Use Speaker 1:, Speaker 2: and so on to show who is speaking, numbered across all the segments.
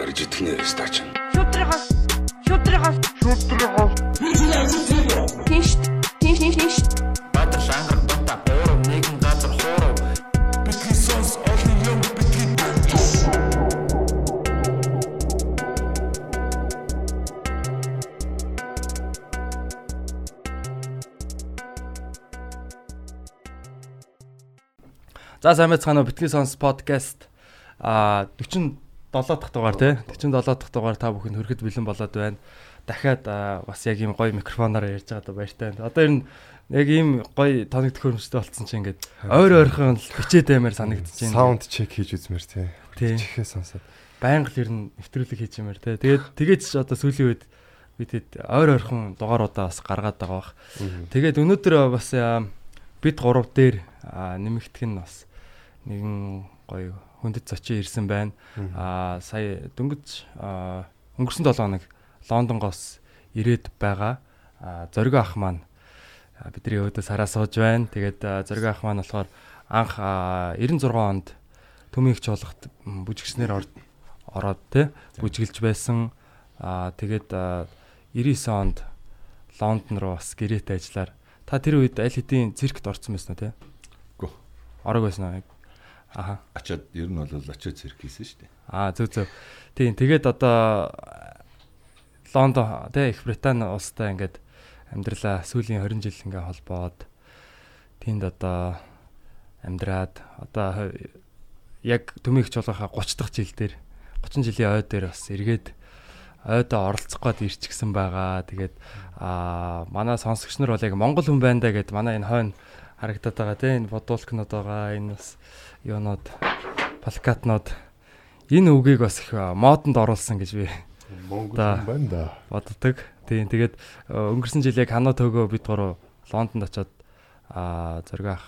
Speaker 1: Арж итгэнэ стач.
Speaker 2: Шүтрихос шүтрихос шүтрихос Тинш тинш тинш тинш
Speaker 3: Баатар шангар бата гурав нэгэн газар хуурав. Бидний сонс олон юм бидний
Speaker 4: За сайн байцгаана уу? Битгий сонс подкаст. А 47 дахь дугаар тий 47 дахь дугаар та бүхэнд хүрэхэд бэлэн болоод байна. Дахиад бас яг ийм гоё микрофоноор ярьж байгаа даа баяртай. Одоо ер нь яг ийм гоё тоног төхөөрөмжтэй болцсон чинь ингээд ойр ойрхон л бичээд баймаар санагдчихээн.
Speaker 5: Саунд чек хийж үзмээр тий. Чихээ сонсоод.
Speaker 4: Байнга л ер нь нэвтрүүлэг хийж юмэр тий. Тэгээд тэгээд ч одоо сүүлийн үед бид хэд ойр ойрхон дугааруудаа бас гаргаад байгаа бах. Тэгээд өнөөдөр бас бид гурав дээр нэмэгдэх нь бас нэгэн гоё хүндэт зочин ирсэн байна. Аа сая дөнгөж аа, өнгөрсөн 7 хоног Лондонгоос ирээд байгаа. Аа зориг ах маань аа, бидний өөдөөс хараа сууж байна. Тэгээд аа, зориг ах маань болохоор анх аа, 96 онд төмийн их чуулгад бүжигчнэр ор- ороод те бүжиглж байсан. Аа тэгээд аа, 99 онд Лондон руу бас гэрээтэй ажиллаар та тэр үед аль хэдийн циркт орсон байсан уу те?
Speaker 1: Үгүй.
Speaker 4: Орог байсан уу? Аха.
Speaker 1: Ачаад ер нь бол очиод цирк хийсэн шүү дээ.
Speaker 4: Аа зөв зөв. Тийм тэгээд одоо Лондон тий Их Британи улстай ингээд амьдралаа сүүлийн 20 жил ингээ холбоод тэнд одоо амьдраад одоо яг төмийг чуулгахаа 30 дахь жил дээр 30 жилийн ой дээр бас эргээд ойдоо оролцох гээд ирчихсэн байгаа. Тэгээд аа манай сонсогч нар бол яг Монгол хүн байна да гэд манай энэ хойно харагдаад байгаа тийм энэ бодуулкнууд байгаа. Энэ бас юунууд плакатнууд энэ үгийг бас их модонд оруулсан гэж би
Speaker 5: Монгол
Speaker 4: Да.
Speaker 5: хүн байна да.
Speaker 4: боддог. Тийм тэгээд өнгөрсөн жил яг ханаа төгөө бид гурав Лондонд очиод аа зөргөх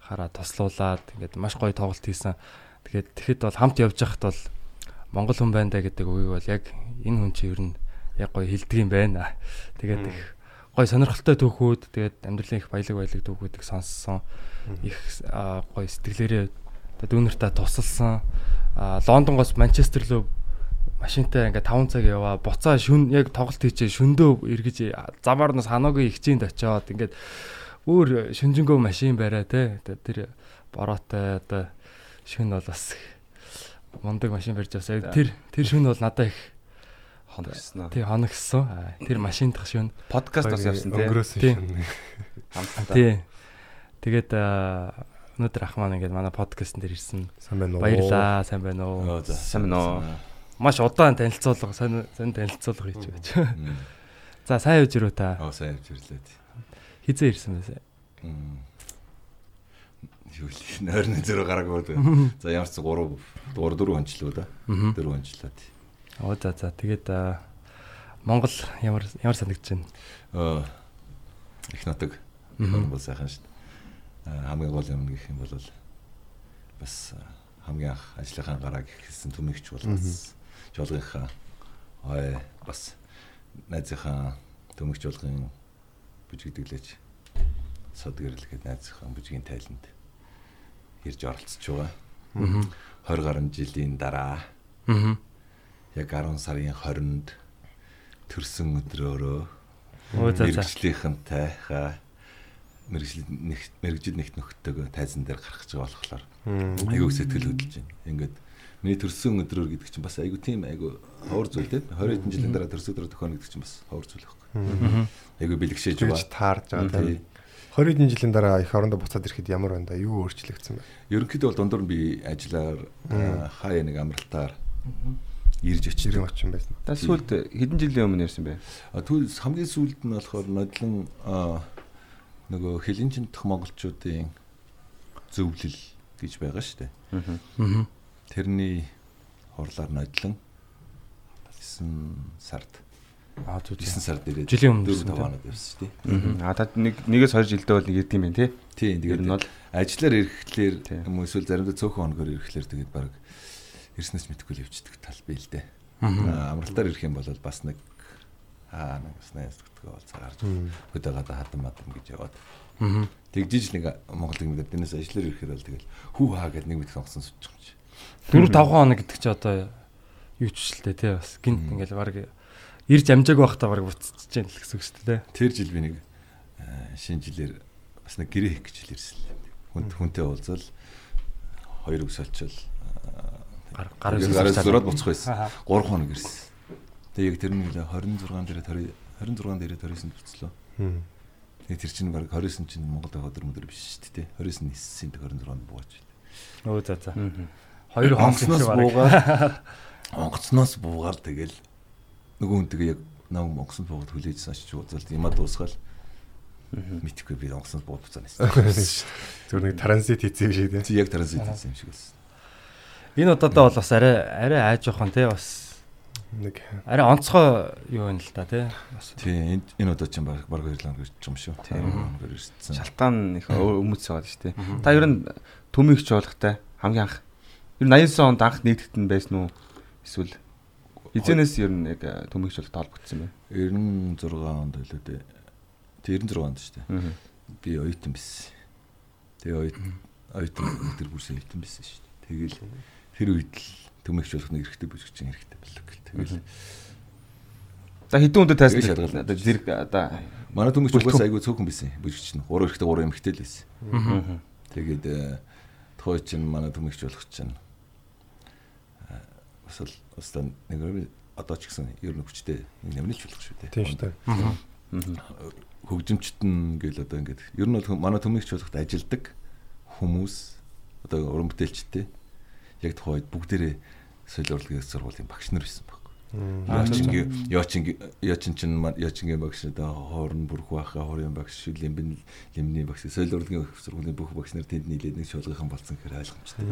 Speaker 4: хараа тослуулаад ингээд маш гоё тоглолт хийсэн. Тэгээд тэгэхэд бол хамт явж байхад бол Монгол хүн байна да гэдэг үгийг бол яг энэ хүн чинь ер нь яг гоё хилдэг юм байна. Тэгээд их гоё сонирхолтой түүхүүд тэгээд амьдралын их баялаг баялаг түүхүүдийг сонссон. Их аа, гоё сэтгэлээрээ одоо дүүнэртээ тусалсан. Аа Лондонгоос Манчестер руу машинтай ингээ 5 цаг яваа буцаа шүн яг тоглолт хийчээ шөндөө эргэж замаар нас ханаагийн ихчинд очиод ингээд өөр шүнжэнгөө машин бариа те тэр бороотой одоо шүн бол бас мундаг машин барьж авсаа тэр тэр шүн бол надад их
Speaker 6: хоногсноо.
Speaker 4: тий хоногссон Аа, тэр машин дах шүн
Speaker 6: Подкаст бас явсан тий.
Speaker 5: Өнгөрөөсөн шин.
Speaker 6: Хамтдаа.
Speaker 4: тий тэгээд аа, өнөөдөр ах маань ингээд манай подкастн дээр ирсэн
Speaker 5: Сайн байна уу?
Speaker 4: баярлаа сайн байна уу.
Speaker 6: Сайн байна уу?
Speaker 4: маш удаан танилцуулга сайн сайн танилцуулга хийж байж за сайн явж ирүү та
Speaker 1: Аа сайн явж ирлээ.
Speaker 4: хизээ ирсэн байсан
Speaker 1: Мм. Юу л нойрны зөрөө гараагүй. За ямар ч 3 дугаар 4 хончлоо да.
Speaker 4: Аа.
Speaker 1: 4 хончлоо тий.
Speaker 4: Оо за за тэгээд Монгол ямар ямар санагдаж байна?
Speaker 1: Аа их нотог.
Speaker 4: Мгм.
Speaker 1: Бол сайхан шүү дээ. Хамгийн гол юм гэх юм бол бас хамгийн анх ажлынхаа гарааг ихсэн төмөгч болгоос жолгийнхаа ой бас найзынхаа төмөгч болгын бүжигдэглэж сод гэрлэхэд найзынхаа бүжгийн тайланд ирж оролцож байгаа.
Speaker 4: Аа.
Speaker 1: 20 гаруй жилийн дараа
Speaker 4: Аа.
Speaker 1: яг 10 сарын 20-нд төрсөн өдрөөрөө мэрэгжлийнхэнтэй ха мэрэгжил нэг мэрэгжил нэгт нөхдөг тайзан дээр гарах гэж байгаа болохоор айгүй сэтгэл хөдлөж байна. Ингээд миний төрсөн өдрөөр гэдэг чинь бас айгүй тийм айгүй ховор зүйл тийм 20 хэдэн жилийн дараа төрсөн өдрөө төхөн гэдэг чинь бас ховор зүйл байхгүй. Айгүй бэлгшээж
Speaker 5: Тэгж
Speaker 1: байгаа.
Speaker 5: таарж байгаа
Speaker 1: Тий.
Speaker 5: тийм. 20 хэдэн жилийн дараа их орондоо буцаад ирэхэд ямар байна да? Юу өөрчлөгдсөн бэ?
Speaker 1: Ерөнхийдөө бол дундуур нь би ажиллаар аа, хаяа нэг амралтаар ирж очив.
Speaker 5: 90 очин байсан.
Speaker 6: Та сүүлд хэдэн жилийн өмнө ярьсан бэ?
Speaker 1: А түүл хамгийн сүүлд нь болохоор нодлон аа, нөгөө хилэнчэнтх монголчуудын зөвлөл гэж байгаа шүү дээ.
Speaker 4: Аа.
Speaker 1: Тэрний хурлаар нодлон 9 сард
Speaker 4: Аа зүг
Speaker 1: 9 сард ирээд
Speaker 4: Жилийн өмнө
Speaker 1: 4
Speaker 4: гэсэн
Speaker 1: 5
Speaker 4: тийм.
Speaker 1: хоног явсан шүү дээ.
Speaker 6: А та нэг нэгээс 2 жилдээ бол нэг ирд юм байна тий.
Speaker 1: Тийм
Speaker 6: Тэр нь
Speaker 1: тэгээд
Speaker 6: бол
Speaker 1: ажиллаар ирэхлээр юм эсвэл заримдаа цөөхөн хоногор ирэхлээр тэгээд баг ирснээс мэдгүй л явчихдаг тал бий л дээ.
Speaker 4: Аа.
Speaker 1: Аа, Амралтаар ирэх юм бол бас нэг аа нэг найз гэдгээ бол цагаарч хөдөөгөөд хатан мадам гэж яваад
Speaker 4: Аа.
Speaker 1: тэгжиж нэг Монголын нэг дэнээс ажиллаар ирэхээр бол тэгэл хүү хаа гэдэг нэг мэд сонгосон суучих юм чи.
Speaker 4: 4 5 хоног гэдэг чи одоо юу ч л тээ тий бас гинт ингээл баг ирж амжааг байхдаа баг буцчихж जैन л гэсэн үг шүү дээ.
Speaker 1: Тэр жил би нэг шинэ жилээр бас нэг гэрээ хийх гэж хэл ирсэн. Хүнд хүнтэй уулзал хоёр олчвал
Speaker 4: Гар гар
Speaker 1: зураад буцах байсан.
Speaker 4: Ахаа.
Speaker 1: 3 хоног ирсэн. Тэгээ яг тэр нь 26 дээр 20 26 дээр 29-нд буцлоо.
Speaker 5: Мм.
Speaker 1: Тэгээ тэр чинь баг 29 чинь Монголд өдөр өдөр биш шүү дээ. 29 ниссийн 26-нд буугач.
Speaker 4: Өө за за. Хоёр хоногноос
Speaker 1: Онгоцноос
Speaker 4: баг.
Speaker 1: буугаад онгоцноос буугаар тэгэл нөгөө хүн тэгээ яг нэг онгоцноос буугаад хүлээжсэн очиж уулзалт юмаа дуусгаал мэдхгүй би онгоцноос буугаад буцаана гэсэн.
Speaker 5: Зүгээр нэг транзит хийсэн юм шиг тийм.
Speaker 1: Чи яг транзит хийсэн юм шиг байсан.
Speaker 4: Энэ удаадаа бол бас арай арай айж явах нь тий бас
Speaker 5: Нэг
Speaker 4: арай онцгой юу юм л да тий. Бас
Speaker 1: Тий энэ энэ удаа чинь баг баг 2 лам гэж юм шүү. Тийм. ирсэн.
Speaker 6: Шалтгаан их өмөц байгаа шүү дээ. Та ер нь төмийг ч болгохтай хамгийн анх ер нь 89 онд анх нэгтгэд нь байсан уу? Эсвэл эзэнээс ер нь яг төмийг ч болох холбогдсон байна.
Speaker 1: 96 онд байлоо дээ. Тий 96 онд шүү дээ. Би оюутан байсан. Тэгээ оюутан оюутан тэр бүрсэн оюутан байсан шүү дээ. Тэгэл тэр үед л төмөгч болох нэг хэрэгтэй бүжигч хэрэгтэй боллоо гэл. Тэгэл
Speaker 6: За хэдэн хүнтэй тайсан
Speaker 1: шалгалт.
Speaker 6: одоо зэрэг одоо
Speaker 1: манай төмөгч угаас айгүй цөөхөн байсан бүжигч нь. 3 хэрэгтэй 3 эмэгтэй л байсан. Тэгээд э, тохой чинь манай төмөгч болох чинь э, бас л бас л нэг одоо ч гэсэн ер нь хүчтэй нэг нэмэлт болох шүү дээ.
Speaker 5: тийм шүү дээ.
Speaker 1: хөгжимчт нь гэл одоо ингээд ер нь бол манай төмөгч болоход ажилдаг хүмүүс одоо уран бүтээлчтэй яг тухайд бүгдээрээ соёл урлагийн сургуулийн багш нар байсан баг. Яачингийн яачингийн яачин чин яачингийн багш одоо хоорн бүрх баха хорын багш лимбэн лимний багш соёл урлагийн сургуулийн бүх багш нар тэнд нийлээд нэг шулгайхан болсон гэхээр ойлгомжтой.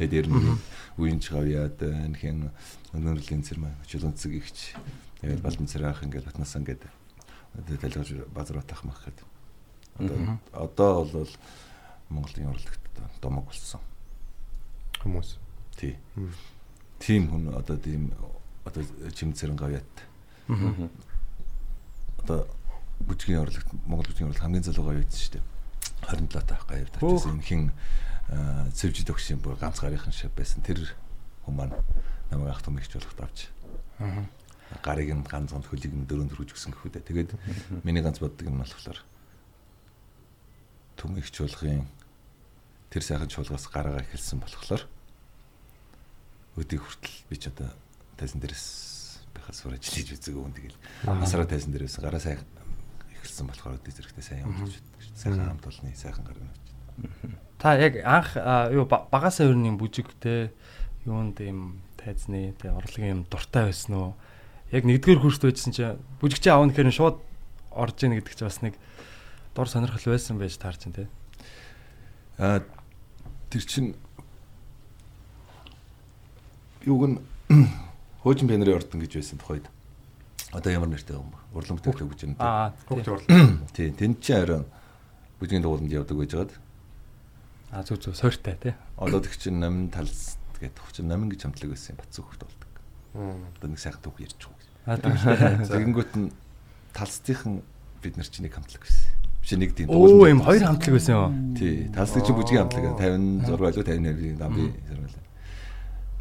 Speaker 1: Тэгээд ер нь үеийн чавяад нхэн өнөөдрлийн цэрмэ чулуунцэг ихч тэгээд балдан цэрах ингээд батнасан гэдэг дэлгэж базар батах мах гэдэг. Одоо одоо бол Монголын урлагт домог болсон.
Speaker 5: Хүмүүс.
Speaker 1: Тий. Тийм хүн одоо тийм одоо чим цэрэн гавьяат. Одоо бүжгийн урлагт Монгол бүжгийн урлаг хамгийн залуу гавьяат шүү дээ. 27 таах гавьяат. Энэ хин цэвжид өгсөн бүр ганц гарынхан шиг байсан. Тэр хүн маань намайг ах томигч болоход авч. Гарыг нь ганц ганц хөлийг нь дөрөв дөрөж өгсөн гэхүү дээ. Тэгээд миний ганц боддог юм нь болохоор төмөгч болгын тэр сайхан чуулгаас гараагаа эхэлсэн болохоор өдийг хүртэл би ч одоо тайзан дээрээс байхад сураж лиж үзэг өгөн тэгэл насраа тайзан дээрээс гараа сайн эхэлсэн болохоор өдөө зэрэгтэй сайн юм болж дээ. Сайхан хамт олны сайхан гараг нь.
Speaker 4: Та яг анх юу ба- багасаа ер нь юм бүжигтэй юунд юм тайзны тэ орлогын юм дуртай байсан уу? Яг нэгдүгээр курст байжсэн чинь бүжигчээ аавна гэхээр шууд орж ийн гэдэг чинь бас нэг дор сонирхол байсан байж таарч байна те.
Speaker 1: Аа тэр чин юуг нь хуучин пенерийн ордон гэж байсан тухайд. Одоо ямар нэртэй юм бэ? Урлан бүтээгдэхүүн гэж юм.
Speaker 4: Аа
Speaker 5: Хөгт
Speaker 4: тий.
Speaker 5: урлаг.
Speaker 1: Тийм, тэнд чинь харин бүжгийн дууланд явдаг байжгаад
Speaker 4: А зүг зүг сойртой тий.
Speaker 1: одоо тэг чин намын талс гэдэг хучин намын гэж хамтлаг байсан юм бацсан хөхт болдог. Одоо нэг сайхан түүх ярьж байгаа.
Speaker 4: А тийм.
Speaker 1: Тэгэнгүүт нь талцтайхан бид нар чинь нэг хамтлаг байсан. Биш нэг тийм
Speaker 4: Оо юм хоёр хамтлаг байсан юу?
Speaker 1: Тий, чинь бүжгийн хамтлаг 56 байлуу 52 намын зэрэг.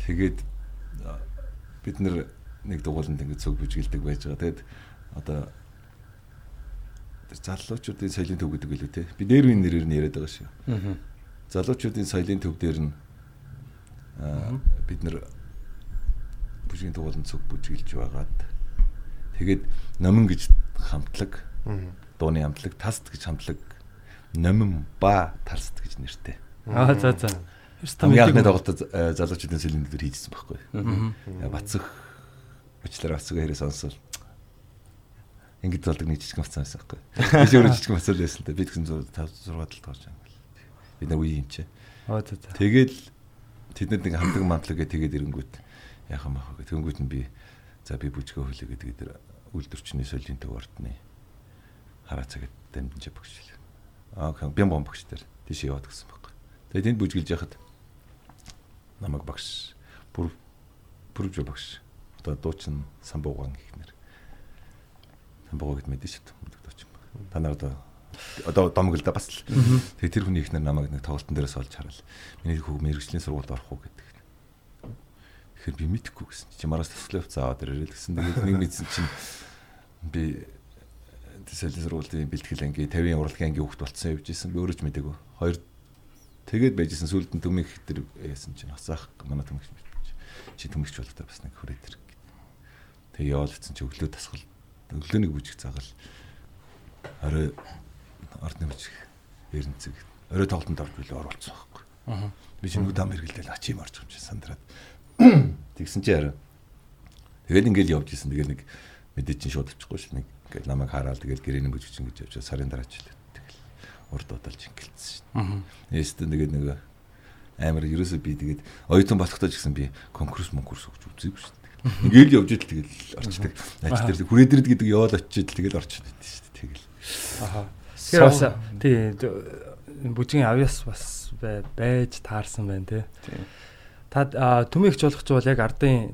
Speaker 1: Тэгээд а, бид нэг дугууланд ингэ цог бүжгэлдэг байж байгаа. Тэгэд одоо тэр залуучуудын соёлын төв гэдэг билүү те. Би нэрвийн нэрээр нь яриад байгаа шүү. Залуучуудын соёлын төв дээр нь аа, бид нар бүжгийн дугууланд цог бүжгэлж байгаад тэгээд номин гэж хамтлаг дууны хамтлаг, таст гэж хамтлаг, номин ба талст гэж нэртэй.
Speaker 4: Аа за за.
Speaker 1: Хамгийн анхны тоглолтод э, залуучуудын төв дээр хийжсэн байхгүй. Бацах уучлаарай бацаг хэрэг сонсвол ингэж болдог нэг жижигэн бацаа байсан байхгүй. Би өөрөө жижигэн бацаа л байсан л да. Бид гэсэн 5 6 талд байгаа юм. Бид нар үе юм чи.
Speaker 4: Аа за за.
Speaker 1: Тэгэл тэднэр нэг хамтлаг мамтлаг гэ тэгээд ирэнгүүт яхан махаа гэ тэнгүүт нь би за би бүжгээ хөлөө гэдэг тэр үйлдвэрчний соёлын төв ордны хараа цагт дамжиж багш. Аа бям бом багш дээр тийш яваад гисэн байхгүй. Тэгээд тэнд бүжгэлж яхад намайг багш бүр бүрж багш. Одоо дуучин самбууган ихнэр. Самбуугаа гэд мэдэн шүү дээ. Дуучин. Та нар одоо одоо домог л да бас л. Тэгээ тэр хүний ихнэр намайг нэг тоглолтын дээрээс олж хараад миний хүү мэрэгжлийн сургуульд орох уу гэдэг. Тэгэхээр би мэдэхгүй гэсэн. Чи мараас тасглаа хувцас аваад ирээ л гэсэн. Тэгээд нэг мэдсэн чинь би төсөөлөл сургуулийн бэлтгэл анги 50-ын урлагийн анги хүүхд болцсон явж исэн. Би өөрөө ч мэдээгүй. Хоёр тэгээд байжсэн сүлд нь төмих тэр яасан чинь хасаах манай төмих чи төмөгч болох та бас нэг хүрээ тэр. Тэгээ яваалцсан чи өглөө тасгал өглөөний бүжиг цагаал орой ордны бүжиг эренцэг орой тоглолтод орж билээ оруулсан байхгүй. Аа. Би чи нүдам хэргэлдэл ачим орж юм чи сандраад. Тэгсэн чи хараа. Тэгэл ингээл явж исэн. Тэгэл нэг мэдээ чинь шууд очихгүй шл нэг ингээл намайг хараад тэгэл гэрээний бүжиг чинь гэж явж сарын дараа ч тэгэл урд удалж ингэлсэн шин. Аа. Эстэн тэгээд нэг амар ерөөсөө би тэгээд оюутан болохтой ч гэсэн би конкурс монкурс өгч үзээгүй шүү дээ. Ингээл явж идэл тэгэл орчдөг. Ажил дээр хүрээдрэд гэдэг яваад очиж тэгэл орчод идэв шүү дээ. Тэгэл.
Speaker 4: Аха. Тэгэхээр бас тий бүжгийн авьяас бас байж таарсан байна тий. Та төмөгч болох ч бол яг ардын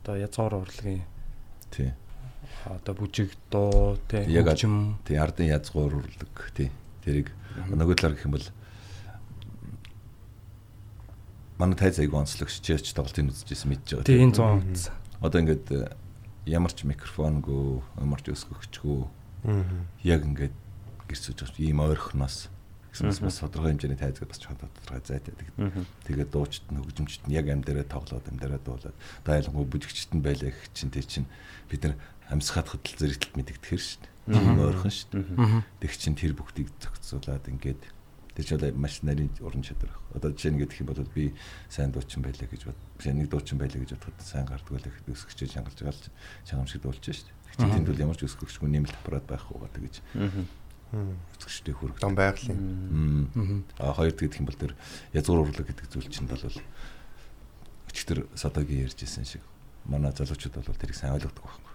Speaker 4: одоо язгуур урлагийн
Speaker 1: тий
Speaker 4: одоо бүжиг дуу тий
Speaker 1: хөгжим тий ардын язгуур урлаг тий тэрийг нөгөө талаар гэх юм бол манай тайз аяг онцлогч чиэч тоглолтын үзчихсэн мэдж байгаа.
Speaker 4: Тийм 100 үзсэн.
Speaker 1: Одоо ингээд э, ямар ч микрофонгүй, ямар ч өсгөгчгүй. Яг ингээд гэрсэж байгаа ийм ойрхоноос гэсэн бас тодорхой хэмжээний тайзгаар бас чад тодорхой зайтай тэгээд дуучид нь хөгжимчд нь яг амдаараа тоглоод амдаараа дуулаад дайлангуу бүжигчд нь байлаа гэх чинь тэр чинь бид нар амьсгаад хөдөл зэрэгтэлт мэдэгдэхэр шүү дээ. Тийм ойрхон шүү дээ. Тэг чин тэр бүгдийг зохицуулаад ингээд Тэр ч бол маш нарийн уран чадвар баг. Одоо жишээ нь гэх юм бол би сайн дуучин байлаа гэж бод. Жишээ нэг дуучин байлаа гэж бодоход сайн гардаг байлаа гэхэд өсгөж чангалж байгаа л чанамшиг дуулж шүү дээ. Тэгэхээр тэнд бол ямар ч өсгөгчгүй нэмэлт аппарат байх уу гэж. Өсгөжтэй хөрөг.
Speaker 5: Дон байгалийн.
Speaker 1: Аа хоёр гэх юм бол тэр язгуур урлаг гэдэг зүйл чинь бол өчтөр садагийн ярьж исэн шиг манай залуучууд бол тэрийг сайн ойлгодог байхгүй.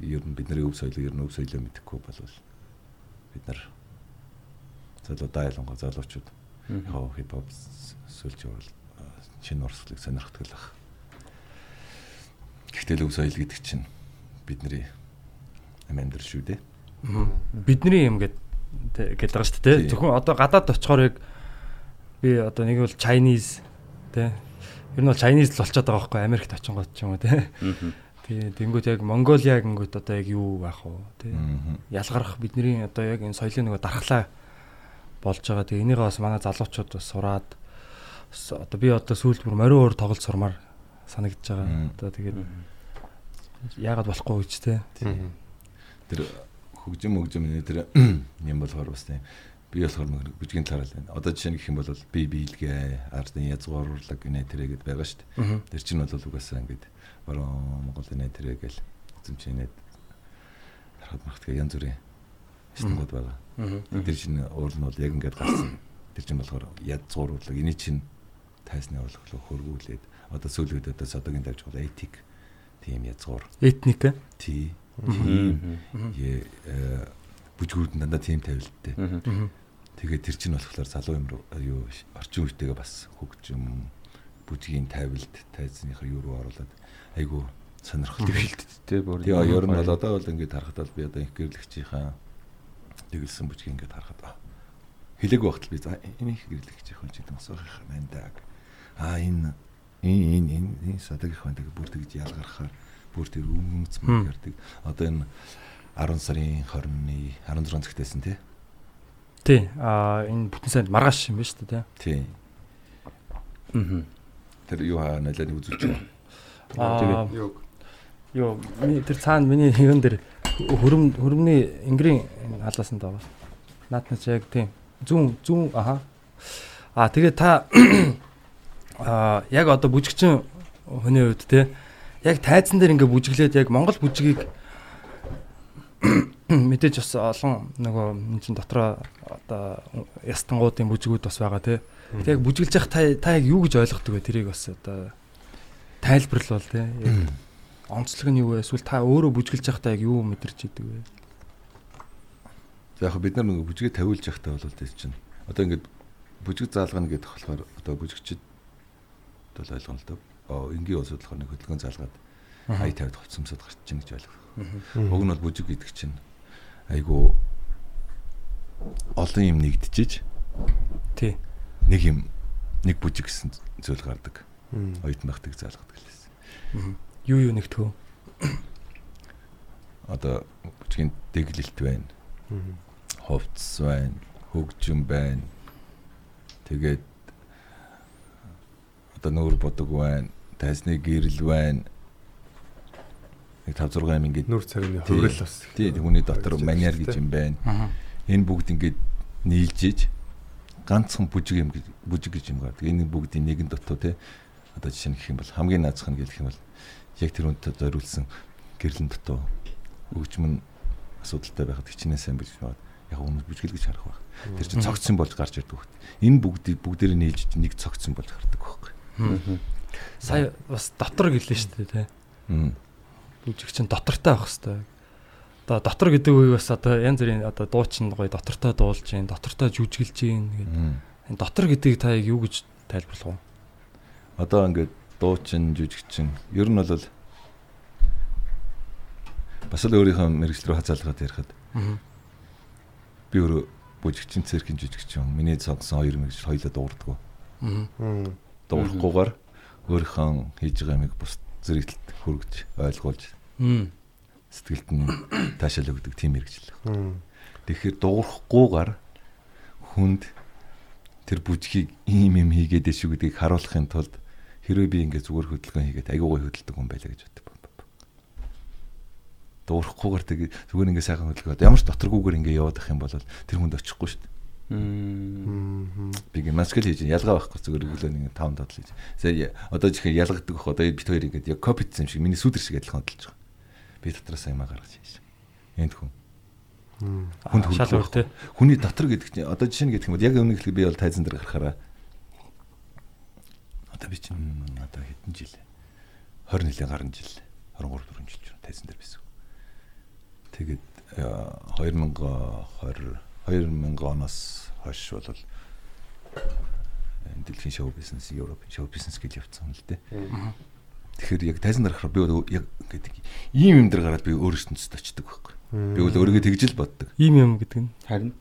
Speaker 1: Ер нь бидний өв соёлыг ер нь өв соёлоо мэдэхгүй бол бид нар залуудаа ялангуяа залуучууд яг хипхоп сүлж бол шинэ урсгалыг сонирхдаг л баг. Гэхдээ өв соёл гэдэг чинь бидний амьдар шүү дээ.
Speaker 4: Бидний юм гэд гээд байгаа шүү дээ. Зөвхөн одоо гадаад очихоор яг би одоо нэг бол Chinese тий. Ер нь бол Chinese л болчиход байгаа байхгүй Америкт очин гот ч юм уу тий. Тий, тэнгуут яг Монголиа гингүүт одоо яг юу байх вэ тий. Ялгарх бидний одоо яг энэ соёлын нөгөө дархлаа болж байгаа. Тэгээ энийг бас манай залуучууд бас сураад одоо би одоо сүүлд бүр мориун уур тоглолт сурмаар санагдаж байгаа. Одоо тэгээд яагаад болохгүй гэж те.
Speaker 1: Тэр хөгжим хөгжим тэр юм болохоор бас тийм би болохоор бүжгийн талаар л байна. Одоо жишээ нь гэх юм бол би биелгээ, ардын язгуур урлаг гинэ тэрэг гэдэг байгаа шүү дээ. Тэр чинь бол угаасаа ингээд баруун Монгол нэ тэрэг гэл эзэмчнээд харахад махтга янз бүрийн стангууд байгаа. Тэр чинь уул нь бол яг ингээд гарсан. Тэр чинь болохоор язгуур урлаг. Эний чинь тайсны урлаг хөргүүлээд одоо сүүлүүд одоо содогийн давж бол этик тийм язгуур.
Speaker 4: Этник
Speaker 1: тий. Тийм. Э бүжгүүд дандаа тийм тавилттай. Тэгээд тэр чинь болохоор залуу юм юу орчин үетэйгээ бас хөгжим бүжгийн тавилт тайзныхаа юу руу оруулаад айгу сонирхолтой
Speaker 6: бэлтдтэй бүр.
Speaker 1: Тэгээ ер нь бол одоо бол ингээд харахад би одоо их гэрлэгчийнхаа тэгэлсэн бүжгийг ингээд харахад хэлэг л би за энийг гэрлэх гэж явах чинь асуух юм байна да. А энэ энэ энэ энэ садаг их байна бүр тэгж ялгархаар бүр тэр өмнөц мөрдөг. Одоо энэ 10 сарын 20-ны 16 цагтайсэн тий.
Speaker 4: Тий. А энэ бүтэн санд маргааш юм байна шүү дээ
Speaker 1: тий. Аа. Тэр юу хаа нэлээд үзүүлж байгаа.
Speaker 4: Аа юу юу тэр цаана миний юун дээр хөрөм хөрөмний ингрийн халаасан даа. Ч яг тийм зүүн зүүн аха. Аа тэгээ та аа яг одоо бүжигчин хүний хувьд те яг тайзан дээр ингээ бүжиглээд яг Монгол бүжигийг мэдээж бас олон нөгөө энэ чин дотроо одоо ястангуудын бүжгүүд бас байгаа те. Тэг яг бүжиглж явах та та яг юу гэж ойлгодог вэ тэрийг бас одоо тайлбарлал те. Яг онцлог нь юу вэ? Эсвэл та өөрөө бүжгэлж байхдаа яг юу мэдэрч идэг вэ?
Speaker 1: Яг бид нар нэг бүжгээ тавиулж байхдаа бол тийм чинь. Одоо ингээд бүжиг заалгана гэдэг болохоор одоо бүжигчд бол ойлгоно л доо. Оо энгийн улсууд болохоор нэг хөдөлгөөн заалгаад ай 50 хувцсамсад гарч чинь гэж ойлгох. Уг нь бол бүжиг гэдэг чинь айгу олон юм нэгдэжиж
Speaker 4: тий
Speaker 1: нэг юм нэг бүжиг гэсэн зүйл гардаг. оюутан багтыг заалгадаг лээс.
Speaker 4: Юу юу нэгтгэв?
Speaker 1: Одоо бүжгийн дэглэлт байна. Хувцс байна, хөгжим байна. Тэгээд одоо нүүр бодог байна, тайзны гэрэл байна. Нэг 5 6 юм ингээд
Speaker 5: Нүр царины хувирал бас.
Speaker 1: тий хүний дотор маняр гэж юм байна. Энэ бүгд ингээд нийлжиж ганцхан бүжиг юм гэж бүжиг гэж юм гардаг. Энэ бүгдийн нэгэн дотоо те одоо жишээ нь гэх юм бол хамгийн наазах нь гэх юм бол яг тэр үнтэй зориулсан гэрлэн дотоо өгчмөн асуудалтай байхад хичнээн сайн бич байгаа. Яг өмнө бүжгэл гэж харах байх. Тэр чинь цогцсон болж гарч ирдэг хөт. Энэ бүгдийг бүгдээр нийлж нэг цогцсон болж гардаг байхгүй.
Speaker 4: Сая бас дотор гэлээ шүү дээ тий. Бүжиг чинь дотортой байх хэвээр. Одоо дотор гэдэг үгийг бас одоо янз бүрийн одоо дуучин гоё дотортой дуулж гин, дотортой жүжиглж гин гэдэг. Дотор гэдгийг та яг юу гэж тайлбарлах вэ?
Speaker 1: Одоо ингээд дуучин, жүжигчин ер нь бол бас л өөрийнхөө мэрэгжил рүү хазаалгаад ярихад
Speaker 4: Аа.
Speaker 1: би өөрөө бүжигчин, циркийн жүжигчин, миний цогсон хоёр мэрэгжил хоёулаа дуурдаг.
Speaker 4: Аа.
Speaker 1: дуурахгүйгээр өөрийнхөө хийж байгаа юмыг бус зэрэгт хүргэж ойлгуулж. Сэтгэлд нь таашаал өгдөг тийм мэрэгжил. Тэгэхээр дуурахгүйгээр хүнд тэр бүжгийг ийм юм хийгээд шүү гэдгийг харуулахын тулд хэрвээ би ингээд зүгээр хөдөлгөөн хийгээд аягүй хөдөлдөг хүн байлаа гэж боддог. Дуурахгүйгээр тэгээ зүгээр ингээд сайхан хөдөлгөөд ямар ч доторгүйгээр ингээд яваад ах юм бол тэр хүнд очихгүй шүү дээ. Би маскал хийж ялгаа байхгүй зүгээр өглөө нэг 5 додол хийж. За одоо жихэн ялгадаг бах одоо бит хоёр ингээд яг копицсэн юм шиг миний сүдэр шиг адилхан хөдөлж байгаа. Би дотроос аймаа гаргаж хийж. Энд хүн хүнд
Speaker 4: өөр тий.
Speaker 1: Хүний дотор гэдэг чинь одоо жишээ нь гэдэг юм бол яг өмнө хэлэх би бол тайзан дээр гарахаараа одоо би чинь одоо хэдэн жил 20 нилийн гаруй жил 23 4 жил ч тайзан дээр байсан. Тэгээд э, 2020 2000 оноос хойш бол энэ дэлхийн шоу бизнес, Европын шоу бизнес гэж явцсан юм л дээ. Тэгэхээр яг тайзан дээр гарахаар би бол яг гэдэг ийм юм дээр гараад би өөр ертөнцид очдөг байхгүй. Би бол өөрийгөө тэгжил боддог.
Speaker 4: Ийм юм гэдэг нь.
Speaker 6: Харин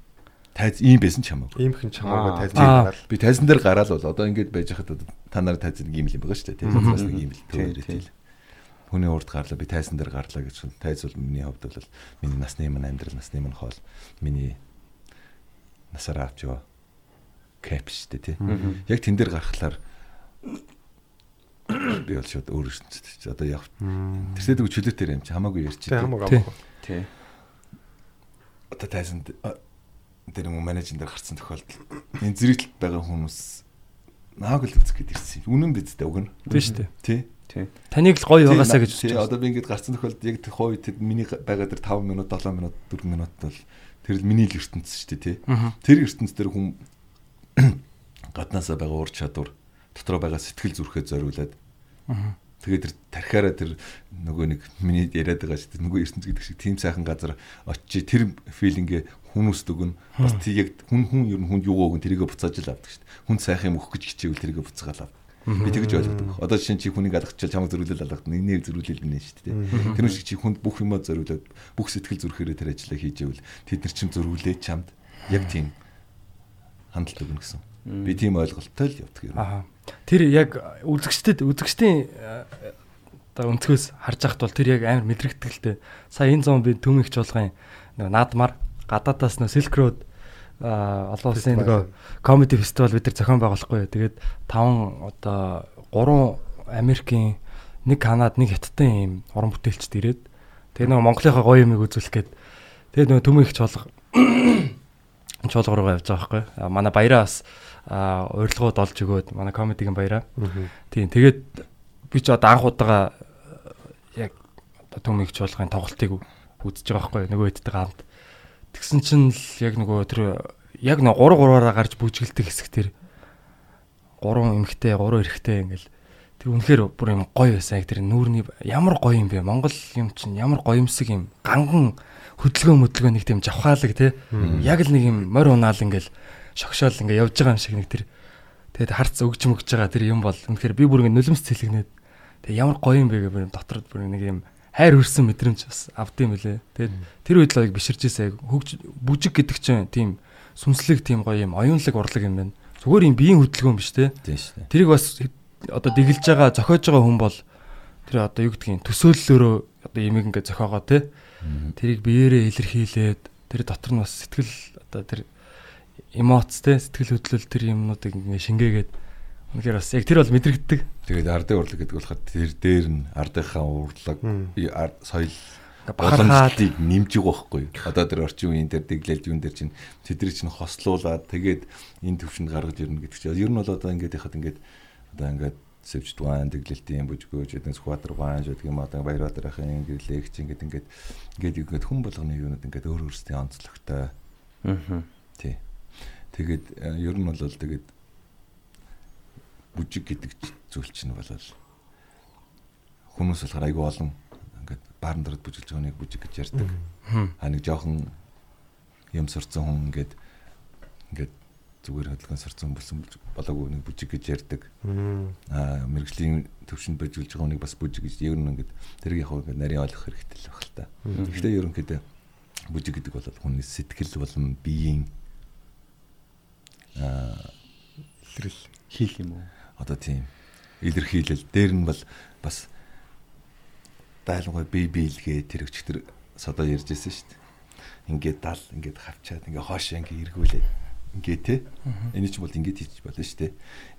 Speaker 1: Тайз ийм байсан ч хамаагүй.
Speaker 5: Иймхэн чамаагаа
Speaker 6: Аа.
Speaker 5: тайлбар
Speaker 4: Аа.
Speaker 5: гараад
Speaker 1: Би тайзан дээр гараад бол одоо ингэж байж хахад та нарыг тайзан нэг юм л юм байгаа шүү дээ. Тийм бас нэг юм л
Speaker 6: тийм.
Speaker 1: Хүний урд гарлаа би тайзан дээр гарлаа гэж бол тайз бол миний хувьд бол миний насны минь амьдрал насны минь хоол миний насаараа авч яваа кэп шүү дээ тийм. Яг тэн дээр гарахлаар би бол шууд өөр ертөнцид чи одоо яг тэрсэдэг чөлөөтөр юм чи хамаагүй ярьчих.
Speaker 5: Тэ хамаагүй
Speaker 4: Тий.
Speaker 5: амгүй.
Speaker 6: тий.
Speaker 1: одоо тайзан дээр юм менежер дээр гарсан тохиолдол энэ зэрэгт байгаа хүмүүс нааг л үзэх гээд ирсэн. Үнэн биз дээ уг нь.
Speaker 4: Тийм шүү дээ.
Speaker 1: Тий.
Speaker 6: Тий.
Speaker 4: Таныг л гоё байгаасаа гэж үзэж байна.
Speaker 1: одоо би ингэж гарсан тохиолдолд яг тэр хоо үед миний байгаа тэр 5 минут, 7 минут, 4 минут бол тэр л миний л ертөнц шүү дээ, тий. Тэр ертөнц дээр хүн гаднаасаа байгаа ур чадвар, дотроо байгаа сэтгэл зүрхээ зориулаад
Speaker 4: Аа.
Speaker 1: Тэгээд тэр тархиараа тэр нөгөө нэг миний яриад байгаа шүү дээ. Нөгөө ертөнц гэдэг шиг тийм сайхан газар очиж тэр филингээ хүмүүст өгнө. Бас тий яг хүн хүн ер нь хүнд юу өгөн тэрийгэ буцааж л авдаг шүү дээ. Хүн сайхан юм өгөх гэж хичээвэл тэрийгэ буцаагаал авдаг. Би тэгж ойлгодог. Одоо жишээ нь чи хүнийг алгачаал чамд зөрүүлэл алгад нэг зөрүүлэл гинэ шүү дээ. Тэр шиг чи хүнд бүх юмаа зориулаад бүх сэтгэл зүрхээрээ тэр ажлаа хийж ивэл тэд нар чим зөрүүлээ чамд яг тийм хандлт өгнө гэсэн. Би тийм ойлголттой л явдаг юм.
Speaker 4: Тэр яг үзэгчдэд үзэгчдийн одоо өнцгөөс харж байхад бол тэр яг амар мэдрэгдэлтэй. Сая энэ зам би төмөгч болгоын нэг наадмаар гадаадаас нөө Silk Road а олон улсын нөгөө comedy festival бид нар зохион байгуулахгүй. Тэгээд таван одоо гурван Америкийн нэг Канад нэг Хятадын ийм уран бүтээлчд ирээд тэгээ нөгөө Монголынхаа гоё юмыг үзүүлэх гээд тэгээ нөгөө төмөгч болго чуулга руугаа явж байгаа байхгүй. Манай баяраа бас урилгууд олж өгөөд манай комедигийн баяраа. Тийм тэгээд би ч одоо анх удаага яг одоо төмийг чуулгын тоглолтыг үзэж байгаа байхгүй нөгөө хэдтэйгээ хамт. Тэгсэн чинь л яг нөгөө тэр яг нөгөө 3 3-аараа гарч бүжгэлдэг хэсэг тэр. 3 эмхтэй 3 эрэгтэй ингээл. Тэр үнэхээр бүр юм гоё байсан яг тэр нүүрний ямар гоё юм бэ? Монгол юм чинь ямар гоёмсаг юм. Ганган хөдөлгөөн möдөлгөө нэг тийм жавхаалаг те. Яг л нэг юм морь унаал ингээл шогшоол ингээ явж байгаа юм шиг нэг тэр тэгээд харц өгч мөгж байгаа тэр юм бол үнэхээр би бүр ингээ нулимс цэлэгнээд тэгээд ямар гоё юм бэ гэх бүр дотор бүр нэг юм хайр хүрсэн мэдрэмж бас авдсан мөлий тэгээд тэр үед л яг биширчээсээ хөгж бүжиг гэдэг чинь тийм сүнслэг тийм гоё юм оюунлаг урлаг юм байна. Зүгээр юм биеийн хөдөлгөөн биш те.
Speaker 1: Тийм шүү
Speaker 4: тэрийг бас одоо дэглэж байгаа зохиож байгаа хүн бол тэр одоо юу гэдгийг төсөөллөөрөө одоо ямиг ингээд зохиогоо те. Тэрийг биеэрээ илэрхийлээд тэр дотор нь бас сэтгэл одоо тэр эмоц те сэтгэл хөдлөл тэр юмнуудыг ингээд шингээгээд үнэхээр бас яг тэр бол мэдрэгддэг.
Speaker 1: Тэгээд ардын урлаг гэдэг болохоор тэр дээр нь ардынхаа урлаг соёл боломжтыг нэмжиг байхгүй. Одоо тэр орчин үеийн дээр дэглэлт юун дээр чинь тэдний чинь хослуулаад тэгээд энэ төвшөнд гаргаж ирнэ гэдэг чинь ер нь бол одоо ингээд яхад ингээд одоо ингээд сэвж дуан дэглэлтийн бүжгөөж гэдэг скватер ван гэдэг юм одоо баяр батрахын ингээд лекц ингээд ингээд ингээд ингээд хүн болгоны юунууд ингээд өөр өөрсдийн онцлогтой
Speaker 6: Аа.
Speaker 1: тий. Тэгээд э, ер нь бол тэгээд бүжиг гэдэг зүйл чинь бол хүмүүс болохоор айгүй олон ингээд баарн дөрөд бүжиглж байгаа нэг бүжиг гэж ярьдаг. А нэг жоохон юм сурцсан хүн ингээд ингээд зүгээр хөдөлгөөн сурцсан болсон болоогүй нэг бүжиг гэж ярьдаг. А мэрэгжлийн төвшөнд бүжиглж байгаа нэг бас бүжиг гэж ер нь ингээд тэрийг яг ингээд нарийн ойлгох хэрэгтэй л байх л та. Гэхдээ ерөнхийдөө бүжиг гэдэг бол хүний сэтгэл болон биеийн
Speaker 5: Илрэл.
Speaker 6: Хийх юм уу?
Speaker 1: одоо тийм илэрхийлэл дээр нь бол бас дайлангуй бие биелгээ тэр өчтөр содоо ярьж ирсэн шүү дээ. Ингээд дал ингээд хавчаад ингээд хоошоо ингээд эргүүлээд ингээд те энэ ч бол ингээд хийж болно шүү дээ.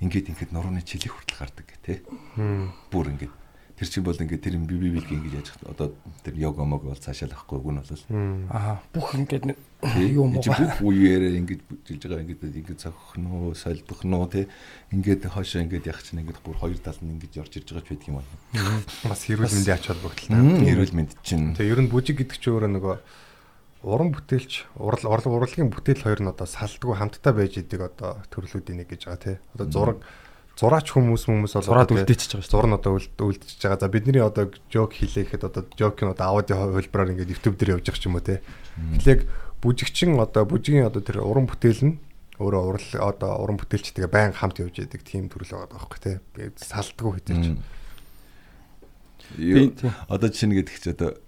Speaker 1: Ингээд ингээд нурууны чилийг хүртэл гардаг гэх те. Бүр ингээд тэр чинь бол ингээд тэр бие биелгээ ингээд яаж хат- одоо тэр йога мог бол цаашаа л ахгүй гүн бол.
Speaker 4: Аа бүх ингээд юм
Speaker 1: чи бүх үеэрээ ингэж жилж байгаа ингэж ингэж цогх нөө солбох нөө те ингээд хоошоо ингээд яг чинь ингээд бүр хоёр тал нь ингэж орж ирж байгаа ч байдаг юм байна.
Speaker 5: Бас хэрүүл мэндийн ач холбогдолтой.
Speaker 1: Эрүүл мэнд чинь.
Speaker 5: Тэгээ ер нь бүжиг гэдэг чинь өөрөө нөгөө уран бүтээлч урал урлаг урлагийн бүтээл хоёр нь одоо салдгүй хамтдаа байж идэг одоо төрлүүдийн нэг гэж байгаа тий. Одоо зураг зураач хүмүүс хүмүүс бол
Speaker 4: Зураад үлдээчихэж байгаа шүү.
Speaker 5: зураг нь одоо үлд- үлдчихэж байгаа. За бидний одоо жок хийлээхэд одоо жокийн одоо аудио хөлбраар ингээд YouTube дээр явж байгаа ч юм уу тий. Тэглэг бүжигчин одоо бүжигийн одоо тэр уран бүтээл нь өөрөө урал одоо уран бүтээлчтэйгээ байн хамт явж идэг тийм төрөл байгаа байхгүй тий. Би салдгүй хэзээ ч.
Speaker 1: Юу, одоо чинь гэдэг чи одоо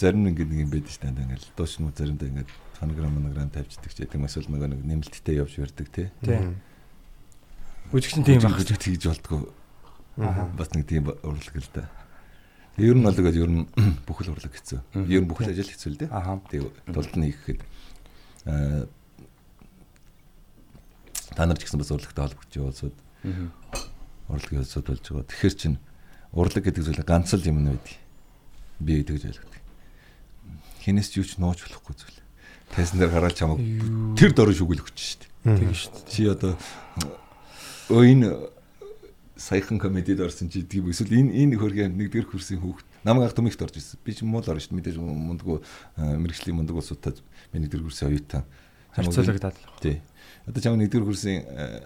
Speaker 1: зарим нэг юм байдаг шүү дээ. Ингээл дуушнууд заримдаа ингээд фонограм монограм тавьчихдаг ч гэдэг юм эсвэл нэг нэмэлттэй явж ярддаг тий.
Speaker 4: Тийм. Бүжигчин тийм байх.
Speaker 1: Бүжиг хийж болтгоо. Бас нэг тийм урлаг л да. Ер нь бол тэгээд ер нь бүхэл урлаг хэцүү. Ер нь бүхэл ажил хэцүү л дээ. Тэгээ тулд нь хийхэд аа та нар ч гэсэн бас урлагтай холбогдож явуулсууд урлагийн улсууд болж байгаа. Тэгэхээр чин урлаг гэдэг зүйл ганц л юм нь байдаг. Би тэгж ойлгодог. Хинээс ч юу ч нууж болохгүй зүйл. Тайсан дээр гараад чамаг тэр дөрөв шүгэл өгч штт.
Speaker 4: Тийм шүү дээ.
Speaker 1: Чи одоо өөний саяхан комедид орсон чи тийм эсвэл энэ энэ хөргийн нэгдүгээр курсын хүүхд намайг ах төмөгт орж ирсэн. Би ч муу л орно шүү дээ. Мэдээж мундгүй мэрэгжлийн мундаг улсуудад би нэгдүгээр курсын оюутан.
Speaker 4: Харьцуулагдаад л.
Speaker 1: Тий. Одоо чам нэгдүгээр курсын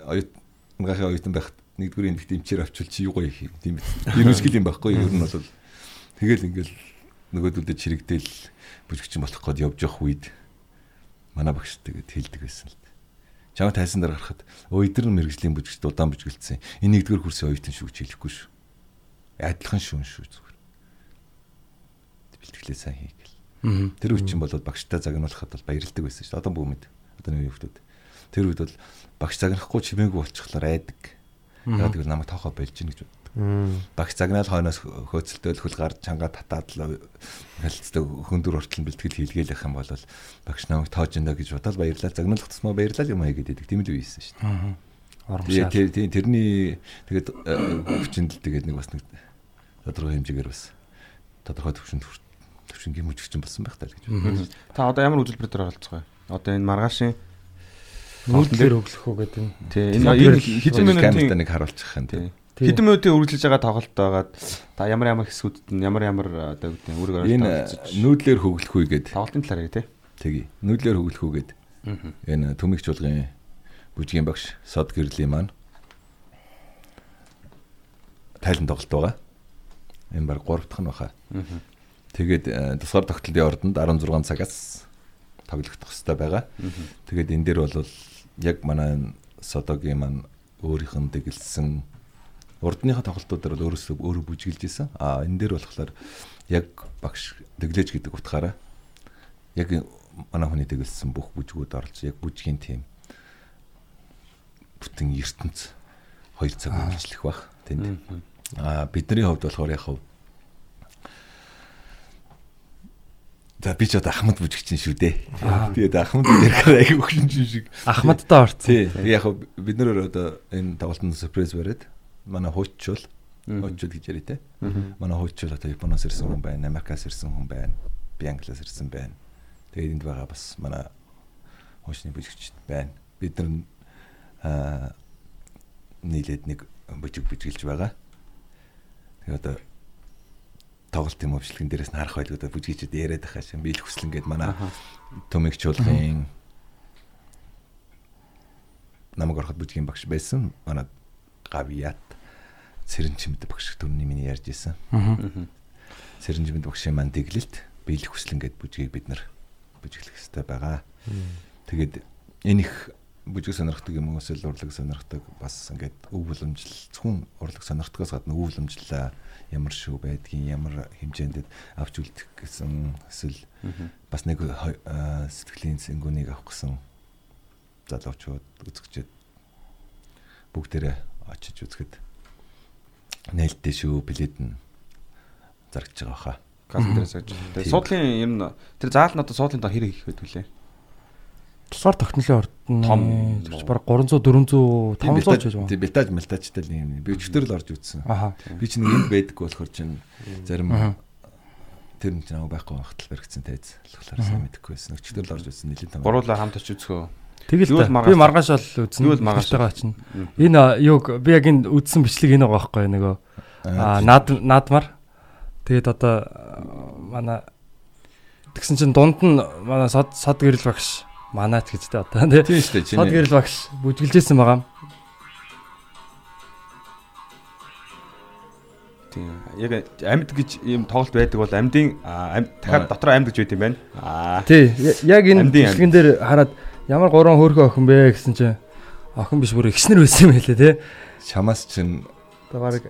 Speaker 1: оюут мгахын оюутан байхад нэгдүгээр энэ дэмчээр авчвал чи юу гоё их юм. Биз. Ерөнхийдөө юм байхгүй юу? Ер нь бол тэгэл ингээл нөгөөдөлдө чирэгдэл бүжигчин болох гээд явж явах үед манай багш тэгээд хэлдэг байсан л дээ. Чамд тайсан дээр гарахад өөдөр нь мэрэгжлийн бүжигчд удаан бүжиглсэн. Энэ нэгдүгээр курсын оюутан шүү гэж хэлэхгүй шүү. Адилхан шүүн шүү зүгээр. Бэлтгэлээ сайн хий гэл. Тэр үе чинь болоод багштай загнуулахад бол баярлдаг байсан шүү. Одоо бүгд одоо нэг хүмүүс тэр үед бол багш загнахгүй чимээгүй болчихлоор айдаг. Яг тэгвэл намайг тоохоо болж гин гэж Багш загнаал хойноос хөөцөлтөөл хөл гард чанга татаад л хэлцдэг хөндөр хүртэл бэлтгэл хийлгээл явах юм бол багш намайг тоож энэ гэж бодоод баярлал загнуулах тусмаа баярлал юм аа гэдэг тийм л үйсэн шүү дээ.
Speaker 4: Урамшаал.
Speaker 1: тэр тэр- тэрний тэгээд хүчинд л тэгээд нэг бас нэг тодорхой хэмжээгээр бас тодорхой төвшөнд төвшингийн мөчгчин болсон байх таа гэж боддог.
Speaker 6: Та одоо ямар үзүүлбэр дээр оролцох вэ? Одоо энэ маргаашийн
Speaker 4: нүүдлэр өглөх үү гэдэг нь.
Speaker 6: тий
Speaker 4: Энэ
Speaker 1: камертаа
Speaker 6: минутын
Speaker 1: нэг харуулчих юм тий.
Speaker 4: Тийм.
Speaker 6: Хэдэн минутын үргэлжлэж байгаа тоглолт байгаад та ямар ямар хэсгүүдэд нь ямар ямар одоо гэдэг нь үүрэг
Speaker 1: Энэ
Speaker 6: оролцож
Speaker 1: нүүдлэр хөглөх үе гэдэг
Speaker 6: тоглолтын талаар ярь тий.
Speaker 1: тэгье. Нүүдлэр хөглөх үе гэдэг энэ төмөгч чуулгын бүжгийн багш сод гэрлийн маань тайлан тоглолт байгаа. Энэ баг 3 дахь нь баха. Тэгээд э, тусгаар тогтолтын ордонд 16 цагаас тоглогдох хэрэгтэй байгаа. Тэгээд энэ дээр бол яг манай содогийн маань өөрийнх нь дэглэсэн урдныхаа тоглолтуудаар бол өөрөөсөө өөрөө бүжиглж исэн. А энэ дээр болохоор яг багш дэглэж гэдэг утгаараа яг манай хүний дэглэсэн бүх бүжгүүд орж яг бүжгийн тим бүтэн ертөнц 2 цаг үргэлжлэх бах. тэнд. Аа бидний хувьд болохоор яг хав За би ч одоо Ахмад бүжигчин шүү дээ. Тэгээд Ахмад ярихаар аяг өгшин шиг.
Speaker 4: Ахмадтай орсон.
Speaker 1: Тий. Яг бид нөр одоо энэ тоглолтод сюрприз бариад манай хууччул хууччул гэж яриа те. Манай хууччул одоо Японоос ирсэн хүн байна, Америкаас ирсэн хүн байна, би Англиас ирсэн байна. Тэгээд энд байгаа бас манай хуучны бүжигчд байна. Бид нар аа нийлээд нэг бүжиг бүжгэлж байгаа. Тэгээд одоо тоглолтын мөвчлэгэн дээрээс нь харах байлгүй бүжгийчүүд яриад байгаа шин биелэх хүсэл ингээд манай төмөгч чуулгын намайг ороход бүжгийн багш байсан. Манай гавьят цэрэн чимд багш төрний миний ярьж исэн. Цэрэн чимд багшийн маань дэглэлт биелэх хүсэл ингээд бүжгийг бид нар бүжиглэх хэрэгтэй байгаа. Тэгээд энэ их бүжиг сонирхдаг юм уу эсвэл урлаг сонирхдаг бас ингээд өв боломжл зөвхөн урлаг сонирхдгоос гадна өв боломжлаа ямар шүү байдгийг ямар хэмжээнд авч үлдэх гэсэн эсвэл бас нэг сэтгэлийн сэнгүүнийг авах гэсэн залуучууд үзэгчд бүгдээрээ очиж үзэхэд нээлттэй шүү билет нь зарагдж байгаа хаа.
Speaker 6: Дээрээс гэж. Тэгээ суудлын ер нь тэр заал нь одоо суудлын доо хэрэг их байдаг лээ.
Speaker 4: Тусгаар тогтнолын ордон
Speaker 6: Том.
Speaker 4: баг 300 400 500 ч гэж байна.
Speaker 1: Тийм бетаж мэлтажтай л юм. Би өчтөр л орж үзсэн. Би чинь энд байдаг болохоор чинь зарим тэр нь чинь байхгүй багтал баригдсан тайз. Тэгэхээр сайн мэдэхгүй байсан. Өчтөр л орж үзсэн нэлээд том.
Speaker 6: Гуруулаа хамт очиж үзхөө.
Speaker 4: Тэгэл Би маргааш бол үзсэн.
Speaker 6: Юу л маргааш-
Speaker 4: байгаа чинь. Энэ а, юуг би яг энэ үзсэн бичлэг энэ байгаа байхгүй нөгөө аа наад наадмар. Тэгээд одоо манай тэгсэн чинь дунд нь манай сод сод гэрэл багш манаач гэж тэ одоо тий.
Speaker 1: Тийм шүү дээ.
Speaker 4: Сод гэрэл багш бүжгэлжсэн байгаа.
Speaker 6: Тийм. Яг амьд гэж ийм тоглолт байдаг бол амьдын дахиад дотор амьд гэж байд юм байна. Аа.
Speaker 4: Тий. Яг энэ бичлэгэн дээр хараад ямар гурван хөөрхөн охин бэ гэсэн чинь охин биш бүр ихснэр байсан юм хэлээ тий.
Speaker 1: Чамаас чинь
Speaker 4: баг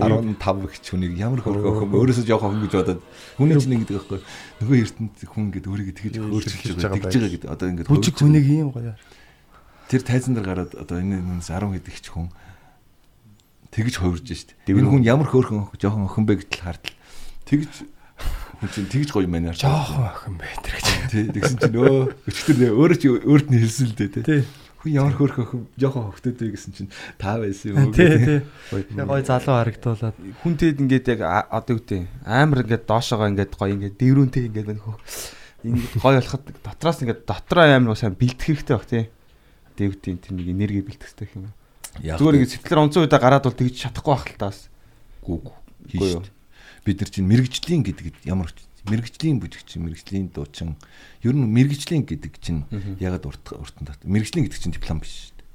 Speaker 1: 15 их хүнийг ямар хөргөө охин өөрөөсөө жоох охин гэж бодоод хүний чинь ингэдэг байхгүй. Нөгөө эрдэнэт хүн ингээд өөрийгөө тэгж өөрчилж байгаа тэгж байгаа гэдэг. Одоо
Speaker 4: бүжиг
Speaker 1: хөөж-
Speaker 4: хүнийг ийм гоё.
Speaker 1: тэр тайзан дээр гараад одоо энэ хүнээс 10 хэд их ч хүн тэгж хувирж штт. Энэ хүн ямар хөөрхөн охин жоохон охин бэ гэтэл хартал тэгж хүн чинь тэгж гоё манаар
Speaker 4: Жохон охин бэ тэр гэж.
Speaker 1: тий тэгсэн чинь өө өчтөр нэ өөрөө чи өөрт нь хэлсэн л дээ тий
Speaker 4: Тий.
Speaker 1: хүн ямар хөөрхөн охин жоохон хөвгtöд вэ гэсэн чинь та байсан юм уу гэдэг.
Speaker 4: тий. Гоё залуу харагдуулаад.
Speaker 6: Хүн тэгэд ингээд яг одоо үгтэй амар ингээд доошоогоо ингээд гоё ингээд дэврүүнтэй ингээд байна хөө. Ингээд гоё болоход дотроос ингээд дотроо амар сайн бэлдэх хэрэгтэй баг тий. Дэвтийн тэр нэг энерги бэлдэх хэрэгтэй юм.
Speaker 1: Яг
Speaker 6: Зүгээр ингээд сэтгэлээр онцон удаа гараад бол тэгж чадахгүй байх л таас.
Speaker 1: гүү
Speaker 6: Үгүй
Speaker 1: хийж
Speaker 6: юу.
Speaker 1: Бид нар чинь мэрэгжлийн гэдэг ямар мэрэгжлийн бүжигчин мэрэгжлийн дуучин ер нь мэрэгжлийн гэдэг чинь ягаад урт уртан тат мэрэгжлийн гэдэг чинь диплом биш шүү дээ.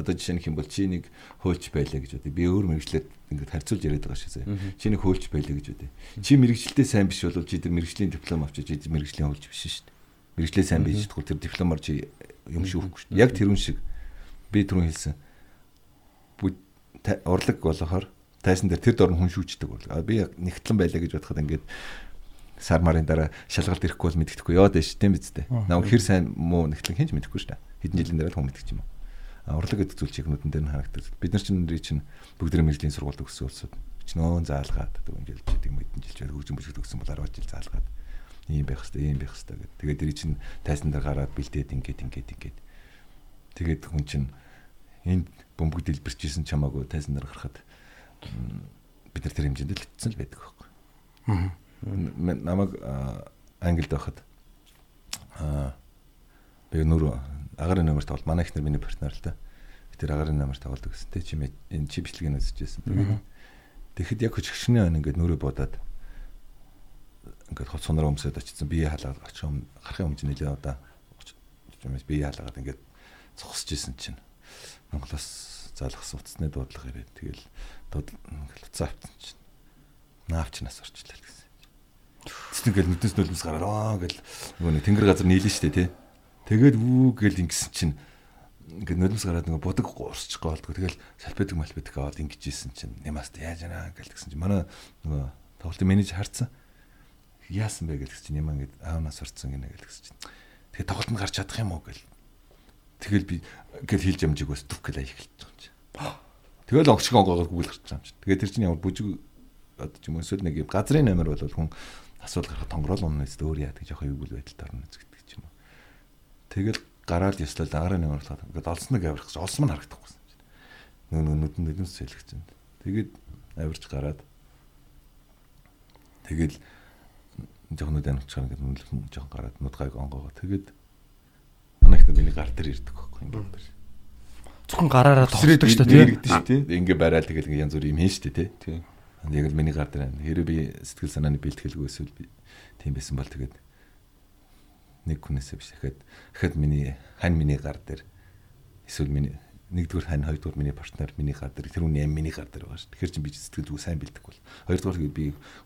Speaker 1: Одоо жишээ нь хэм бол чи нэг хуульч байлаа гэж бодъё. Би өөр мэрэгчлээд ингээд харьцуулж яриад байгаа шүү дээ. Чи нэг хуульч байлаа гэж бодъё. Чи мэрэгчлээ сайн биш бол чи тэр мэрэгжлийн диплом авчиж чи мэрэгжлийн хуульч биш шүү дээ. Мэрэгчлээ сайн биш тэгвэл тэр дипломоор чи юм шүүхгүй шүү дээ. Яг тэрүүн шиг би түрүүн хэлсэн урлаг болохоор тайсан дээр тэр дор нь хүн шүүждэг. А би нэгтлэн байлаа гэж бодоход ингээд сар марын дараа шалгалт ирэхгүй бол мэддэхгүй яваад байж тийм биз дээ. Намайг хэр сайн муу нэгтлэн хинж мэдэхгүй шүү дээ. Хэдэн жилийн дараа л хүн мэдчих юм. Урлаг гэдэг зүйл чигнүүдэн дээр нь харагддаг. Бид нар чинь нэрийг чинь бүгд мэрэгжлийн сургуульд өгсөн улсууд чинөө заалгаад дөрвөн жил ч гэдэг мэдэн жил ч хөгжим бүжигд өгсөн бол 10 жил заалгаад ийм байх хэвээр ийм байх хэвээр гэдэг. Тэгээд тэр чинь тайсан дээр гараад бэлдээд ингээд ингээд ингээд тэгээд хүн чинь энд бөмбөг дэлбэрчсэн чамаагүй тайсан дээр гарахад бид нар тэр хэмжээнд л итсэн л байдаг байхгүй. М- Намайг а, Англид байхад аа би нөр агарын номер тоглол манай ихнэр миний партнер л да. Тэр агарын номер тоглодог гэсэн. Тэ чи энэ чи бичлэгийг үзчихсэн. Тэгэхэд яг хөчгшний ан ингээд нүрэ бодоод ингээд хоц сунараа өмсөд очсон. Бие халаад очих юм гарахын өмнө нэлээ удаа очиж бие халаагаад ингээд цогсож исэн чинь Монголоос залгасан утасны дуудлага ирээд тэгэл дууд ингээд уцаа авсан чинь. Наавч нас орчлаа гэсэн. Тэс ингээл нүднээс нөлмс гараад аа гэл нөгөө нэг тэнгэр газар нийлэн штэ тий. Тэгээд вүү гэл ингэсэн чинь ингээд нөлмс гараад нөгөө будаг уурсчих гоолдгоо тэгэл салбедаг малбедаг аваад ингэж ийсэн чинь нямаст яаж яана гэл гэсэн чинь. Манай нөгөө тоглолтын менежер харцсан. Яасан бэ гэл гэсэн чинь ямаа ингээд аавнаас орцсон гинэ гэл гэсэн чинь. Тэгээд тоглолтод гарч чадах юм уу гэл. Тэгэл би гэл хэлж амжиг бас гэл эхэлж байгаа юм чинь Тэгэл онгочгийн онгоогоор гүйл гарч байгаа юм чи. Тэгээд тэр чинь ямар бүжиг одоо ч юм уу эсвэл нэг юм газрын номер бол хүн асуул гарах тонгорол унаа нэст өөр яадаг жоохон юу байдалд орно гэдэг ч юм уу. Тэгэл гараад ёслол агаарын номер болоход ингээд олсног авирах гэж олсон нь харагдахгүй. Нөө нөө нүдэн нүдэн сэлгэж байна. Тэгээд авирч гараад тэгэл нүдэн авчихсан ингээд нүдэн жоохон гараад нутгайг онгоогоо тэгээд манай ихтэй миний гар дээр ирдэг байхгүй юм байна.
Speaker 4: Зөвхөн гараараа тогтдог шүү
Speaker 6: дээ
Speaker 4: дээ.
Speaker 6: шүү дээ.
Speaker 1: Ингээ барайл тэгэл ингээ янз бүр юм хийн штэ тий.
Speaker 6: Тийм.
Speaker 1: Яг л миний гар дээр. Хэрэв би сэтгэл санааны бэлтгэлгүй эсвэл би тийм байсан бол тэгээд нэг хүнээсээ биш дахиад дахиад миний хань миний гар дээр эсвэл миний нэгдүгээр хань хоёрдугаар миний партнер миний гар дээр тэр хүний аим миний гар дээр байгаа шүү. Тэгэхээр чинь би сэтгэл зүй сайн бэлдэхгүй бол хоёрдугаар би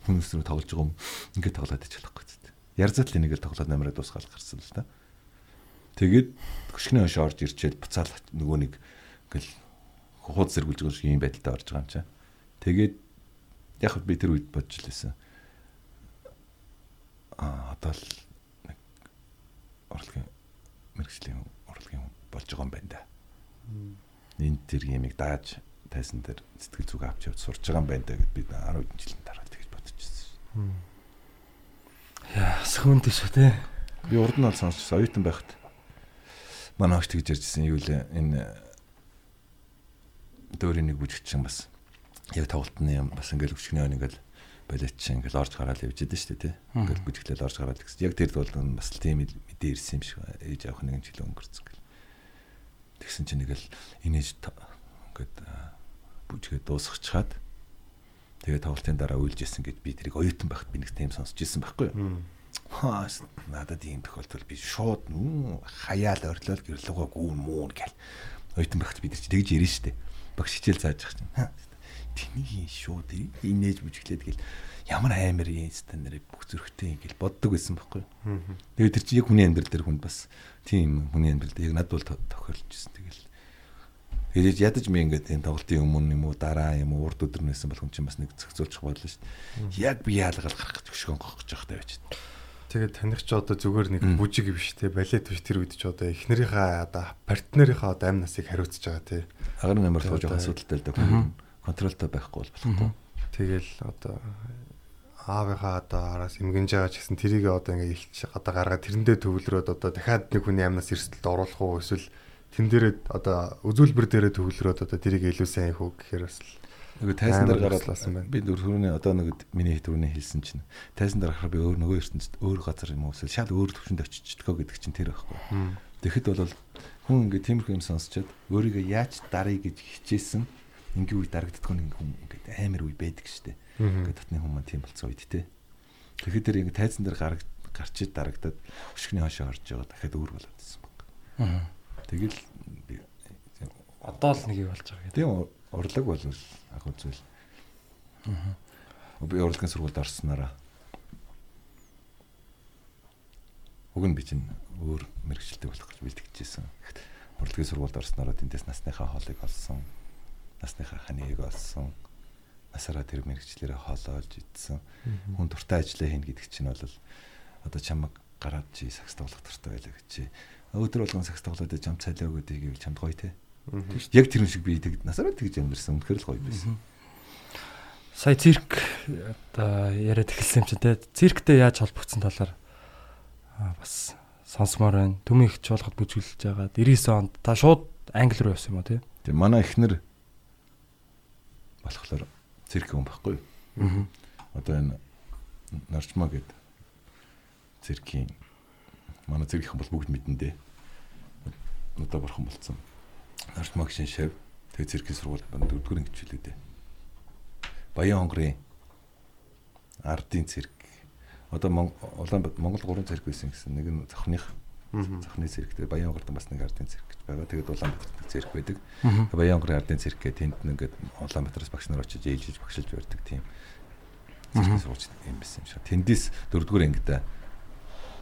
Speaker 1: хүмүүс рүү тоглож байгаа юм ингээд тоглоод ич болохгүй зү. Ярзат л энийг л тоглоод намраа дуусгаал гарсан л та. Тэгээд хөшгний хойш орж ирчээд буцаал нөгөө нэг ингээл хууд зэргүүлж байгаа шиг юм байдалтай орж байгаа юм чаа. Тэгээд яг би тэр үед бодж лээсэн. Аа одоо л нэг урлагийн мэрэгжлийн урлагийн болж байгаа юм байна да. Энд тэр юмыг дааж тайсан дээр сэтгэл зүг авч явж сурч байгаа юм байна да гэд би 10 жилийн дараа тэгж бодчихсон.
Speaker 4: Яа, сүнтэй шүү те.
Speaker 1: Би урд нь бол сонсчихсон оюутан байхад манай хогч тэгж ярьжсэн юу лээ энэ дөөрийн нэг бүжигчин бас яг тоглолтны юм бас ингээл өчгний өн ингээл балет чинь ингээл орж гараад явж идэв шүү дээ тий. Ингээл бүжиглэл орж гараад гэсэн. Яг тэр бол бас тийм мэдээ ирсэн юм шиг ээж авах нэгэн жил өнгөрцөн гэл. Тэгсэн чинь нэгэл инээж ингээд бүжигээ дуусгачаад тэгээ тоглолтын дараа үйлжсэн гэд би тэрийг оюутан байхад би нэг тийм сонсч ирсэн байхгүй юу. Хаа надад ийм тохиолдол би шууд хаяал орлол гэрлэгөө гүүн муун гэл. Оюутан байхад бид чи тэгж ярина штэ. Багш хичээл зааж байгаа чинь. Тэний шууд инээж бүжиглээд гэл ямар амар юм стандарт бүх зөрхтэй гэл боддог байсан байхгүй юу. Тэгээд тэр чинь яг хүний амьдрал дээр хүнд бас тийм хүний амьдрал дээр яг над бол тохиолж ирсэн тэгэл. Тэгээд ядаж ми ингээд энэ тоглолтын өмнө юм уу дараа юм уу урд өдрнээсэн болох юм чинь бас нэг зохицуулчих бодлоо шүү дээ. Яг би яалгаал гарах гэж хөшгөн гохож явах тавьж.
Speaker 5: Тэгээд таних ч одоо зүгээр нэг бүжиг биш те балет биш тэр үед ч одоо эхнэрийнхээ одоо партнерийнхээ одоо амь насыг хариуцж байгаа те.
Speaker 1: Агарын амар тууж байгаа асуудалтай л да. Контролтой байхгүй бол болохгүй.
Speaker 5: Тэгэл одоо аавынхаа одоо араас эмгэнж байгаа ч гэсэн тэрийг одоо ингээ илч одоо гаргаад тэрэндээ төвлөрөөд одоо дахиад нэг хүний амнаас эрсдэлд оруулах уу эсвэл тэн дээрээ одоо үзүүлбэр дээрээ төвлөрөөд одоо тэрийг илүү сайн хийх үү гэхээр бас
Speaker 1: нөгөө тайсан дээр гараад
Speaker 5: тусласан байна.
Speaker 1: би дөрөвний одоо нэг миний дөрөвний хэлсэн чинь тайсан дээр гарахаар би өөр нөгөө ертөнцид өөр газар юм уу эсвэл шал өөр төвшөнд очичдгоо гэдэг чинь тэр байхгүй. Тэгэхэд бол хүн ингээ тиймэрхүү юм сонсчод өөрийгөө яаж дарыг гэж хичээсэн ингээ үе дарагддаг нэг хүн ингээ амар үе байдаг штэ. Ингээ татны хүн маань тийм болцсон үед те. Тэгэхэд тэр ингээ тайзан дээр гараг гарчиж дарагдаад өшгний хошоо орж байгаа дахиад өөр болоод байсан баг. Тэгэл би
Speaker 4: Одоо л нэг юу болж байгаа гэдэг.
Speaker 1: тийм урлаг бол ах үзвэл. Аа. Би урлагийн сургуульд орснараа Уг нь би чинь өөр мэрэгчлээ болох гэж бэлтгэжсэн. Урлагийн сургуульд орснороо тэндээс насныхаа хоолыг олсон. Насныхаа ханыг олсон. Насаараа тэр мэрэгчлэрээ хоол олж идсэн. Хүн дуртай ажиллаа хийн гэдэг чинь бол одоо чамаг гараад чи сакс тоглох дуртай байлаа гэж чи. Өдөр болгон сакс тоглоод жам цайлаа өгөөдэй гэвэл чамд гоё те. Яг тэр юм шиг би тэг насаараа тэгж амьдэрсэн. Үнэхээр л гоё байсан.
Speaker 4: Сая цирк одоо яриад эхэлсэн юм чинь те. Цирктэй яаж холбогдсон талаар аа, бас сонсомоор байна. Төмийн их чуулгад бүжгэлж байгаа. 99 онд та шууд англи руу явсан юм уу те?
Speaker 1: Тэгээ манай эхнэр болохоор цирк хүн байхгүй юу?
Speaker 4: Аа.
Speaker 1: Одоо энэ нарчмаа гэд циркийн манай циркийн бол бүгд мэдэндээ. Одоо бурхан болцсон. Нарчмаа гişin шав. Тэгээ циркийн сургууль банд дөрөвдүгээр хичээлүүдээ. Баян хонгорын ардын цирк. Одоо Монгол гурван цирк байсан гэсэн. Нэг нь зохных зохны цирктэй Баян хонгорд бас нэг ардын цирк гэж байгаа. Тэгээд Улаанбаатарт нэг цирк байдаг. Баян хонгорын ардын цирк гэх тэнд нэгээд Улаанбаатараас багш нар очиж ээлжиж багшилж барьдаг тийм цирк сууч юм байсан юм шиг. Тэндээс дөрөвдүгээр ангида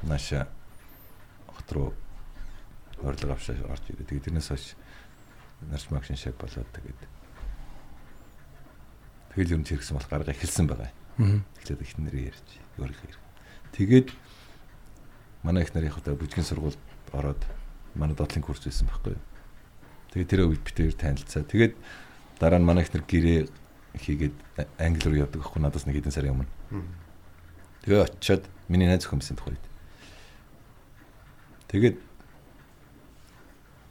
Speaker 1: нааша хот руу орлого авшаа орж ирээ. Тэгээд тэрнээс хойш нарч магшин шав болоод тэгээд тэгэл юм цирксэн болох гарга эхэлсэн байгаа.
Speaker 4: Аа.
Speaker 1: Эхлээд их нэрээ ярьж өөрийнхөө хэрэг. Тэгээд манай их нар яг одоо бүжгийн сургуульд ороод манай доотлын курс байсан байхгүй. Тэгээд тэр үед бид тэр танилцаа. Тэгээд Дараа нь манай ихнэр гэрээ хийгээд англи руу явдаг ахгүй надаас нэг хэдэн сарын өмнө. Тэгээ очиод миний найз өхөмсөн тухайд. Тэгээд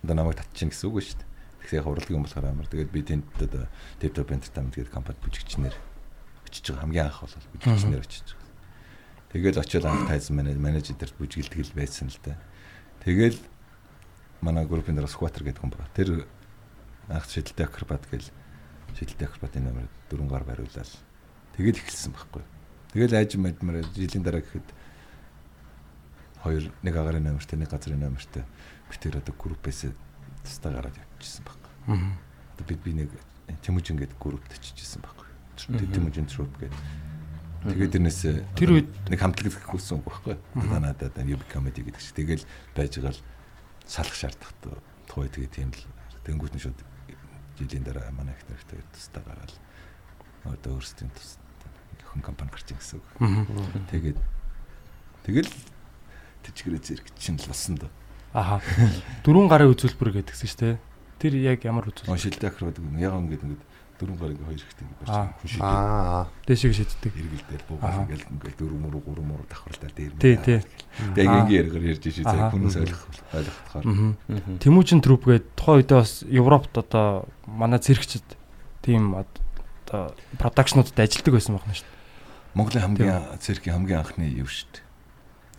Speaker 1: одоо намайг татчихна гэсэн үг шүү дээ. Яг уралдаг юм болохоор амар. Тэгээд би тэнд одоо Laptop Entertainment гэдэг компани бүжигчнэр очиж байгаа хамгийн анх бол бүжигчнэр очиж байгаа. Тэгээд очиод тайзан менежерт бүжгэлдэг л байсан л да. Тэгээд манай группын дараа Squatter гэдэг хүн байна. Тэр анх шидэлтэй акробат гэл шидэлтэй акробатын нэмэр дөрвөн гар бариулаад тэгээд эхэлсэн байхгүй. Тэгэл айж мэдмэр жилийн дараа гэхэд хоёр нэг агарын номертэй нэг газрын номертэй би тэр одоо группээс тастаа гараад явчихсан байхгүй. Аа. Бид би нэг Тэмүүжин гэдэг группт очижсэн байхгүй. Тэмүүжин труп гэдэг. Тэгээд тэрнээс
Speaker 4: Тэр үед
Speaker 1: нэг хамтлаг хийсэн үг байхгүй. Одоо надад юб комеди гэдэг чинь тэгэл байж байгаа л салах шаардлагатай. Тухай тэгээ тийм л тэнгуут нь шууд жилийн дараа манай их нэртэй тусдаа гараад одоо өөрсдийн тус өхөн компани гарч ирсэн гэсэн үг. Тэгээд тэгэл тэжгэрээ зэрэг чинь л болсон доо.
Speaker 4: Аха. Дөрвөн гарын үзүүлбэр гэдгсэн шүү дээ. Тэр яг ямар үзүүлбэр?
Speaker 1: Оншилтэй ахраад яг ингээд ингээд дөрвөн гар ингээ хоёр ихтэй барьж
Speaker 4: Аа.
Speaker 1: хүн шийдээ.
Speaker 5: Аа.
Speaker 4: Дэшиг шиддэг.
Speaker 1: Эргэлдэл
Speaker 4: Аа.
Speaker 1: буугаад ингээл ингээл дөрвөн мөрөг гурван мөрөг давхарлаа дээр.
Speaker 4: Тий, тий.
Speaker 1: Тэгээ ингээ яриагаар ярьж шээ
Speaker 4: Аа.
Speaker 1: цаг хүнээс ойлгох ойлгохоор.
Speaker 4: Тэмүүжин труп гэдэг тухайн үедээ бас Европт одоо манай зэрэгчд тийм одоо продакшнуудад ажилладаг байсан байна шүү дээ.
Speaker 1: Монголын хамгийн циркийн хамгийн анхны юу шүү дээ.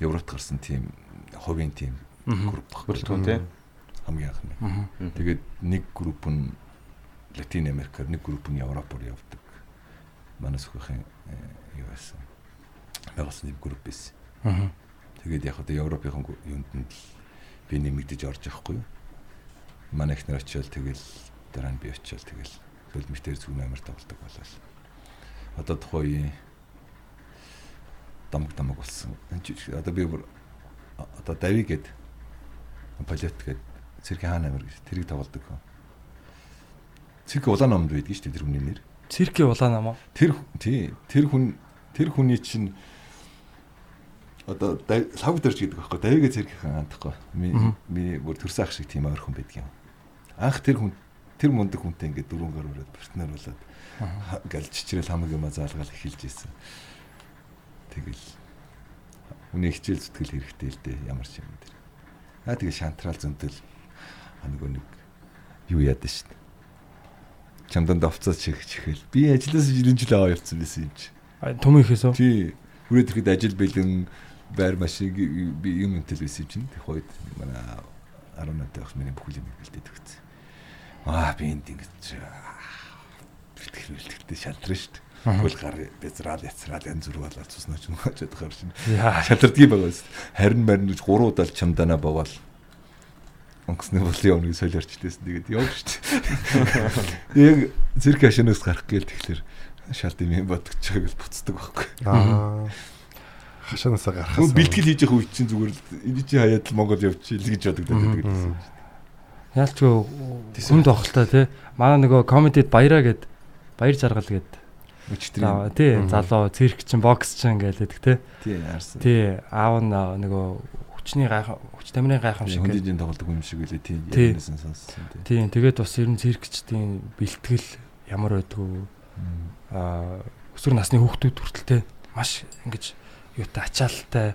Speaker 1: Европт гарсан тийм ховийн тийм групп баг.
Speaker 6: Бүрэлдэхүүн тий.
Speaker 1: Хамгийн анхны. Тэгээд нэг групп нь Латин Америкаар нэг групп нь Европ руу явдаг. Манай сөхөхийн юу байсан. Нэг групп.
Speaker 4: Аа.
Speaker 1: Тэгээд яг одоо Европын юунд нь л би нэмэгдэж орж явахгүй юу. Манай ихнэр очиод тэгэл дараа нь би очиод тэгэл хөлмөртээр зүг амар тоглодог болол. Одоо тухайн дамг дамг болсон. Одоо би бүр одоо дави гээд полиот гээд цэргийн хаан амир гэж тэрийг тоглодог хүн. Цэрэг улаан номд байдаг шүү дээ тэр хүний нэр.
Speaker 4: Циркийн улаан намаа.
Speaker 1: Тэр хүн- тий тэр хүн тэр хүний чинь одоо лав дөрж гэдэг байхгүй давигээ зэрэгхэн андахгүй ми
Speaker 4: Мгм.
Speaker 1: ми бүр төрсөн ах шиг тийм ойрхон байдаг юм анх тэр хүн тэр мундаг хүнтэй ингээд дөрвөн гар өрөөд партнер болоод гал чичрэл хамаг юм заалгаал эхэлж ийсэн тэгэл үний хичээл зүтгэл хэрэгтэй л дээ ямар ч юм дээр аа тэгээ шантрал зөнтөл нөгөө нэг юу яад шүү дээ чамдан давцаа чих чихэл би ажлаас жилийн жил аваа явцсан байсан юм чи
Speaker 4: Төмийнхээс үү?
Speaker 1: Тий. Хүрээд ирэхэд ажил бэлэн байр машин би юм энтэл байсан чинь тэр хойд манай 18 дахь миний бүхэл юм бэлдээд өгсөн. Аа би энд ингэж бэлтгэл бэлтгэлтэй шалтрын шүү дээ. Бүл гар бязраал яцраал янз бүр болоод цуснаа ч нөхөж байгаа шин.
Speaker 4: Яа.
Speaker 1: Шалтардгий байгаа шүү. Харин марин гэж гурав удаа л чамданаа бовоол. Онгоцны булын өмнө солиорчлээсэн тэгээд явж шүү дээ. Яг зэрэг хашаанаас гарах гээл тэгэхээр шалт юм бодож байгааг л буцдаг байхгүй.
Speaker 5: Аа. Хашаанасаа гарахаас.
Speaker 1: Хүн бэлтгэл хийж явах үед чинь зүгээр л энэ чинь хаяад л Монгол явчих л гэж бодогдоод байдаг гэсэн.
Speaker 4: Яалчгүй хүнд бохолтой тий. Манай нөгөө комедид баяраа гэд баяр жаргал гэд.
Speaker 1: Өчтөр
Speaker 4: Тий, залуу цирк чин бокс чин гэлээдэг тий.
Speaker 1: тий арсан.
Speaker 4: Тий, аав нөгөө хүчний гайхам хүч тамирын гайхам шиг гээд.
Speaker 1: Хөндийн тоглодог юм шиг үлээ тий.
Speaker 4: Тий.
Speaker 1: Яанаас нь сонссон тий.
Speaker 4: Тийм, тэгээд бас ер нь циркчдийн бэлтгэл ямар байдгүй аа өсвөр насны хүүхдүүд хүртэл те маш ингэж юутай ачаалттай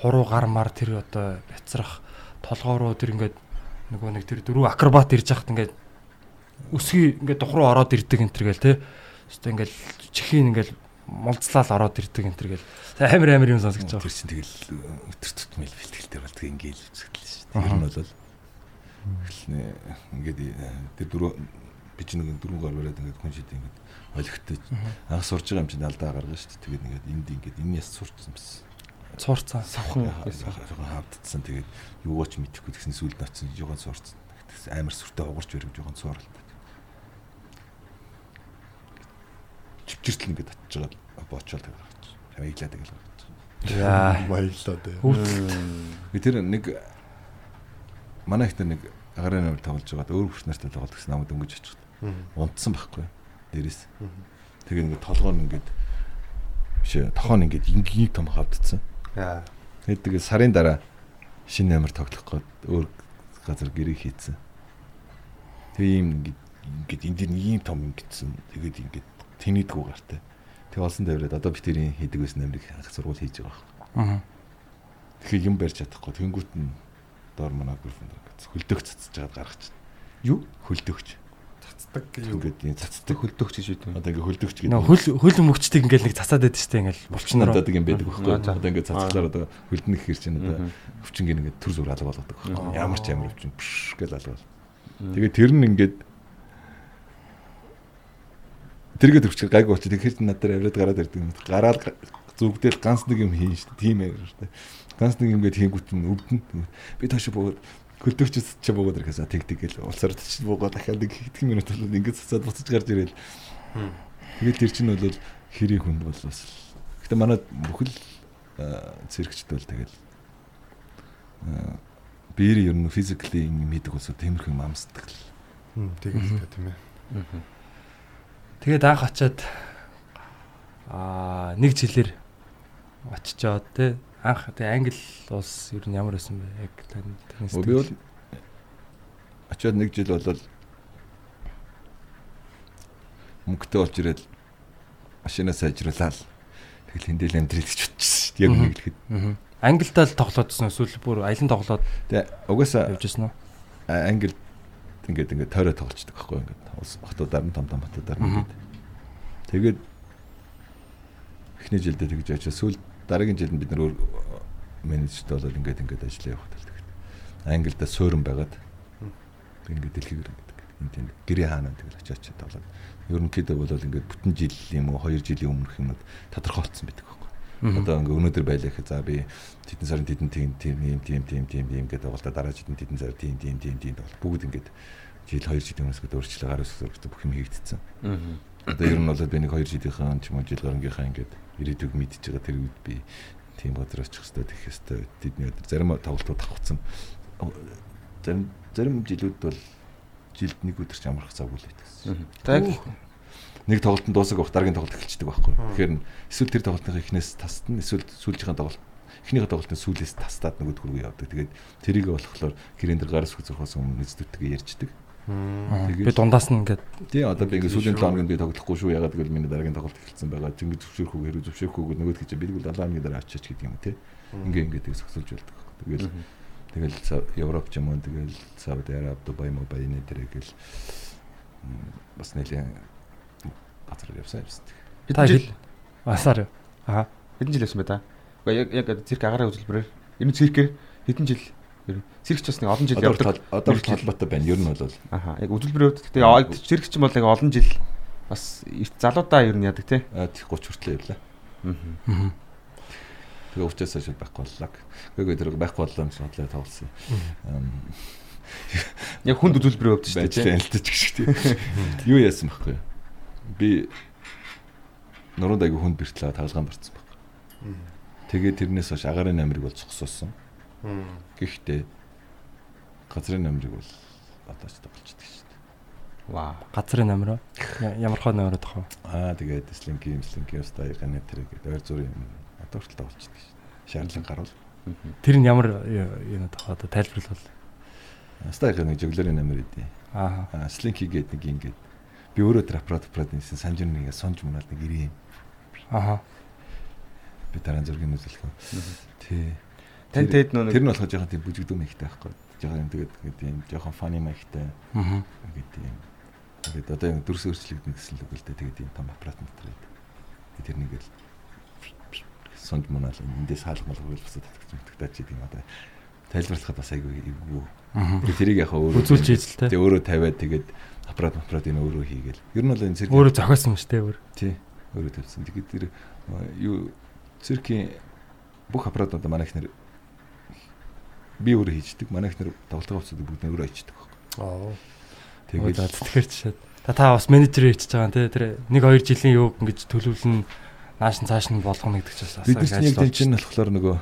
Speaker 4: хуруу гар мар тэр одоо бяцрах толгоороо тэр ингээд нөгөө нэг тэр дөрөв акробат ирж хахад ингээд өсгий ингээд дух руу ороод ирдэг энэ төр гээл те өстой ингээд чихийн ингээд мулцлал ороод ирдэг энэ төр гээл амар амар юм сонсож
Speaker 1: Тэр
Speaker 4: байгаа.
Speaker 1: чинь тэгэл өтөр тутмал бэлтгэлтэй болдог ингээл үзэгдэл шүү дээ. Тэр нь бол эхлэнэ ингээд э, тэр дөрөв би чинь нэг дөрөв гар бариад ингээд хүн шид ингээд олигтой анх сурж байгаа юм чинь алдаа гаргана шүү дээ. Тэгээд ингээд энд ингээд энэ яс сурчсан бас.
Speaker 4: Цуурцаа.
Speaker 6: Савхан.
Speaker 1: хаагдсан. Тэгээд юугаа ч мэдэхгүй тэгсэн сүлд натсан жоохон суурцсан. Тэгсэн амар сүртэй угарч барив жоохон сууралтай. Чивчэртэл ингээд татж байгаа боочоод байгаа. Хавиглаад байгаа л.
Speaker 4: Яа.
Speaker 5: Баярлалаа дээ.
Speaker 1: Би тэр нэг манай ихтэй нэг агарын номер тоглож байгаад өөр хүч нартай тоглоод гэсэн намайг дөнгөж очиход унтсан байхгүй дээрээс. Тэгээ ингээд толгоо нь ингээд биш тохоо нь ингээд ингийн том хавдцсан.
Speaker 5: Яа.
Speaker 1: Тэгээд тэгээ сарын дараа шинэ номер тоглох гээд өөр газар гэрээ хийцэн. Тэгээ ийм ингээд ингээд энэ дэр ийм том ингэсэн. Тэгээд ингээд тэнийдгүү гартай. Тэг олсон давраад одоо бид тэрийн хийдэг байсан амрыг анх сургууль хийж байгаа байхгүй.
Speaker 4: Аа.
Speaker 1: Тэгэхээр юм барьж чадахгүй. Тэнгүүт нь доор манай гүрфэнд ингээд хөлдөг цацж жагаад гаргач.
Speaker 5: Юу?
Speaker 1: Хөлдөгч.
Speaker 5: Цацдаг юу?
Speaker 1: Ингээд энэ цацдаг
Speaker 6: хөлдөгч гэж үү.
Speaker 1: одоо ингээд хөлдөгч гэдэг.
Speaker 4: Нөө хөл хөл мөвчтийг ингээл нэг цацаад байдаг штэ ингээл булчнаар.
Speaker 1: надад юм байдаг байхгүй. Одоо ингээд цацглаар одоо хөлдөн гэхэр чинь одоо өвчнгийн ингээд төр зүр алга болгодог байхгүй. Ямар ч ямар өвчин пш гэж алга. Тэгээд тэр нь ингээд тэргээд өвчг гайгүй болчих. Тэгэхээр чи надад аваад гараад ирдэг юм. Гараад га- зүгдэл ганц нэг юм хийн шүү дээ. Тийм ээ шүү дээ. Ганц нэг юм гээд хийгүүт нь өвдөн. Би тоош бөгөөд хөлдөгчс чи бөгөөд ирэхээс тэг тэг гэл улсаар чи бөгөөд дахиад нэг хэдхэн минут бол ингээд цацаад буцаж гарч ирээл. Тэгээд тэр чинь бол хэрийн хүнд бол бас Гэтэ манай бүхэл циркчд бол тэгэл биер ер нь физикли юм хийдэг болсон тиймэрхүү юм амсдаг л.
Speaker 5: Хм, тэгээд тийм ээ.
Speaker 4: Тэгээд анх очиад аа нэг жилээр очичоод те анх тэг англи улс ер нь ямар байсан бэ? Яг тань
Speaker 1: Өө, Би бол очиод нэг жил болол мөнгөтэй болж ирээд машинаа сайжруулаад тэгэл хэндэл амьдрал гэж бодчихсон шүү дээ. Яг нэг хэлэхэд.
Speaker 4: Аа. Англидаа л тоглоодсон эсвэл бүр аялан тоглоод
Speaker 1: Тэгээ угаасаа
Speaker 4: явж ирсэн үү?
Speaker 1: а- англи ингээд ингээд тойроо тоглолцдог байхгүй ингээд. Улс хотуудаар нь том том хотуудаар нь ингээд. Тэгээд эхний жилдээ тэгж очиж сүүл дараагийн жилд бид нар өөр менежертэй болоод ингээд ингээд ажиллаа явах тал тэгээд англидаа суурин байгаад ингээд дэлхийгээр ингээд энэ тийм гэрээ хаанаа тэгэл очиж очиж тоглоод. Ерөнхийдөө бол ингээд бүтэн жил юм уу 2 жилийн өмнөх юмуд тодорхойлцсон байдаг. Одоо ингээ өнөөдөр байлаа гэхэд за би тэдэн сарын тэдэн тийм тийм ийм тийм тийм тийм тийм гэдэг тоглоо дараа жилд тэдэн сар тийм тийм тийм тийм тоглоо бүгд ингээд жил 2 жилийн өмнөөс гээд өөрчлөлт гараас үүсгэж бүх юм хийгдсэн. Одоо ер нь бол би нэг 2 жилийнхаа ч юм уу жил гарангийнхаа ингээд ирээдүг мэдчихэж байгаа тэр үед би тийм газар очих хэвээр тех хэвээр тэдний өдөр зарим тоглолтууд авахсан. Зарим зарим жилүүд бол жилд нэг өдөр ч амарх цаг үйл байсан.
Speaker 6: За
Speaker 1: Нэг тоглолтод дуусах авах дараагийн тоглолт эхэлчихдэг байхгүй. Тэгэхээр нь эсвэл тэр тоглолтын эхнээс тасдна эсвэл сүүлжийн тоглолт эхнийхээ тоглолтын сүүлээс тастаад нөгөөд хүргүү явдаг. Тэгээд тэрийг болохоор гэрэн дээр гараас хүзөхөөс өмнө эцдүүдтэйгээ ярьждаг.
Speaker 4: Би дундаас нь ингээд
Speaker 1: Тий одоо би ингээ сүүлийн 7 хоногийн би тоглохгүй шүү ягаад гэвэл миний дараагийн тоглолт эхэлсэн байгаа. Зингээ зөвшөөрөх үү хэрэг зөвшөөрөх үү нөгөөд гэж би тэгвэл 7 хоногийн дараа очиж гэдэг юм тий. Ингээ ингээ тэг зогсуулж болдог. Тэгэл тэгэл Са- Европ ч юм уу тэгэл Сауди Араб, Дубай, Мобай нэ дээр гэл бас нэлээ газар явсан юмсан.
Speaker 4: та хэл асаар. Аа.
Speaker 6: хэдэн жил явсан бэ та? Уу яг цирк агараа үзэлбэрээр ер нь циркээр хэдэн жил ер нь циркч бас нэг олон жил явдаг.
Speaker 1: одоо холбоотой байна. Ер нь бол
Speaker 6: Аха яг хувьд гэхдээ аа, циркч юм бол яг олон жил бас эрт залуудаа ер нь яадаг те.
Speaker 1: а, 30 хүртэл явлаа.
Speaker 4: Аа.
Speaker 1: Тэгээ уучаас хойш байхгүй боллоо. Гэхдээ тэр байхгүй боллоо гэж бодлоо тоглосон.
Speaker 6: Яг хүнд үзэлбэрийн хувьд шүү дээ.
Speaker 1: ялтаж гэх шиг тийм. Юу яасан бэхгүй. Би нуруунд айгу хүнд бэртлээ тавлгаан барцсан байхгүй. Тэгээд тэрнээс хойш агарын намрыг бол цогсоосон. Гэхдээ газрын намрыг бол одоо ч тоглолцдог шүү дээ.
Speaker 6: Вау.
Speaker 4: Газрын номер ямар хоо номер тох вэ?
Speaker 1: Аа тэгээд слинки слинки өстой ганы тэр гэдэг ойр зүрийн юм одоо хүртэл тоглолцдог шүү дээ. Шаарлан гарвал.
Speaker 4: Тэр нь ямар юу тох одоо тайлбарлал.
Speaker 1: Өстой ганы жөглөрийн намр идэв.
Speaker 4: Аа.
Speaker 1: Аа слинки гэдэг нэг ингээд би өөрөө тэр аппарат аппарат нээсэн санжир нэг сонж мунаад нэг ирээ.
Speaker 4: Аа.
Speaker 1: Би дараа зургийг үзүүлэх. Тий. Тэр-
Speaker 6: тэд нөө
Speaker 1: Тэр нь болохоор жоохон тийм бүжигдүү мэхтэй байхгүй. Жоохон тэгээд ингээд юм жоохон фаны мэхтэй
Speaker 4: Аа.
Speaker 1: ингээд юм. Тэгээд одоо юм дүрс өөрчлөгдөн гэсэн л үг л дээ. Тэгээд юм том аппарат дотор байдаг. Тэгээд тэр нэг л сонд манаа л эндээс хаалга малгал болчихсон татгч мэтгтаач гэдэг юм одоо тайлбарлахад бас айгүй эвгүй. Тэгээд тэрийг яг өөрөө
Speaker 4: Үзүүлж ийзэлтэй.
Speaker 1: Тэгээд өөрөө тавиад тэгээд аппарат аппарат энэ өөрөө хийгээл. Ер нь бол энэ цирк
Speaker 4: Өөрөө зохиосон юм шүү дээ өөр.
Speaker 1: тий өөрөө тавьсан. Тэгээд тэр юу циркийн бүх аппаратууд манай ихнэр би өөрөө хийждэг. Манай ихнэр тоглолтын хувцсыг бүгд өөрөө хийждэг.
Speaker 5: Аа.
Speaker 4: Тэгээд тэгэхээр чишээд та та бас менежер хийчихэж байгаа юм те тэр 1 2 жилийн юу ингэж төлөвлөн нааш нь цааш нь болгоно гэдэг чинь бас
Speaker 1: бид чинь яг
Speaker 4: ажил
Speaker 1: тийм чинь болохоор нөгөө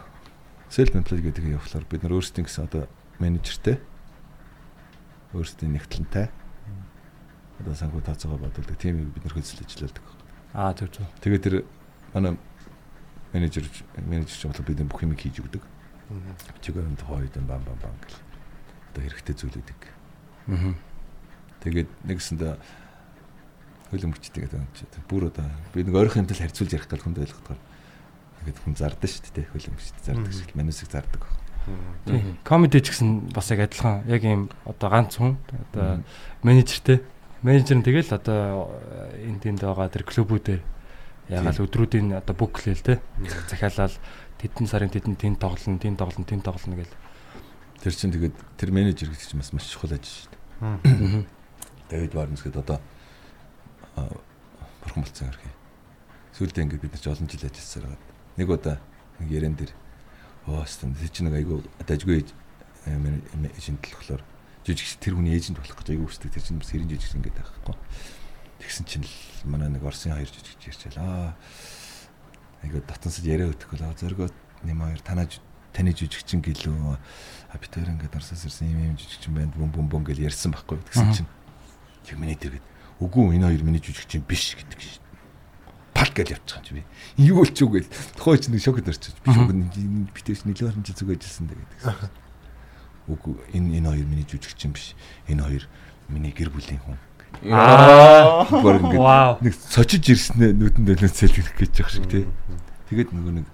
Speaker 1: self employed гэдэг юм явахлаар бид нар өөрсдийн гэсэн одоо менежертэй өөрсдийн нэгтлэнтэй одоо санхүү тооцоогоо бодуулдаг тийм юм бид нар хөлсөл ажилладаг.
Speaker 4: Аа тэр зөв.
Speaker 1: Тэгээд тэр манай менежер менежер ч болоо бид нар бүх юм хийж өгдөг. Чигээр нь тухай үед бам бам бам гэл. Одоо хэрэгтэй зүйлүүдийг
Speaker 4: Аа.
Speaker 1: Тэгээд нэгсэндээ юм чи. Бүр одоо би нэг ойрхон юмтай харьцуулж ярих гал хүнд ойлгохоор. Тэгээд хүн зардаг шүү дээ хөлөн мөчтэй зардаг шиг манусыг зардаг.
Speaker 4: Тийм. Комеди ч гэсэн бас яг адилхан. Яг ийм одоо ганц хүн одоо менежертэй. Менежер нь тэгэл одоо энэ тэнд байгаа тэр клубүүдээр ягаал өдрүүдийн одоо бүклээл те. Захиалал тэдэн сарын тэдэн тэнд тоглоно, тэнд тоглоно, тэнд тоглоно гэл.
Speaker 1: Тэр чинь тэгээд тэр менежер гэдэг чинь бас маш чухал ажил шүү дээ. Дэвид Варнс гэдэг одоо бурхан болцсон хэрэг. Сүүлдээ ингээд бид нар ч олон жил ажилласаар байгаа. Нэг удаа нэг ярен дээр оо стэн тэр чинь нэг айгу дажгүй эйжент л болохоор жижиг тэр хүний эйжент болох гэж айгу хүсдэг. Тэр чинь бас хэрэн жижиг ингээд байхгүй. Тэгсэн чинь л манай нэг Орсын хоёр жижиг ярьчаал аа айгу татансад яриа өгдөг л зоргоо нэм хоёр танаа таны жижигчин гэлөө. А бид хоёр ингээд Орсоос ирсэн юм юм жижигчин байна бөм бөм бөм гэж ярьсан байхгүй тэгсэн чинь тэг миний тэргээд үгүй энэ хоёр миний жижигчин биш гэдэг шин пал гэж явчихсан чи би. Юу болчих уу гэл тохой ч нэг шокд орчих би шокд битээс нэлээд орчин зүг ажилласан даа гэдэг үгүй энэ энэ хоёр миний жижигчин биш энэ хоёр миний гэр бүлийн хүн
Speaker 4: Аа.
Speaker 1: Нэг сочиж ирснэ нүдэнд өлөө цэлгэх гэж явах шиг тий. Тэгээд нөгөө нэг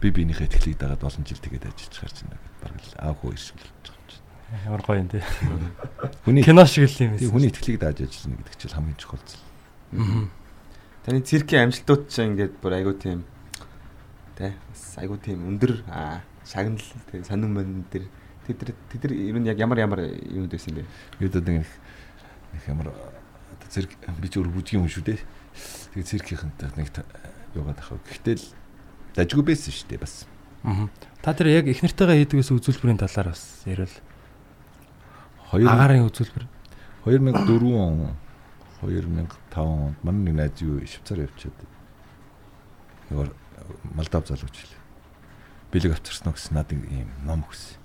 Speaker 1: би биенийхээ итгэлийг дагаад олон жил тэгээд ажиллаж гарч байна гэдэг баг л аав хөө ирсэн л болж байгаа юм чинь.
Speaker 4: Ямар гоё юм те.
Speaker 1: Хүний
Speaker 4: Кино шиг л юм
Speaker 1: тий,
Speaker 4: эсвэл.
Speaker 1: хүний итгэлийг дааж ажиллана гэдэг чинь хамгийн чухал зүйл.
Speaker 6: Таны циркийн амжилтууд ч ингээд бүр айгуу тийм тэ бас айгуу тийм өндөр аа шагнал тэ сонин мөн дээр тэд тэд ер нь яг ямар ямар юмуд байсан бэ?
Speaker 1: Бид одоо нэг нэг ямар одоо зэрэг би ч өөр бүжгийн хүн шүү дээ. Тэгээд циркийнхэнтэй нэг та- юугаад ахав. Гэхдээ л дажгүй байсан шүү дээ бас.
Speaker 4: Мгм. Та тэр яг их нартайгаа хийдгээс үзүүлбэрийн талаар бас ярил.
Speaker 1: 2
Speaker 4: Агарын үзүүлбэр.
Speaker 1: 2004 он 2005 онд манай нэг найз юу Швейцар явчихад нөгөө Молдав залууч л бэлэг авчирсан гэсэн надад ийм ном өгсөн.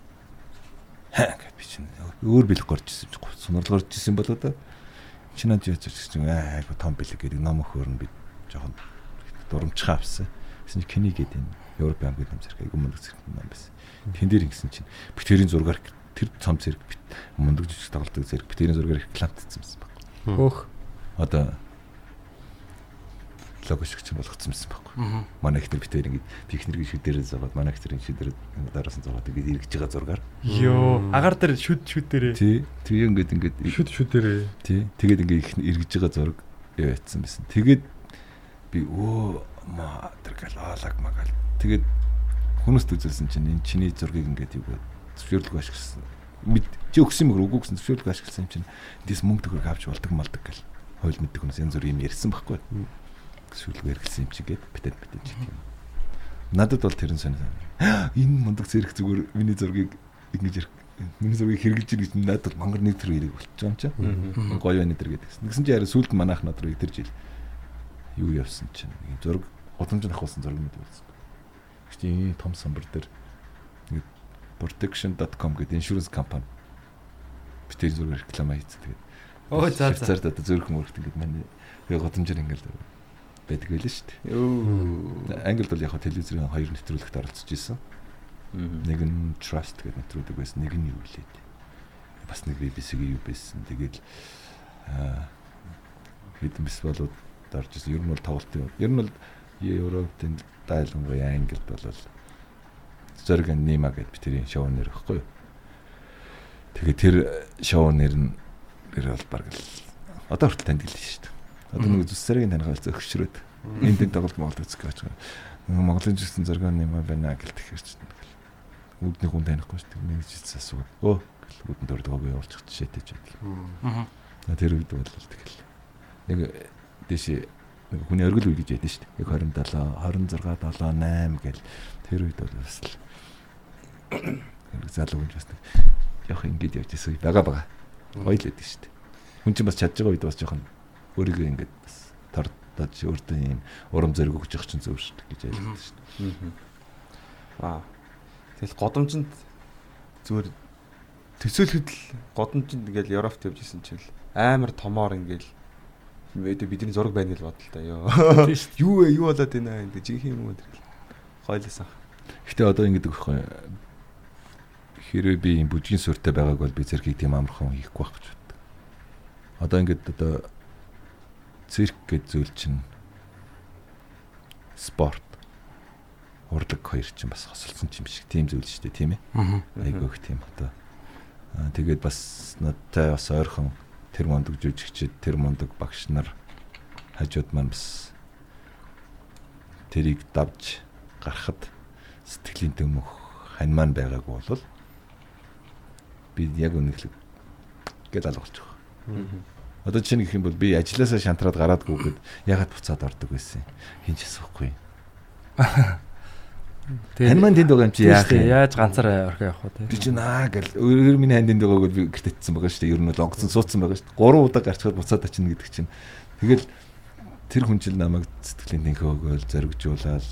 Speaker 1: Хаа гэж би чинь өөр бэлэг горч ирсэн чинь сунарлал горч ирсэн болоо да. Чи над яаж чинь айгу том бэлэг гэдэг ном өгөөр нь би жоохон дурамчхаа авсан. Гэсэн чинь Кени гэдэг энэ Европ ам гэдэг зэрэг айгу мундаг зэрэг ном байсан. Тэн дээр ингэсэн чинь битэрийн зургаар тэр цом зэрэг бит- мундаг жижиг тоглолтог зэрэг битэрийн зургаар рекламтцсан байсан баг.
Speaker 4: Хөөх.
Speaker 1: Одоо лого шиг ч болгоцсон байсан байхгүй. Манай ихнэр битээр ингэж пикнер гэж шүдэрээ зовоод манай ихнэрийн шүдэр дараасан зовоод ингэж эргэж байгаа зургаар.
Speaker 4: Йоо, агаар дээр шүд шүд дээрээ.
Speaker 1: Тий. Тэгээ ингэж ингэж
Speaker 5: Шүд шүдэрээ.
Speaker 1: тий. Тэгээд ингэ их эргэж байгаа зураг яваадсан байсан. Тэгээд би өө ма тэр галаалаг магаал. Тэгээд хүмүүст үзүүлсэн чинь энэ чиний зургийг ингэж юу гэдэг зөвшөөрлөг ашигласан. Мэд чи өгсөн мөр үгүй гэсэн зөвшөөрлөг ашигласан юм чинь эндээс мөнгө төгрөг авч болдог малдаг гэл. Хойл мэддэг хүнээс янз бүрийн ярьсан байхгүй. Зөвшөөрлөг хэрэгсэн юм чи гээд битээд битээд чи тийм. Надад бол тэрэн сонь. Энэ мундаг зэрэг зүгээр миний зургийг ингэж миний зургийг хэрэгжилж ир гэж надад мангар нэг төр хэрэг болчих юм чаа. Гоё байна тэр гэдэг. Нэгсэн чи хараа сүлд манайх над руу тэр жил юу явсан чинь нэг зураг удамжинд авахсан зураг мэт болсон. Гэвч том самбар дээр нэг protection.com гэдэг insurance компани битэр зураг реклама хийцээ тэгээд
Speaker 4: Оо за за.
Speaker 1: Швейцарт одоо зөрөх мөрөхт ингээд манай годамжир ингээд байдаг байлаа шүү дээ.
Speaker 6: Йоо.
Speaker 1: Англид бол яг хаа телевизэрийн хоёр нэвтрүүлэгт оролцож исэн. Нэг нь Trust гэдэг нэвтрүүлэг байсан, нэг нь юу лээд. Бас нэг BBC-ийн юу байсан. Тэгээд аа хэдэн бис болоод орж исэн. Ер нь бол тоглолтын. Ер нь бол Европын дайлангуяа Англид бол Зориг Нима гэдэг битэрийн шоу нэр юу? Тэгээ тэр шоу нэр нь тэр бол баг л одоо хүртэл таньдаг л шүү дээ. Одоо нэг зүсэрийн танихаас зөгшрөөд энд энэ тоглолт Монголд үзэх гэж байгаа. Монголын жигсэн зориг Нима байна гэл тэгэхэр чинь үүдний хүн танихгүй шүү дээ. Нэг жигс асууад өө үүдэн дөрдөг явуулчих жишээтэй ч байдаг.
Speaker 4: Мгм.
Speaker 1: Тэр үед бол тэгэл нэг дэшээ нэг хүний өргөл үе гэж ядсан шүү дээ. Яг 27, 26, 7, 8 гэл тэр үед бол бас л залуу хүн бас нэг яг ингэж явж исэн үе байгаа байгаа. Гоё л байдаг шүү дээ. Хүн чинь бас чадж байгаа үед бас жоохон өөрийгөө ингэж бас тортож өөртөө юм урам зориг өгч явах чинь зөв шүү гэж ялдаг шүү дээ.
Speaker 6: Вау. Тэгэл годомжинд зүгээр төсөөлөхөд л годомжинд ингээл Европт явж исэн чинь амар томоор ингээл мэдээ бидний зураг байна гэж бодлоо ёо. Юу вэ? Юу болоод байна энэ жинхэнэ юм уу тэр. Хойлоос ах.
Speaker 1: Гэтэ одоо ингэдэг байхгүй. Хэрвээ би юм бүжгийн суурьтай байгааг бол би зэрхийг тийм амархан хийхгүй байх гэж боддог. одоо ингээд одоо цирк гэж зүйл чинь спорт урлаг хоёр чинь бас хосолсон юм шиг тийм зүйл шүү дээ тийм ээ. Айгүйх тийм одоо. Тэгээд бас надтай бас ойрхон тэр мондөг жүжигчид тэр мондөг багш нар хажууд маань бас тэрийг давж гарахад сэтгэлийн төмөх хань маань байгаагүй бол би яг үнэхлэг гэж алгуулж байгаа. Одоо чинь гэх юм бол би ажилласаа шантраад гараадгүйгээд ягаад буцаад ордог байсан юм. Хинч асуухгүй. Хань маань тэнд байгаа юм чи яах юм?
Speaker 4: Яаж ганцаараа орхио явах вэ?
Speaker 1: Би чинь аа гэл өөр миний ханд энд байгааг би гэртэтсэн байгаа шүү дээ. Ер нь бол онгоцон суудсан байгаа шүү дээ. Гурван удаа гарчгаад буцаад очино гэдэг чинь. Тэгэл тэр хүн жил намайг сэтгэлийн тэнхээ өгөөл зоригжуулаад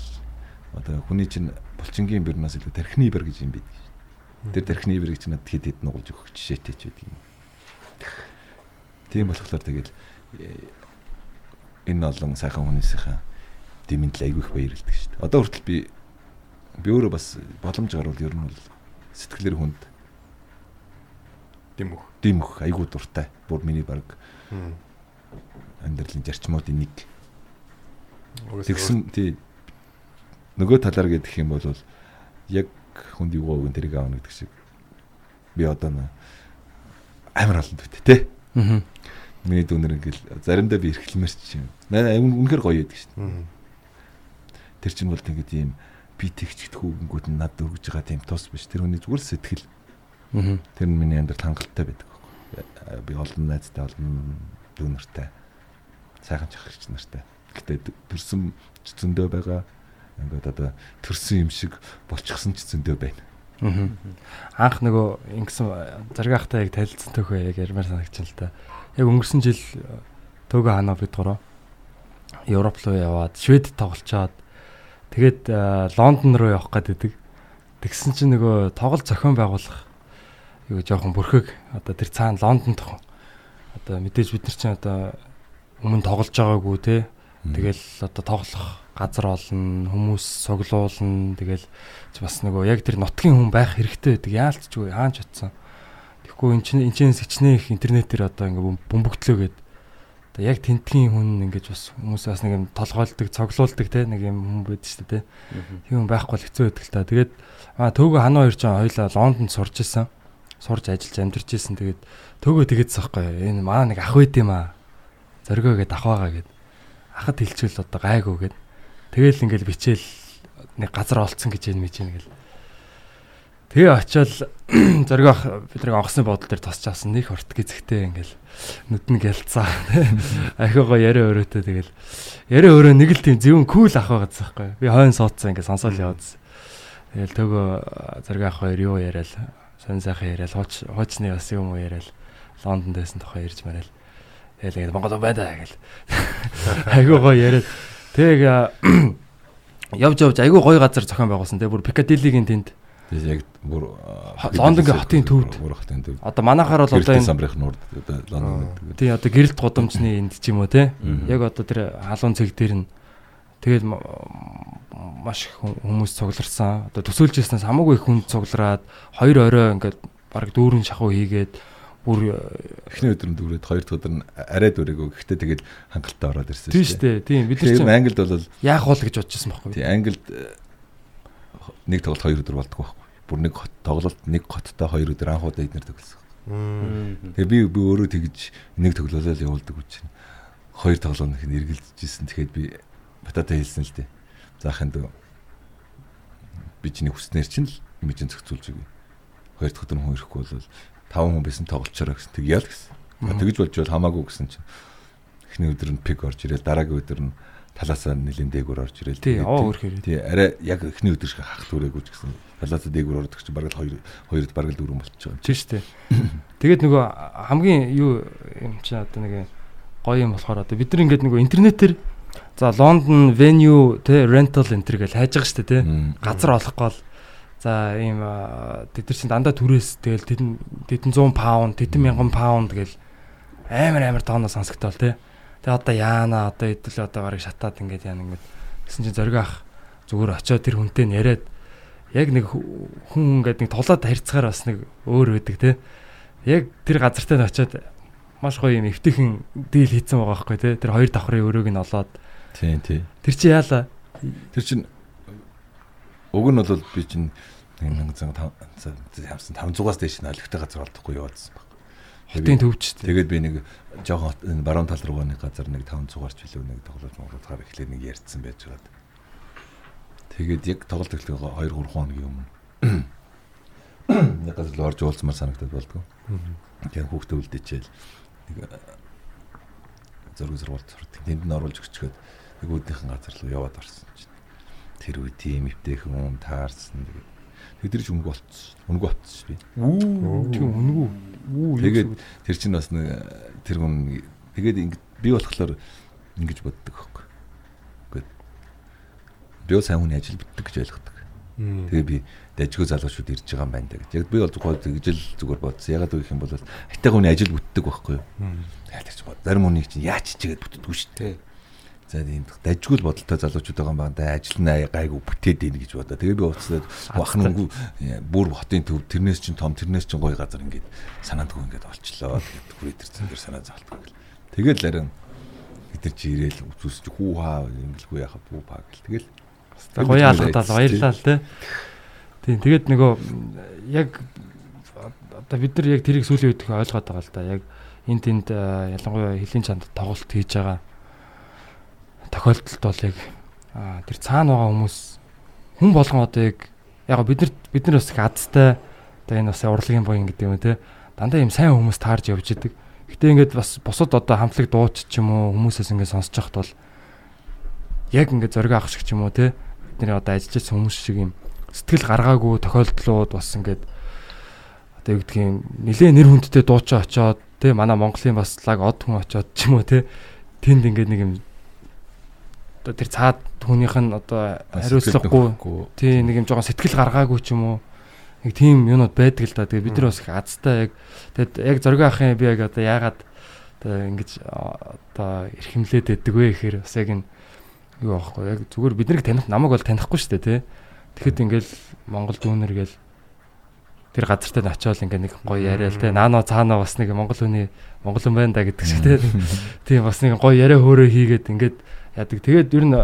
Speaker 1: одоо хүний чинь булчингийн бэрнээс илүү тархины бэр гэж юм бид. Тэр тархины бэрийг чинь надад хэд хэд нугалж өгөх жишээтэй ч байдаг юм. Тийм болохоор тэгэл энэ олон сайхан хүнийсийнхээ дэмэнд л айгүйх баярлдаг шүү дээ. Одоо хүртэл би би өөрөө бас боломж гарвал ер нь бол сэтгэлээр хүнд
Speaker 5: Дэм үх.
Speaker 1: димөх айгуу дуртай. Бүр миний баг амьдралын зарчмуудын нэг. Тэгсэн тий нөгөө талаар гэдэг юм бол яг хүнд юу гоог тэрийг аавна гэдэг шиг би одоо амар олон төт те.
Speaker 4: Аа.
Speaker 1: Миний дүнэр ингээл заримдаа би эрхлэмэр чинь. Үнэхээр гоё яадаг шүү дээ. Тэр чинь бол тэгээд ийм би тэгч хүүгэнгүүд нь надад өргөж байгаа тийм тус биш. Тэр хүний зүгээр сэтгэл.
Speaker 4: Аа.
Speaker 1: Тэр нь миний амьдрал хангалттай байдаг. байхгүй. Би олон найзтай олон дүүнэртэй сайхан чахагч нартай. Гэтэ төрсөн зөндөө байгаа. Ингээд одоо төрсөн юм шиг болчихсон ч зөндөө байна.
Speaker 4: Анх нөгөө ингэсэн заргахтай яг танилцсан төхөө яг ярмаар санагч л та. Яг өнгөрсөн жил төгөө ханаа бид гурав Европ руу яваад Швед тоглолцоод тэгээд э, Лондон руу явах гэдэг. Тэгсэн чинь нөгөө тоглолт зохион байгуулах юу жоохон бүрхэг. Одоо тэр цаана Лондонд одоо мэдээж бид нар чинь одоо өмнө тоглож байгаагүй те. Тэгэл одоо тоглох газар олно, хүмүүс цуглуулна. Тэгэл бас нөгөө яг тэр нутгийн хүн байх хэрэгтэй байдаг. Яалтчгүй хаач утсан. Тэгэхгүй эн чинь энэчнээс хичнээн их интернетээр одоо ингээ бөмбөгдлөө гээд. Одоо яг тентгийн хүн ингэж бас хүмүүс бас нэг юм толгойлдог, цоглуулдаг те нэг юм хүн байдаг шүү дээ те. Тийм хүн байхгүй л хэцүү байдаг л та. Тэгээд аа төөгөө ханаа хоёр ч хоёлаа Лондонд сурч исэн. Сурж ажиллаж амьдарч исэн. Тэгээд төөгөө тэгээдсэн байхгүй. Энэ маа нэг ах байд юм аа. Зоргоо гээд ах байгаа гээд ахад хэлчихвэл одоо гайгүй гэд. Тэгэл ингээл бичээл нэг газар олцсон гэж юм мэдэж ингээл. Тэгээ очиод зоргоох бид нэг онгоцны бодол дээр тосч авсан нэг хорт гизэгтэй ингээл нүдэн гэлцаа. Ахигаа яриа өрөөтэй тэгэл яриа өрөө нэг л тийм зөвөн кул ах байгаа байхгүй. Би хойно суудсан ингээд сонсоол яваадсан. Тэгэл төгөө зоргоох хоёр юу яриад сонь сайхан яриад хууч хуучны бас юм уу яриад Лондонд байсан тухай ярьж мараал. Тэгэл ингээд Монгол байна гэл. Гоё яриад. Тэг явж явж айгуу гоё газар зохион байгуулсан. Тэг бүр Пикадилигийн тэнд.
Speaker 1: Тэгээд яг бүр
Speaker 4: Лондонгийн хотын төвд. Одоо манахаар бол одоо энэ
Speaker 1: самбрах нурд одоо Лондон
Speaker 4: тий одоо гэрэлт гудамжны энд ч юм уу те. Яг одоо тэр халуун цэг дээр нь тэгээд м- маш их хүм- хүмүүс цугларсан. Одоо төсөөлж яснаас хамаагүй их хүн цуглараад хоёр орой ингээд баг дүүрэн шахуу хийгээд бүр
Speaker 1: Эхний өдөр нь дүүрээд хоёр дахь өдөр нь арай дүүрээгүй. Гэхдээ тэгээд хангалттай ороод ирсэн
Speaker 4: тийм шүү дээ. Тийм бид нар чинь
Speaker 1: Англид бол
Speaker 4: яах вэ гэж бодчихсон байхгүй.
Speaker 1: тий Англид э, нэг тоглолт хоёр өдөр болдог байхгүй. Бүр нэг хот тоглолт нэг хоттой хоёр өдөр анх удаа эднэр тоглосон. Тэгээ би би өөрөө тэгж нэг тоглолоо явуулдаг гэж байна. Хоёр тоглоом их эргэлзэж исэн. Тэгэхэд би бататай хэлсэн л дээ. Заахын дөө би чиний хүснээр чинь л имижэн зохицуулж өгье. Хоёр дахь өдөр хүн ирэхгүй бол таван хүн байсан тоглолчороо гэсэн. Тэг ял гэсэн. Тэгж болж бол хамаагүй гэсэн чинь эхний өдөр нь пик орж ирэл дараагийн өдөр нь талаасаа нэлийн дээгүүр орж ирэл.
Speaker 4: Тий, оо
Speaker 1: тий-
Speaker 4: өрхөөр.
Speaker 1: Тий, арай яг эхний өдөр шиг хах дүүрээгүй ч гэсэн талаасаа дээгүүр ордог чинь бараг л хоёр хоёрд бараг л дөрөв болчихж байгаа.
Speaker 4: Тийм шүү дээ. Тэгээд нөгөө хамгийн юу юм чи одоо нэг гоё юм болохоор одоо бид нар ингээд нөгөө интернетээр за Лондон venue те rental enter гэж хайж байгаа дээ те. Газар олохгүй бол за ийм тэд нар чинь дандаа түрээс тэгэл тэдэн тэдэн 100 паунд тэдэн мянган паунд гэл амар амар тооноо сонсогдтол тий. Тэгээ одоо яана одоо идэл одоо барыг шатаад ингээд яана ингээд гэсэн чинь зориг ах зүгээр очиод тэр хүнтэй нь яриад яг нэг хүн ингээд нэг тулаад харьцахаар бас нэг өөр байдаг тий. Яг тэр газар дээр очиод маш гоё юм эвтэйхэн дийл хийцэн байгаа байхгүй тий. Тэр хоёр давхрын өрөөг нь олоод
Speaker 1: Тийм тий.
Speaker 4: тэр чи яалаа
Speaker 1: Тэр чинь уг нь бол би чинь 1500 хамсан 500-аас дээш нь олигтой газар олдохгүй яваадсан баг.
Speaker 4: хотын төвч тий.
Speaker 1: Тэгээд би нэг жоохон баруун тал руугаа нэг газар нэг 500-аар ч билүү нэг тоглож моглохоор эхлээд нэг ярьсан байж байгаа. Тэгээд яг тоглолт эхлэх 2 3 хоногийн өмнө нэг газар л орж уулзмаар санагдаад болдгоо. Тэгээд хүүхдээ үлдээчээл нэг зураг зурвалт сурдаг. Тэнд нь оруулж өчгөөд нэг үүднийхэн газар руу яваад орсон чинь. Тэр үе тийм өвтэйхэн юм таарсан. Тэгээд тэд нар ч өнгө болцсон. Өнгө болцсон би.
Speaker 4: Тийм үнгүү. Үү
Speaker 1: Тэгээд тэр чинь бас нэг тэр хүн тэгээд ингэ би болохоор ингэж боддог байхгүй. Гэхдээ би бол сайн хүний ажил битдэг гэж ойлгодог. Тэгээ би дажгүй залуучууд ирж байгаа юм байна да гэж. Яг би бол зүгээр тэгж л зүгээр бодсон. Ягаад гэх юм бол хайтаа хүний ажил бүтдэг байхгүй юу? Чинь зарим хүний чинь яач чигээд бүтдэггүй шүү дээ. За тийм дажгүй л бодолтой залуучууд байгаа юм байна да. Ажил нь гайгүй бүтээд ийн гэж бодоо. Тэгээ би уцаад бахнангүй бүр хотын төв тэрнээс чинь том тэрнээс чинь гоё газар ингээд санаандгүй ингээд олчлоо. Тэгээд хүрээдэрсэн дэр санаа залтгүй гэл. Тэгээд л арин бид нар чи ирээл үзүүлж хүү хаа ингэлгүй яхаа бүү паа гэл. Тэгэл
Speaker 4: гоё алгадаа баярлалаа тий. Тийм тэгээд нөгөө яг одоо бид нар яг тэрийг сүүлийн үед ойлгоод байгаа л да. Яг энд тэнд э, ялангуяа хилийн чанд тоглолт хийж байгаа тохиолдолд бол яг тэр цаана байгаа хүмүүс хүн болгон одоо яг яг бид нар бид нар бас их азтай одоо энэ бас урлагийн боён гэдэг юм те дандаа юм сайн хүмүүс таарж явж идэг. Гэтэ ингээд бас бусад одоо хамтлаг дууч ч юм уу хүмүүсээс ингээд сонсож яхад бол яг ингээд зориг авах шиг ч юм уу те бидний одоо ажиллаж хүмүүс шиг юм сэтгэл гаргаагүй тохиолдлууд бас ингээд одоо юу гэдгийг нилээ нэр хүндтэй дуучаа очоод те манай Монголын бас лаг од хүн очоод ч юм уу те тэнд ингээд нэг юм одоо тэр цаад хүнийх нь одоо хариуцлагагүй тий нэг юм жоохон сэтгэл гаргаагүй ч юм уу нэг тийм юмуд байдаг л да. Тэгээ бид нар бас их азтай яг тэгэд яг зөргөө ахын би яг одоо яагаад одоо ингэж одоо эрхэмлээд байдаг вэ гэхээр бас яг энэ юу аахгүй яг зүгээр бид нарыг таних намайг бол танихгүй шүү дээ тий. Тэгэхэд ингээл Монгол дүүнер гээл тэр газартаа нь очиод ингээ нэг гоё яриа л тий. Наано цаанаа бас нэг Монгол хүний Монгол хүн байна да гэдэг шиг тий. Тийм бас нэг гоё яриа хөөрөө хийгээд ингээд яадаг. Тэгээд ер нь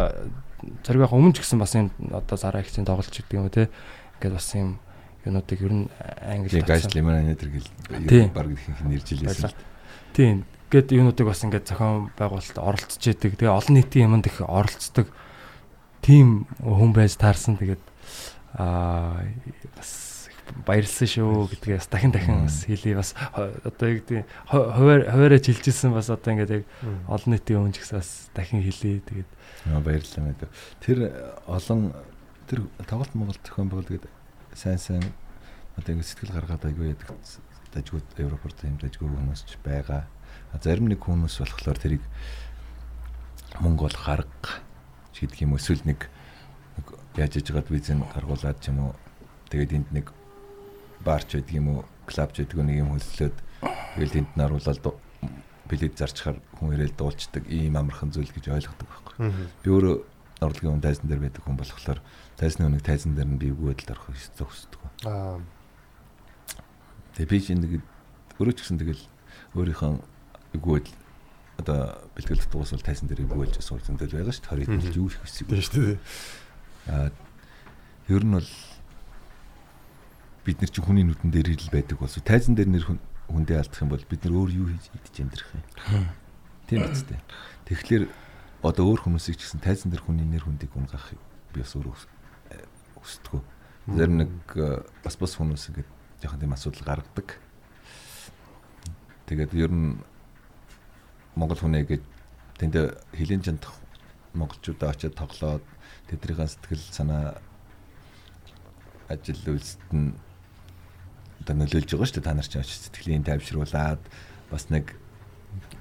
Speaker 4: царгийнх өмнө ч гэсэн бас юм одоо зараа чинь тоглож идэг юм тий. Ингээд бас юм юунуудыг ер нь англи
Speaker 1: гайш лимон анатер
Speaker 4: Тийм.
Speaker 1: гэл баг их нэрж илээсэн.
Speaker 4: Тийм. Гэт юунуудыг бас ингээд зохион байгуулалт оролцож идэг. Тэгээ олон нийтийн юмд их оролцдог тийм хүн байж таарсан. Тэгээд аа бас баярлсан шүү гэдгээ бас дахин дахин бас хэлий бас одоо яг тийм хуваар хуваараа жилжсэн бас одоо ингээд яг олон нийтийн өмнө ч гэсэн бас дахин хэлий. Тэгээд
Speaker 1: Аа баярлалаа мэдээ. Тэр олон тэр тоглолт Монгол зохион байгуулалт сайн сайн одоо ингэ сэтгэл гаргаад айгүй яадаг дажгууд Европорт юм дажгүй хүмүүс ч байгаа. Зарим нэг хүмүүс болохоор тэрийг мөнгө бол гарга ч гэдэг юм эсвэл нэг яаж иж байгаад визэн гаргуулад ч юм уу тэгээд энд нэг баарч байдаг юм уу клабч байдаг нэг юм хөллөөд тэгэл энд наруулаад билет зарчхаар хүн ирээл дуулцдаг ийм амархан зүйл гэж ойлгодог байхгүй. Би өөрөө орлогын хүн тайзан дээр байдаг хүн болохоор тайзны хүнийг тайзан дээр нь би байдалд орох хүсдэг.
Speaker 5: Аа
Speaker 1: Тэгээ би чинь нэг өөрөө ч гэсэн тэгэл өөрийнхөө байдал одоо бэлгэлт дуусвал тайзан дээр байлж суулсан дээр байгаа шүү дээ. 20 хэд юу их хэсэг.
Speaker 5: тийм шүү дээ.
Speaker 1: Аа ер нь бол бид нар чинь хүний нүдэн дээр л байдаг болов. Тайзан дээр нэр хүн хүндээ алдах юм бол бид нар өөр юу хийж идэж амьдрах юм. Тийм биз дээ. Тэгэхээр одоо өөр хүмүүсийг ч гэсэн тайзан дээр хүний нэр хүндийг унгахыг би бас өөрөө хүсдэг. Зарим нэг э, бас бас хүмүүс ингээд жоохон тийм асуудал гаргадаг. Тэгээд ер нь Монгол хүнээ гэж тэнд хилийн жандах монголчуудаа очиод тоглоод тэднийхэн сэтгэл санаа ажил үйлсэд нь одоо нөлөөлж байгаа шүү дээ. Та нар ч очиж сэтгэлийн тайвшруулад бас нэг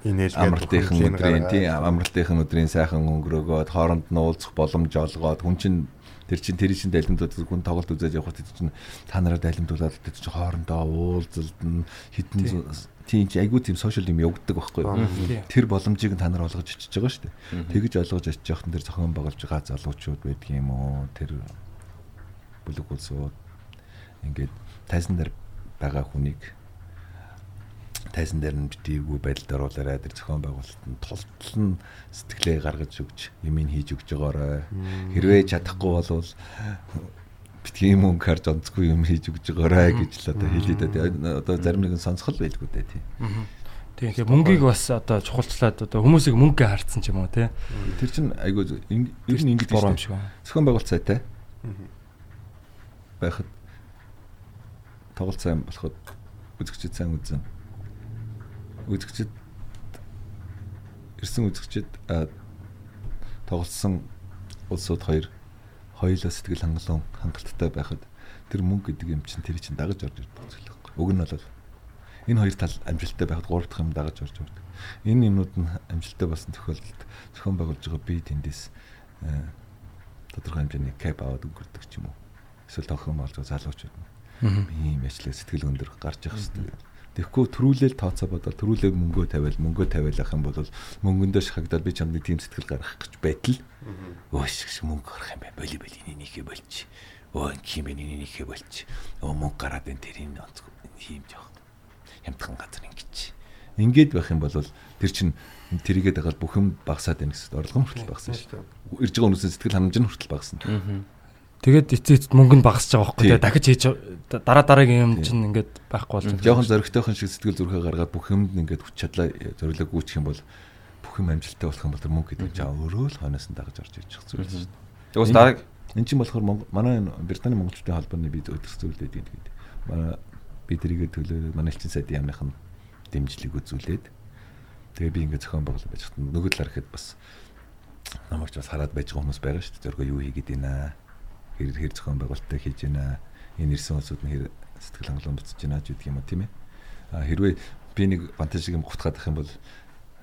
Speaker 5: Инээлгээд
Speaker 1: амралтынхан өдрийн тийм амралтынхан өдрийн сайхан өнгөрөөгөөд хооронд нь уулзах боломж олгоод хүн чинь тэр чин тэр чин дайлимдууд хүн тоглолт үзэж явах тэр чин та нараа дайлимдуулаад тэр чин хоорондоо уулзалдан хитэн тийм чи айгуу тийм сошиал юм явагддаг байхгүй юу? Тэр боломжийг та нар олгож очиж байгаа шүү дээ. Тэгж олгож очиж явахтан тэр зохион байгуулж байгаа залуучууд байдаг юм уу тэр бүлэг улсууд ингээд тайзан дээр байгаа хүнийг тайзан дээр нь битгийгүү байдалд оруулаарай тэр зохион байгуулалтанд тултал нь сэтгэлээ гаргаж өгч юмыг хийж өгж байгаарай. Хэрвээ чадахгүй болвол битгий юм мөнгө харж онцгүй юм хийж өгж байгаарай гэж л одоо хэлээд байгаа. Одоо зарим нэгэн сонсгол байлгүй дээ тийм.
Speaker 4: Тийм тэгээ мөнгийг бас одоо чухалчлаад одоо хүмүүсийг мөнгө харцсан ч юм уу тий.
Speaker 1: Тэр чинь айгүй ин- ер нь ингэж
Speaker 4: буруу юм шиг байна.
Speaker 1: Зохион байгуулалт сайтай. Байхад тоглолт сайн болоход үзэгчд сайн үзэн. Үзэгчд ирсэн үзэгчд а, тоглосон улсууд хоёр хоёулаа сэтгэл хангалуун хангалттай байхад тэр мөнгө гэдэг юм чинь тэр чинь дагаж орж ирдэг зүйл байхгүй. Уг нь бол энэ хоёр тал амжилттай байхад гурав дахь юм дагаж орж ирдэг. Энэ юмнууд нь амжилттай болсон тохиолдолд зохион байгуулж байгаа би тэндээс тодорхой хэмжээний кап аваад өнгөрдөг ч юм уу. Эсвэл тохиом болж залуучууд нь ийм ячлаа сэтгэл өндөр гарч явах хэрэгтэй. Тэгэхгүй төрүүлэл тооцоо бодоод төрүүлээ мөнгөө тавиал мөнгөө тавиал ах юм бол мөнгөндөө шахагдаад би чамд нэг тийм сэтгэл гаргах гэж байтал өө шиг мөнгө гарах юм байна. Боли боли нийнийхээ болч. Өө ким нийнийхээ болч. Өө мөнгө гараад энэ тэр энэ онцгой ийм жоох. Хямдхан газар ингэж. Ингээд байх юм бол тэр чин тэрийгээ дагаад бүх юм багасаад байна гэсэн орлого хүртэл багассан шүү дээ. Ирж байгаа хүмүүсийн сэтгэл ханамж нь хүртэл багассан.
Speaker 4: Тэгээд эцээц мөнгө нь багасч байгаа байхгүй
Speaker 1: тий.
Speaker 4: Дахиж хийж дараа дараагийн юм чинь ингээд байхгүй болж байна.
Speaker 1: Жохон зөрөгтэйхэн шиг сэтгэл зүрхээ гаргаад бүх юмд ингээд хүч чадлаа зориулаг гүйчих юм бол бүх юм амжилттай болох юм бол тэр мөнгө гэдэг чинь өөрөө л хойноос нь дагаж орж иж зүйл шүү дээ.
Speaker 6: Тэгвэл дараа
Speaker 1: Энд чинь болохоор манай Британий монголчуудын холбооны бид өдөрс зүйлээд юм гэдэг. Манай би тэрийгэ төлөө манай элчин сайдын яамныхан дэмжлэг үзүүлээд тэгээ би ингээд зохион байгуулалт байж хат нөгөө талаар ихэд бас намайг ч бас хараад байж байгаа хүмүүс байгаа шүү дээ. Зөргөө юу хийгээд байна хэр хэр зохион байгуулалтаа хийж байна энэ ирсэн улсууд нь хэр сэтгэл хангалуун буцаж байна ч гэдэг юм уу тийм ээ. А хэрвээ би нэг фантазиг юм гутгаад ах юм бол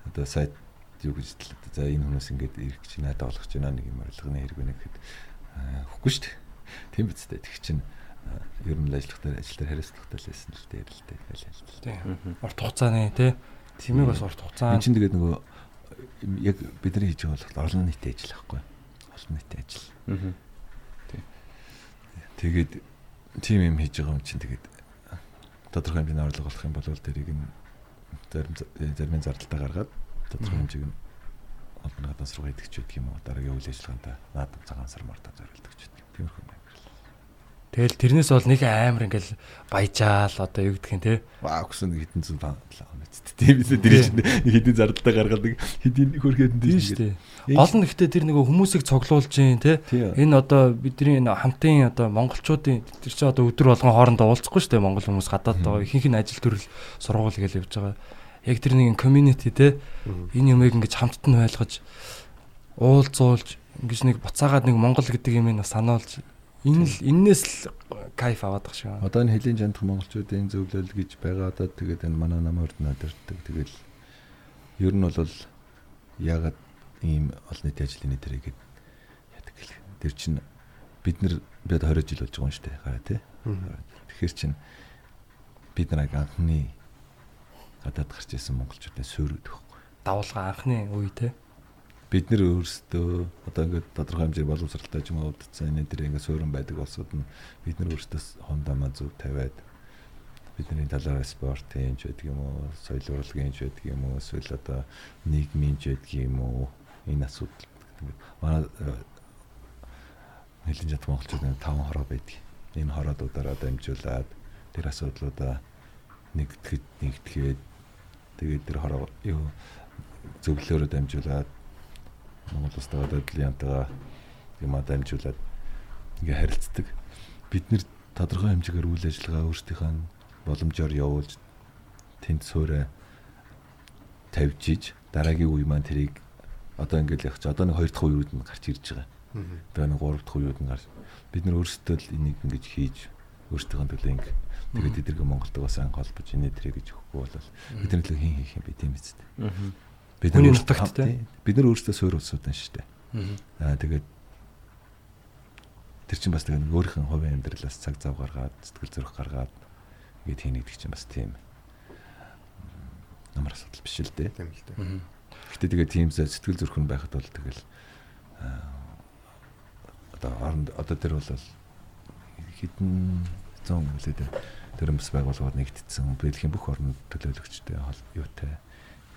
Speaker 1: одоо сайт юу гэж хэлээ за энэ хүмүүс ингээд ирэх гэж надад олгож байна нэг юм орлогын хэрэг байна гэхэд хөхгүй шүү дээ. Тийм биз дээ. Тэг чинь ер нь л ажиллах дээр ажил дээр хариуцлагатай л байсан л дээ л дээ аль аль л
Speaker 4: Тий. Урт хугацааны тий. Тимийг бас урт хугацааны
Speaker 1: энэ чинь тэгээд нөгөө яг бидний хийж байгаа бол олон нийтийн ажил байхгүй. Олон нийтийн ажил Тэгээд тим юм хийж байгаа юм чинь тэгээд тодорхой хэмжээний орлого олох юм бол тэрийг нь зарим зарим зардалтаа гаргаад тодорхой хэмжээг нь олон гадаас руу идэх ч гэдэг юм уу дараагийн үйл ажиллагаанд наадам цагаан сар мартаа зориулдаг ч гэдэг. Тиймэрхүү.
Speaker 4: Тэгэл тэрнээс бол нэг амар ингээл баяжаал одоо юу гэдг юм те.
Speaker 1: Ваа өгсөн хитэн зүүн панлаа мэт. Тийм биз чинь нэг хитэн зардалтаа гаргадаг хитэн хөрхөөд
Speaker 4: Тийм шүү дээ. Нь гэхдээ тэр нөгөө хүмүүсийг цоглуулж юм те. Энэ одоо бидний энэ хамтын одоо монголчуудын тэр чинь одоо өдөр болгон хоорондоо уулзахгүй шүү дээ монгол хүмүүс гадаад байгаа ихэнх нь ажил төрөл сургууль гэж явж байгаа. Яг тэр нэг community те энэ юмыг ингэж хамтд нь байлгаж уулзуулж ингэж нэг буцаагаад нэг монгол гэдэг юм ин санаулж энэ л энээс л кайф аваад байгаа шиг байна.
Speaker 1: Одоо энэ хэлийн жандах монголчуудын зөвлөл гэж байгаа одоо тэгээд энэ манай намын урд надэрдэг тэгэл ер нь бол ягаад ийм олон нийтийн ажлын нэтэр игээд яадаг гэл. Тэр чинь бид нар бид 20 жил болж байгаа юм шүү дээ гараа тий. Тэгэхээр чинь бид нар анхны гадаад гарч ирсэн монголчуудын суурь өгөх.
Speaker 4: Давуулга анхны үе те.
Speaker 1: Бид нар өөрсдөө одоо ингээд тодорхой хэмжээний боловсралтай юм удацсан энэ дээр ингээд суурин байдаг болсод нь бид нар өөрсдөө хондамаа зөв тавиад бидний талаараа спортын ч байдаг юм уу, соёл урлагийн ч байдаг юм уу, эсвэл одоо нийгмийн ч байдаг юм уу энэ асуудал манай хэлэн жат монголчуудын таван хороо байдаг. Энэ хороодуудаараа дамжуулаад тэр асуудлуудаа нэгтгэж нэгтгээд тэгээд тэр хороо юу зөвлөлөөрөө дамжуулаад Монгол улс тагаа дойдлын янтага юмаа дамжуулаад ингээ харилцдаг. Бид нэр тодорхой хэмжээгээр үйл ажиллагаа өөрсдийнхөө боломжоор явуулж тэнд суурэ тавьж иж дараагийн үе маань тэрийг одоо ингээд яг ч одоо нэг хоёр дахь үеуд нь гарч ирж байгаа. Тэгээ нэг гурав дахь үеуд нь гарч бид нар өөрсдөө л энийг ингэж хийж өөрсдийнхөө төлөө ингэ тэгээд эдгэрэг Монголтойгоо сайн холбож энэ тэрэ гэж өгөхгүй бол бид нар л хин хийх юм бэ тийм үст. Бид өөрсдөө-
Speaker 4: нутагт те.
Speaker 1: бид нар өөрсдөө суурь улсуудан шүү дээ. Аа тэгээд тэр чинь бас тэгээд өөрийнх нь хувийн амьдралаас цаг зав гаргаад сэтгэл зүрх гаргаад ингээд хийнэ гэдэг чинь бас тийм намар асуудал биш л дээ.
Speaker 5: Тийм л дээ.
Speaker 1: Гэтэ тэгээд тийм сэтгэл зүрх нь байхад бол тэгэл аа, одоо оронд одоо тэр бол хитэн 100 үлээд төрөмс байгууллагууд нэгдсэн Бэлгийн бүх орнд төлөөлөгчтэй юутай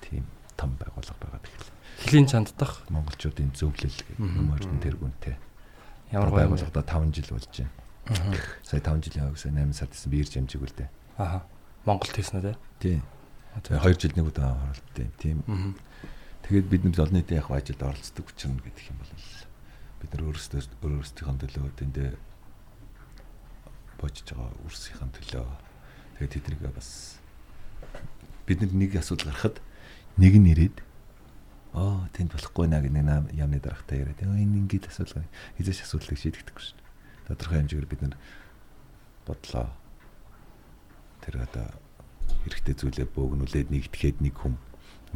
Speaker 1: тийм том байгууллага байгаа тэгэхээр
Speaker 4: Хилийн чанддах
Speaker 1: монголчуудын зөвлөл гэх нөмөрдөн тэргүүнтэй
Speaker 4: ямар юм
Speaker 1: байгууллагада 5 жил болж байна. Сая 5 жилийн хагас 8 сард гэсэн би ирж амжиг үлдээ.
Speaker 4: Аа. Монголд хийсэн үү те?
Speaker 1: Тий. Тэгээ 2 жил нэг удаа оролттой. Тийм. Тэгээд бид нар олон нийтийн яг ажилд оролцдог учраас гэдэг юм бол бид нар өөрсдөө өөрсдийнхөө төлөө тэндээ бочж байгаа үрсийн төлөө тэгээд тэднийг бас бид нар нэг асуудал гарахад нэг нь ирээд. Аа тэнд болохгүй наа гэдэг нэг ямны дарагтай яриад. "Өө, энэ ингээд асуудал хизээш асуудлыг шийдэгдэхгүй шүү дээ. Тодорхой хэмжээгээр бид нар бодлоо. Тэр одоо хэрэгтэй зүйлээ бөөгнүүлээд нэгтгэхэд нэг хүм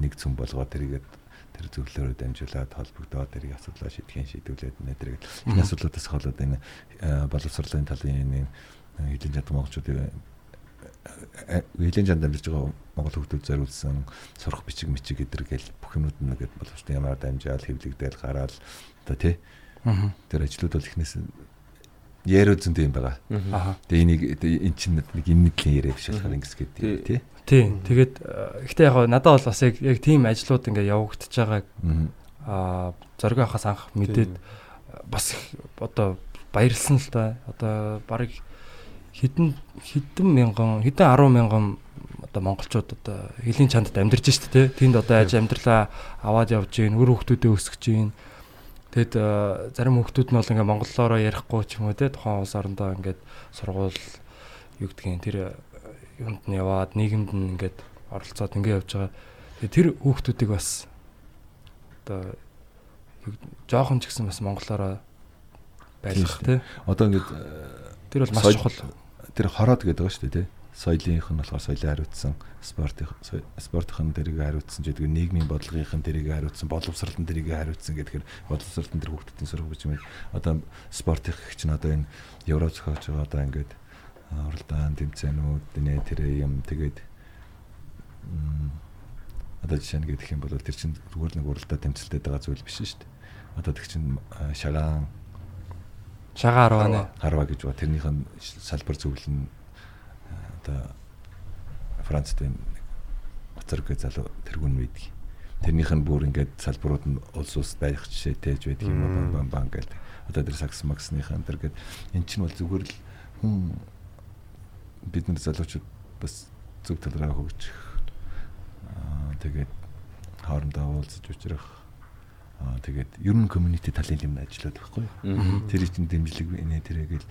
Speaker 1: нэг цөм болгоод тэрийгээд тэр зөвлөөрөө дамжуулаад холбогдоод тэрийг асуудлаа шийдэхин шийдвүлээд нэ тэрийг. Энэ асуудлуудаас холоод энэ э, боловсролын талын энэ хэдэн чад хэдэн чад дамжиж байгаа монгол хүмүүс зориулсан сурах бичиг мичиг гэдэр гэл бүх юмуд нь ингээд боловсролын ямар дамжаал хэвлэгдээл гараал одоо тий
Speaker 4: Аа.
Speaker 1: тэр ажлууд бол ихнээс яруу зөндөө юм байгаа.
Speaker 4: Аа.
Speaker 1: Тэгээ энийг эн чинь нэг энэ нэлийн яриа биш болохоор ингэс гэдэг тий.
Speaker 4: Тий. Тэгээд э, гэхдээ яг надад бол бас яг яг тийм ажлууд ингээ явагдаж байгааг аа зориг авахаас анх мэдээд бас их одоо баярлсан л да. Одоо барыг хэдэн хэдэн мянган хэдэн 10 мянган одоо монголчууд одоо хэлийн чандд амьдарч штэ тий. Тэнд одоо аж амьдралаа аваад явж гин, өр хөвгтүүдээ өсгөж гин. Тэгэд зарим хөвгтүүд нь бол ингээ монголоор ярихгүй ч юм уу тий. Тухайн улс орондоо ингээд сургууль юу гэдгийг тэр юунд нь яваад нийгэмд нь ингээд оролцоод ингээ явж байгаа. Тэр хүүхдүүдийг бас одоо жоохон ч гэсэн бас монголоороо байлгах тий.
Speaker 1: Одоо ингээд
Speaker 4: Тэр бол маш чухал.
Speaker 1: Тэр хороод гэдэг байгаа шүү дээ тий. Соёлынх нь болохоор соёлын хариуцсан, спортын спортын дэрийг хариуцсан гэдэг нийгмийн бодлогын дэрийг хариуцсан, боловсролын дэрийг хариуцсан гэдгээр боловсролын дэр хүүхдүүдийн сурах бичмээр одоо спортын их чинь одоо энэ евро зохиож байгаа одоо ингээд уралдаан тэмцээнүүд нэ тэр юм тэгээд одоо жишээ нь гэх юм бол тэр чинь зүгээр нэг уралдаа тэмцэлтэд байгаа зүйл биш шүү дээ. Одоо тэр чинь шагаан
Speaker 4: Шагаа 18.
Speaker 1: харва гэж ба тэрнийх нь салбар э, одоо Францд энэ гэж залуу тэргүүн мэдг. Тэрнийх нь бүр ингээд салбарууд нь улс улс байх жишээтэй ч байдаг юм бан бан бан гэдэг. Одоо тэр сакс максныхаа тэр гээд эн чинь бол зүгээр л хүн бид нар залуучууд бас зөв талраа хөгжих аа тэгээд хоорондоо уулзаж учрах аа тэгээд ер нь community талын юм ажиллаад байхгүй юу? Тэр чинь дэмжлэг нэ тэрэгэл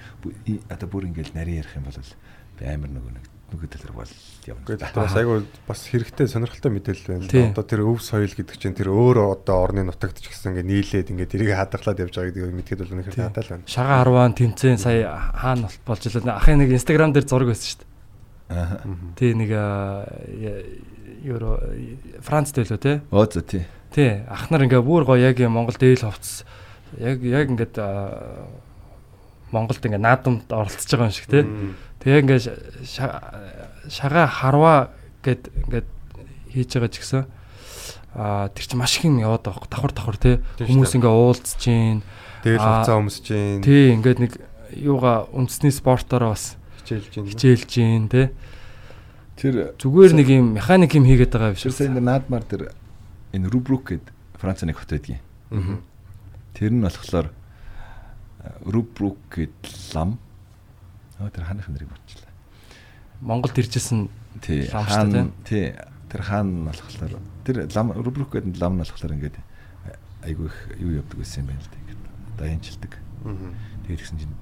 Speaker 1: одоо бүр ингээл нарийн ярих юм бол би амар нөгөө нэг нөгөө тал руу бол явна.
Speaker 5: Гэхдээ бас айгүй бас хэрэгтэй сонирхолтой мэдээлэл байна. Одоо тэр өв соёл гэдэг чинь тэр өөрөө одоо орны нутагт ч гэсэн ингээ нийлээд ингээ тэрийг хадгалаад явж байгаа гэдгийг мэдгээд бол үнэхээр надад л байна.
Speaker 4: Шагаа 10-аан тэмцээн сая хаана болт болж илээ. Ахын нэг инстаграм дээр зураг байсан шүү дээ.
Speaker 1: Аа.
Speaker 4: Тий нэг евро Франц дэлөө те.
Speaker 1: Оо за тий.
Speaker 4: Тий, ах нар ингээ бүр гоё яг Монголд ээл ховц яг яг ингээд Монголд ингээ наадамд оролцож байгаа юм шиг тий. Тэгээ ингээ шагаа харва гэд ингээд хийж байгаа ч гэсэн аа тэр чинь маш их юм яваад байгаа хөөх давхар давхар
Speaker 5: тий.
Speaker 4: Хүмүүс ингээ уулзж
Speaker 5: чинь
Speaker 4: Тэгэл
Speaker 5: хавцаа өмсөж чинь
Speaker 4: тий ингээд нэг юугаа үндэсний спортоор бас
Speaker 5: хичээлж чинь
Speaker 4: хичээлж чинь тий.
Speaker 1: Тэр
Speaker 4: зүгээр нэг юм механик юм хийгээд байгаа
Speaker 1: биш
Speaker 4: үү?
Speaker 1: Сая ингээд наадмаар тэр энэ Рубрук гэдэг Франц нэг хот байдгийн. Тэр нь болохоор Рубрук гэдэг лам. Аа тэр ханых нэрийг марчлаа.
Speaker 4: Монголд иржсэн
Speaker 1: Тий. Хаан тий. Тэр хаан нь болохоор тэр лам Рубрук гэдэг лам нь болохоор ингээд айгүй их юу явдаг байсан юм байна л дээ. Даянчилдаг. Тэгээд гэсэн чинь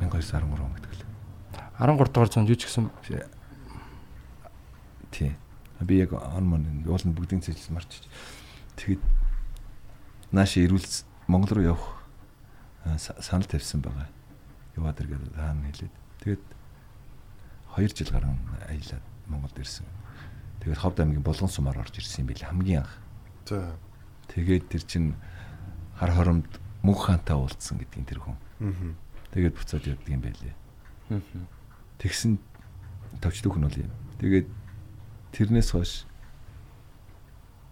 Speaker 1: 1213 он гэдэг л.
Speaker 4: 13 дугаар зуунд юу ч гэсэн
Speaker 1: Тий. Би яг он мон уулын бүгдийн цэжлэл марчиж. Тэгэд нааш ирүүл Монгол руу явах санал тавьсан байгаа. Яваад иргээд хаана хэлээд. Тэгэд 2 жил гарan аялаад Монголд ирсэн. Тэгээд Ховд аймгийн Болгон сумаар орж ирсэн юм билээ хамгийн анх.
Speaker 5: За.
Speaker 1: Тэгээд тэр чин хар хоромд мөнх хаантай уулзсан гэдгийг тэр хүн.
Speaker 5: Аа.
Speaker 1: Тэгээд буцаад явдаг юм байлээ. Тэгсэн товч дүүхэн бол юм. Тэгээд тэрнээс хойш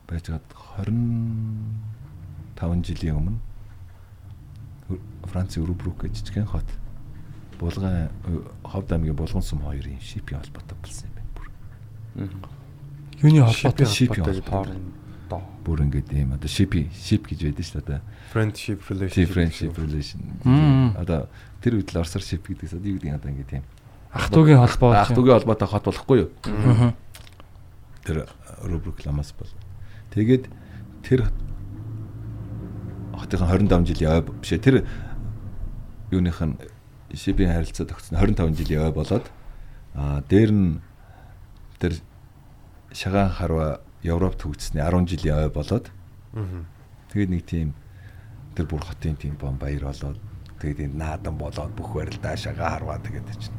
Speaker 1: байжгаад 25 жилийн өмнө Францын Рубрук гэж жижигхэн хот Булган Ховд аймгийн Булган сум хоёрын шипийн холбоотой болсон юм байна. Бүр.
Speaker 4: Юуны холбоотой
Speaker 1: Шипийн
Speaker 5: холбоотой
Speaker 1: холбоотой.
Speaker 6: доо.
Speaker 1: Бүр ингээд юм одоо шипи шип гэж байдаг шүү дээ.
Speaker 5: friendship
Speaker 1: Одоо
Speaker 5: relationship.
Speaker 1: friendship relation.
Speaker 4: Мм.
Speaker 1: Одоо тэр үедл орсоор шип гэдэгс одоо юу гэдэг юм одоо ингээд юм.
Speaker 4: ах トゥ угийн холбоо.
Speaker 1: Ах トゥ угийн холбоотой хот болохгүй юу?
Speaker 4: Аа.
Speaker 1: Тэр рубрик ламас бол. Тэгээд тэр хотын 25 жилийн ой биш ээ тэр юуных нь шипийн харилцаа тогтсон 25 жилийн ой болоод аа дээр нь тэр шагаан харва Европт хөгжсөний 10 жилийн ой болоод тэгээд нэг тийм тэр бүр хотын тийм бом баяр болоод тэгээд энэ наадан болоод бүх барилдаа шагаа харваа тэгээд чинь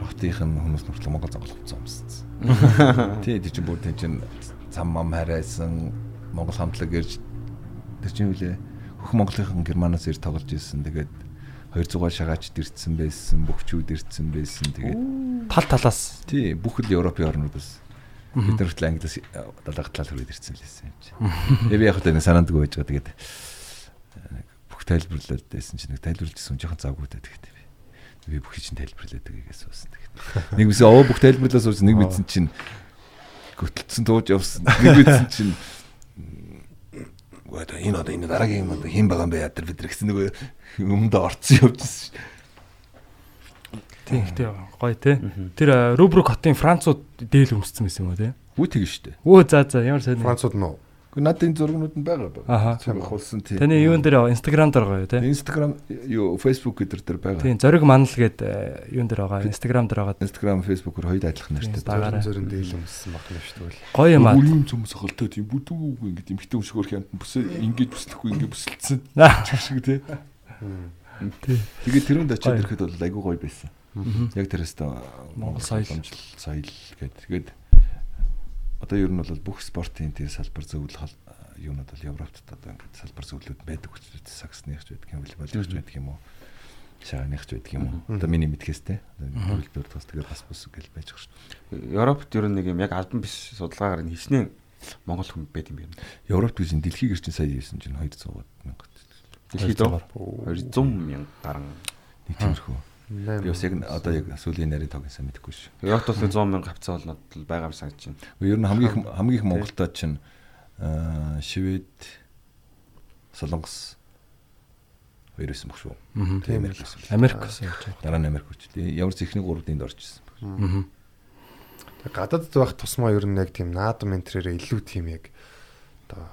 Speaker 1: тэр хотынх нь хүмүүс нүртэл Монгол зоглох болсон юмсан. Тий, тэр чинь бүр тэр чинь цам мам харайсан Монгол хамтлаг ирж тэр чинь үлээ хөх Монголынхан Германаас ир тоглож ирсэн. Тэгээд 200 шагаачд ирсэн байсан, бөхчүүд ирсэн байсан. Тэгээд
Speaker 4: Тал талаас.
Speaker 1: тий, бүх л Европын орнуудаас бид нар хүртэл Англиас далайх талаар хүрээд ирсэн л байсан юм чи. Тэгээ би яг хөө нэг санаандгүй байж байгаа. Тэгээд э, бүх тайлбарлаад байсан чинь нэг тайлбарлажсэн жоохон завгүй даа тэгээд би. Бүх чинь тайлбарлаад байгаагаас уусан тэгээд. Нэг мэсээ оо бүх тайлбарлаас уусан нэг мэдсэн чинь хөтөлцсөн тууж явсан. Нэг мэдсэн чинь Гоо энэ одоо энэ дараагийн юм одоо хэн байгаа юм бэ ядар бид нар гэсэн нөгөө өмнөд орцсон явжсэн шүү.
Speaker 4: Тийм ихтэй гоё те. Тэр Рубрук хотын Францууд дээл өмссөн байсан юм уу те?
Speaker 1: Үгүй тэгэн шүү дээ.
Speaker 4: Өө за за ямар сайн.
Speaker 5: Францууд нь уу?
Speaker 1: Гэхдээ надад энэ зургнууд нь байгаа байна.
Speaker 4: Аха.
Speaker 1: Цэвэр хулсан тий.
Speaker 4: Таны юун дээр Instagram дээр гоё те?
Speaker 1: Instagram юу Facebook гэдэр дээр байгаа.
Speaker 4: Тийм зориг манал гээд юун дээр байгаа Instagram дээр байгаа.
Speaker 1: Instagram, Facebook-оор хоёуд адилхан нэртэй.
Speaker 4: Дагаараа.
Speaker 5: Зүрэн дээл өмссөн баг юм шүү дээ.
Speaker 4: Гоё юм аа.
Speaker 1: Үлийн цөмс холтой тийм бүдүүг ингээд эмхтэй хөрх юм бүсээ ингэж бүслэхгүй ингээд бүсэлцсэн.
Speaker 4: Аа.
Speaker 1: шиг тий.
Speaker 4: Тий.
Speaker 1: Тэгээд тэрүүнд очиод
Speaker 4: Гоё.
Speaker 1: ирэхэд бол айгүй гоё байсан. Яг тэрээс та
Speaker 4: Монгол соёл.
Speaker 1: соёл гэдэг. Тэгээд одоо ер нь бол бүх спортын тэр салбар зөвлөл юунууд бол Европт одоо ингээд салбар зөвлөлүүд байдаг учраас саксных ч байдаг юм волейбол ч байдаг юм уу? Шааных ч байдаг юм уу? Одоо миний мэдхээс те хөлбөр тус тэгээд бас бус гэл байж байгаа шүү
Speaker 6: Европт ер нь нэг юм яг албан биш судалгаагаар нь хичнээн Монгол хүн байд юм байна.
Speaker 1: Европт гэж энэ дэлхийг ирчин сая хийсэн чинь 200 мянга.
Speaker 6: Дэлхийд доо 200 мянга гарan.
Speaker 1: нэг тиймэрхүү би бас яг одоо яг сүүлийн нарийн тоог сайн мэдэхгүй шүү
Speaker 6: Европт бол 100 мянга хавцаа болнод л байгаа юм санагдаж байна.
Speaker 1: ер нь хамгийн их- хамгийн их Монголтой чинь аа, Швед Солонгос хоёр байсан баг шүү. Тийм Америк байсан.
Speaker 4: Америк гэсэн юм чинь.
Speaker 1: дараа нь Америк үрчлээ ямар ч ихний гурав дэнд орж ирсэн
Speaker 4: Мгм.
Speaker 5: гадаадд байх тусмаа ер нь яг тийм наадам энтрээрээ илүү тийм яг одоо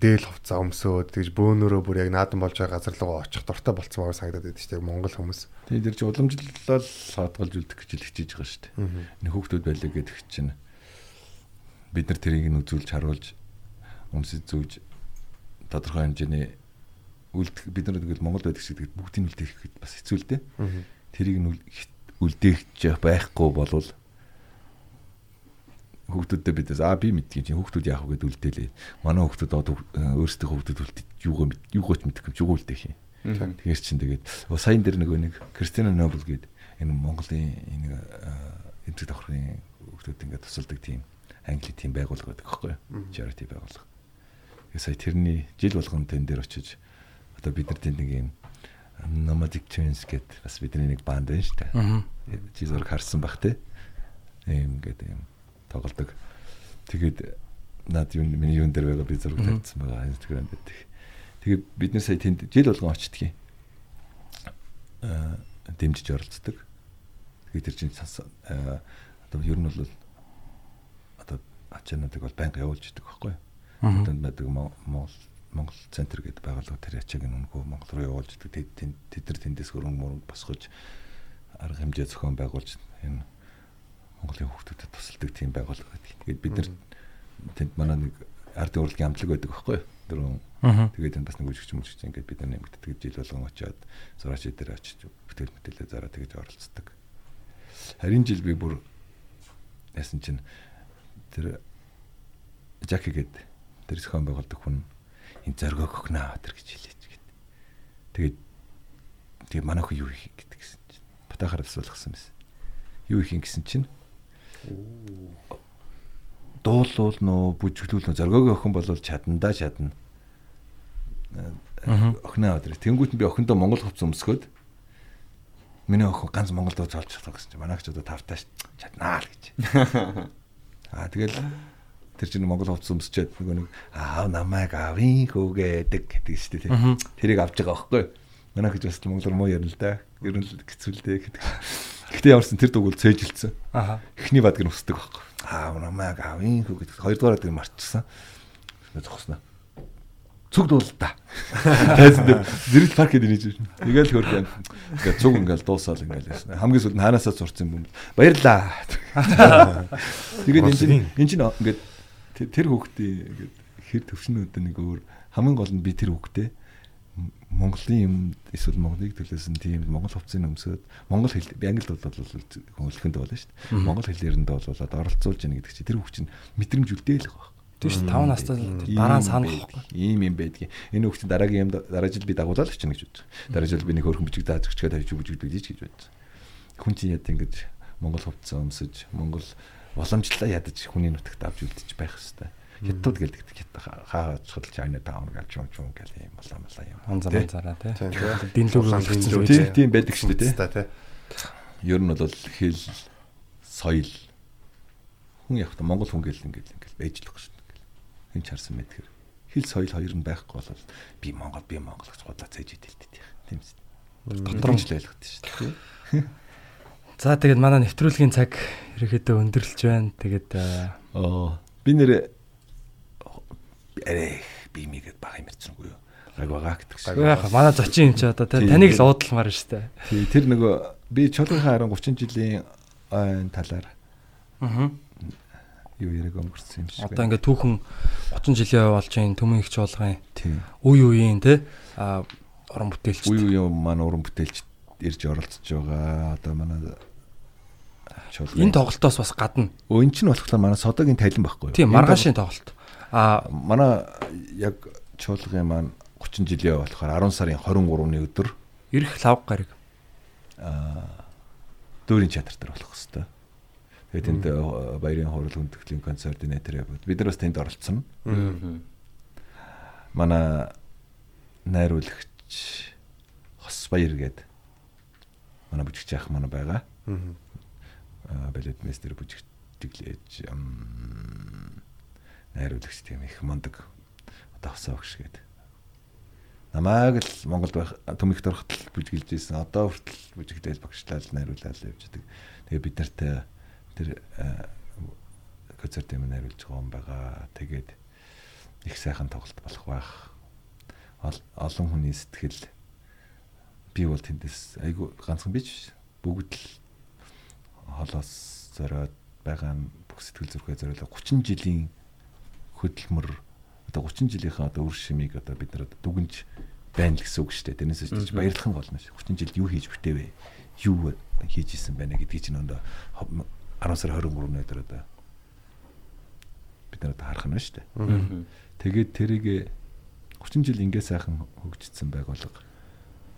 Speaker 5: дээл хувцас өмсөөд тэгж бөөнөрөө бүр яг наадам болж байгаа газар руу очих дуртай болцсон байгаа санагдаад байдаг шүү дээ. Монгол хүмүүс.
Speaker 1: Тэгээд тэр чинь уламжлал хадгалж үлдэх гэж л хичээж байгаа шүү дээ. Энэ хүүхдүүд байлаа гэдэг чинь бид нар тэрийг нь үзүүлж харуулж өмсөж зүүж тодорхой хэмжээний үлдэх бид нар тэгэл Монгол байдаг шиг тэгээд бүгдийг нь үлдээхэд бас хэцүү л дээ. Тэрийг нь үлдээх байхгүй болвол хүүхдүүдэд бидээс аа би мэдгийг чинь хүүхдүүд яах вэ гэдээ үлдээлээ. Манай хүүхдүүд одоо өөрсдөө хүүхдүүд үлдээд юугаа юугаач мэдэх юм чугуул дээх юм. Тэгэр чин тэгээд сайн дээр нөгөө нэг Кристиана Нобл гээд энэ Монголын энэ эмчит давхрын хүүхдүүд ингээд тусалдаг тийм англи тийм байгууллага байдаг аахгүй юу? Charity байгууллага. Тэгээ сая тэрний жил болгон тэн дээр очиж одоо бид нар тэнд нэг юм Nomadic Twins гэдэг бас бидний нэг банд байна шүү дээ. Чи зураг харсан бах те. Ийм гэдэг юм тоглодог. Тэгээд над юу миний юун дээр байгаа би зураг тавьсан байгаа Instagram дээр. Тэгээд бид нар сая тэнд жил болгон очтгийг. Аа дэмжиж оролцдог. Тэгээд тэр чинь одоо ер нь бол одоо ачаануудыг бол байнга явуулж идэг байхгүй юу? Тэнд байдаг Мон- Монгол Монгол центр гэдэг байгууллага тэр ачааг нь өнгөө Монгол руу явуулж идэг. Тэд тэд нар тэндээс хөрөнгө мөрөнгө босгож арга хэмжээ зохион байгуулж энэ Монголын хүүхдүүдэд тусалдаг тийм байгууллага гэдэг. Тэгээд бид нар тэнд манай нэг ардын урлагийн амтлаг байдаг байхгүй юу? Дөрөв. Тэгээд энэ бас нэг үжигч мүжигч ингээд бид нар нэмэгддэг жил болгон очиад зураач дээр очиж бүтээл мэтэлээ зараа тэгж оролцдог. Харин жил би бүр яасан чинь тэр Жаки гээд тэр зохион байгуулдаг хүн энэ зоргоо өгнө тэр гэж хэлээч гээд. Тэгээд тэгээ манай хүн юу хийх гэдэг гэсэн чинь батахаар асуулгасан байсан. Юу хийх юм гэсэн чинь дуулуул нөө бүжиглүүл нөө зоргоогийн охин болвол чадандаа чадна. Охиноо өдөр. Тэнгүүт нь би охиндоо Монгол хувцас өмсгөөд Миний охин ганц Монголд болж олж чадах гэсэн чинь манайч одоо тавтаа чаднаа л гэж. Аа тэгэл тэр чинь Монгол хувцас өмсчээд нөгөө нэг аав намайг авийн хөөгээдэг гэдэг шүү дээ. Тэрийг авч байгаа байхгүй. Манайх гэж бас монголоор муу ярина л да. Ер нь л хэцүүлдэ гэдэг. Гэхдээ ямарсан тэр дугуйл цээжилсэн.
Speaker 4: Аха.
Speaker 1: Эхний бадг нь өсдөг байхгүй. Аав намайг авийн хөө гэдэг. Хоёрдугаар бадгийг марчсан. Зогсноо. Цуг дуул та. Тайсан дээр зэрэг парк гэдэг нэж байна. Тэгэл хөрх юм. Ингээ цуг ингээл дуусаал ингээл ясна. Хамгийн сүүлд нь ханаасаа сурцсан юм. Баярлаа. Тэгээд энэ чинь энэ чинь ингээд тэр- хүүхдээ ингээд хэр төвшнүүд нэг өөр хамгийн гол нь би тэр хүүхдээ Монголын юм эсвэл Монголыг төлөөсөн тийм Монгол хувцсыг өмсөд Монгол хэл англид бол хөнгөлөхөнд болно шүү дээ. Монгол хэлээрэнд болоод оролцуулж яах гэдэг чинь тэр хүүхд чинь мэдрэмж үлдээх байх.
Speaker 4: Тийм шүү 5 настай дараа нь санах.
Speaker 1: Ийм юм байдгийг. Энэ хүүхд дараагийн юм дараа жил би дагуулаад чинь гэж бодож. Дараа жил би нэг хөрхөн бичиг зааж өгчгээд тавьж бүжигдэж гэж бодож. Хүн чинь яд ингэж Монгол хувцас өмсөж Монгол уламжлалаа ядаж хүний нутагт авч үлдчих байх хэвээр. Хятад гэлдэг хаа chodол China Town гэж юм юм гэл юм болоо болоо юм.
Speaker 4: Он замын зараа тий.
Speaker 5: Тийм тийм.
Speaker 4: Динлүүг
Speaker 5: Улаан
Speaker 4: үлдсэн
Speaker 5: динлүү.
Speaker 4: зүйл.
Speaker 1: Тийм байдаг шүү дээ.
Speaker 5: Тий.
Speaker 1: Ер нь бол хэл соёл хүн явах та Монгол хүн гэл ингээл ингээл байж л багш ингээл. Хэн ч харсан мэд тэр. Хэл соёл хоёр нь байхгүй бол би Монгол би Монгол гэж бодлоо цээж идэлтэй тийм. Тийм үст. Дотор нь л ойлгоход шүү дээ.
Speaker 4: За тэгээд манай нэвтрүүлгийн цаг ерөөхдөө өндөрлөж байна. Тэгээд э,
Speaker 1: Аа би нэр арай би мэгэд бага юм ярьчихгүй юу. Гаг байгаа гэдэг шиг.
Speaker 4: яг манай зочин юм чи одоо таныг л уудалмаар штэ.
Speaker 1: Тий, Тэр нөгөө би чуулгийнхаа харин 30 жилийн талаар
Speaker 4: Аа.
Speaker 1: юу яриг өнгөрсөн юм шиг.
Speaker 4: Одоо ингээд түүхэн 30 жилийн ой болж байна төмөн их чуулгын
Speaker 1: тий.
Speaker 4: үе үеийн тий а орон бүтээлч.
Speaker 1: Үе үе маань уран бүтээлч ирж оролцож байгаа. Одоо манай чуулган.
Speaker 4: Энэ тоглолтоос бас гадна.
Speaker 1: Өө эн чинь болохоор манай содогийн талин байхгүй юу?
Speaker 4: Тийм маргаашийн тоглолт. А
Speaker 1: манай яг чуулгын маань 30 жилийн болохоор 10 сарын 23-ны өдөр
Speaker 4: эрх лав гараг.
Speaker 1: дүүрийн театр дээр болох хэвээр. Тэгээд энд э, баярын хурал хүндэтгэлийн координатор яваад бид нар бас тэнд оролцсон. Манай найруулагч Хос баяр гээд манай бүжигч ах манай байгаа. Аа балет мастер бүжигчлээж найруулагч тийм их мондөг одоо хосоо багш гээд. Намайг л Монголд байх төмөгт ороход л бүжиглж ийсэн. Одоо хүртэл бүжиглээд багшлал найруулаад явж байгаа. Тэгээ бид нартай тэр концерт юм найруулж байгаа юм байгаа. Тэгээд их сайхан тоглолт болох байх. Ол- Олон хүний сэтгэл би бол тэндээс айгу ганцхан бич бүгд л холоос зориод байгаа бүх сэтгэл зүрхээ зориулаад 30 жилийн хөдөлмөр одоо 30 жилийнхаа одоо үр шимийг одоо бид нар дүгнж байна л гэсэн үг шүү дээ. Тэрнээс ч баярлах нь болно шүү. 30 жилд юу хийж бүтээвэ? Юу хийж исэн байна гэдгийг чинь өндөө 10 сар 23-ны өдөр одоо бид нар одоо харах нь шүү дээ. Тэгээд тэрийг 30 жил ингээ сайхан хөгжсөн байгуулга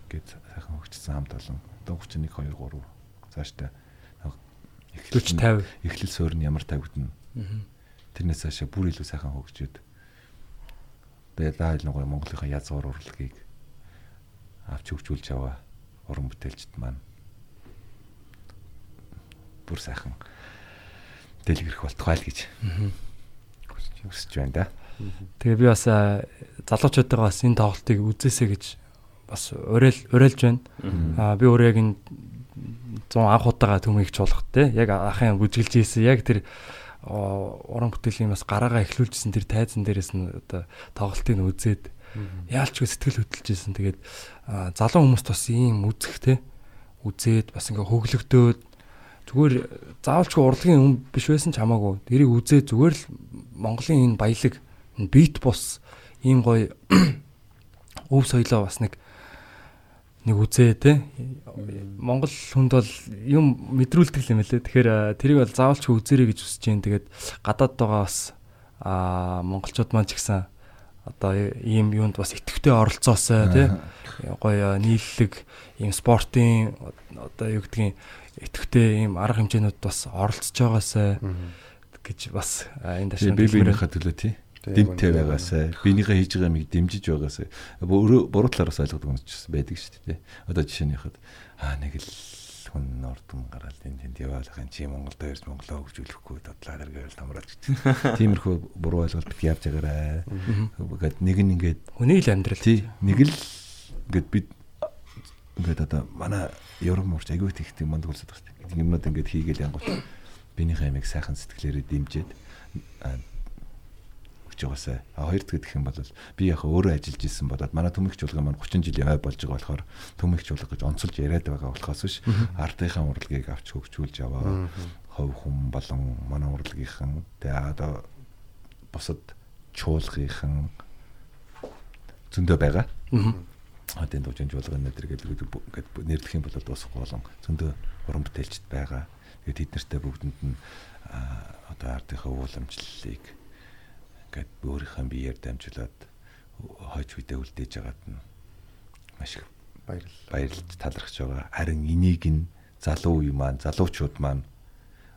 Speaker 1: гээд сайхан хөгжсөн хамт олон одоо 31 2 3 цаашдаа
Speaker 4: 40 50.
Speaker 1: эхлэл суурь нь ямар тавигдана. Тэрнээс хашаа бүр илүү сайхан хөгжөөд нэг гоё Монголынхаа язгуур урлагийг авч хөгжүүлж яваа. Уран бүтээлчд маань. Бүр сайхан дэлгэрэх болтугай л гэж. Хүсэж байна. Да.
Speaker 4: Тэгээ би бас залуучуудаа бас энэ тоглолтыг үзээсэй гэж бас уриал уриалж байна. Аа би өөрөө яг энэ 100 анх удаага төмөйг чуулгах те яг ахын бүжиглж ийсэн. Яг тэр уран бүтээлийн бас гараагаа эхлүүлжсэн тэр тайзан дээрээс нь одоо тоглолтыг нь үзээд яалчгүй сэтгэл хөдлөж ийсэн тэгээд залуу хүмүүст бас ийм үзэх те үзээд бас ингээ хөглөгдөөд зүгээр заавалчгүй урлагийн юм биш байсан ч хамаагүй. Тэрийг үзээд зүгээр л Монголын энэ баялаг бит бус. Ийм гоё өв соёлоо бас нэг нэг үзээ те Монгол хүнд бол юм мэдрүүлдэг юм лээ. Тэгэхээр тэрийг бол заавалч үзээрэй гэж хүсэж जैन. Тэгээд гадаад байгаа бас а монголчууд маань ч гэсэн одоо ийм юунд бас идэвхтэй оролцоосоо те гоё нийллэг ийм спортын одоо юу гэдгийг идэвхтэй ийм арга хэмжээнүүд бас оролцож байгаасаа гэж бас энэ
Speaker 1: Тэгээ
Speaker 4: дашин
Speaker 1: би биенийхээ төлөө тий. Дэмтэй байгаасаа, биенийхээ хийж байгаа юмыг дэмжиж байгаасаа. Буруу талаараас ойлгодог юм ч байсан байдаг шүү дээ. Одоо жишээнийхэд аа нэг л хүн нордон гараад энэ тэнд яваалахын чи Монголд ирж Монголоо хөгжүүлэхгүй додлаа дэргээл тамраад гэдэг. Тиймэрхүү буруу ойлголт бит явж байгаарай. Ингээд нэг нь ингээд
Speaker 4: Хүний л амьдрал.
Speaker 1: тий нэг л ингээд бид ингээд одоо манай Европ морч аягүй их тийм манд байгаа шүү дээ. Юмнууд ингээд хийгээл янгуул бинийхээ амиг сайхан сэтгэлээрээ дэмжиж өгч байгаасаа. А хоёр дахь гэх юм бол би яг өөрөө ажиллаж исэн болоод манай төмөгч чуулга маань 30 жилийн ой болж байгаа болохоор төмөгч чуулга гэж онцолж яриад байгаа болохоос биш ардынхаа урлагийг авч хөгжүүлж яваа. Хов хүм болон манай урлагийнхан тэгээ одоо бусад чуулгынхан зөндөө байгаа. Одоо энэ дужин жуулгын нэтэр гэдэг нэрлэх юм бол дуусахгүй болон зөндөө уран бүтээлчд байгаа. Тэгээд тэд нартай бүгдэнд нь аа, одоо ардынхаа ууламжлалыг ингээд өөрийнхөө биеэр дамжуулаад хойч үедээ үлдээж байгаад нь маш их
Speaker 5: Баярлалаа.
Speaker 1: баярлж талархж байгаа. Харин энийг нь залуу үе маань, залуучууд маань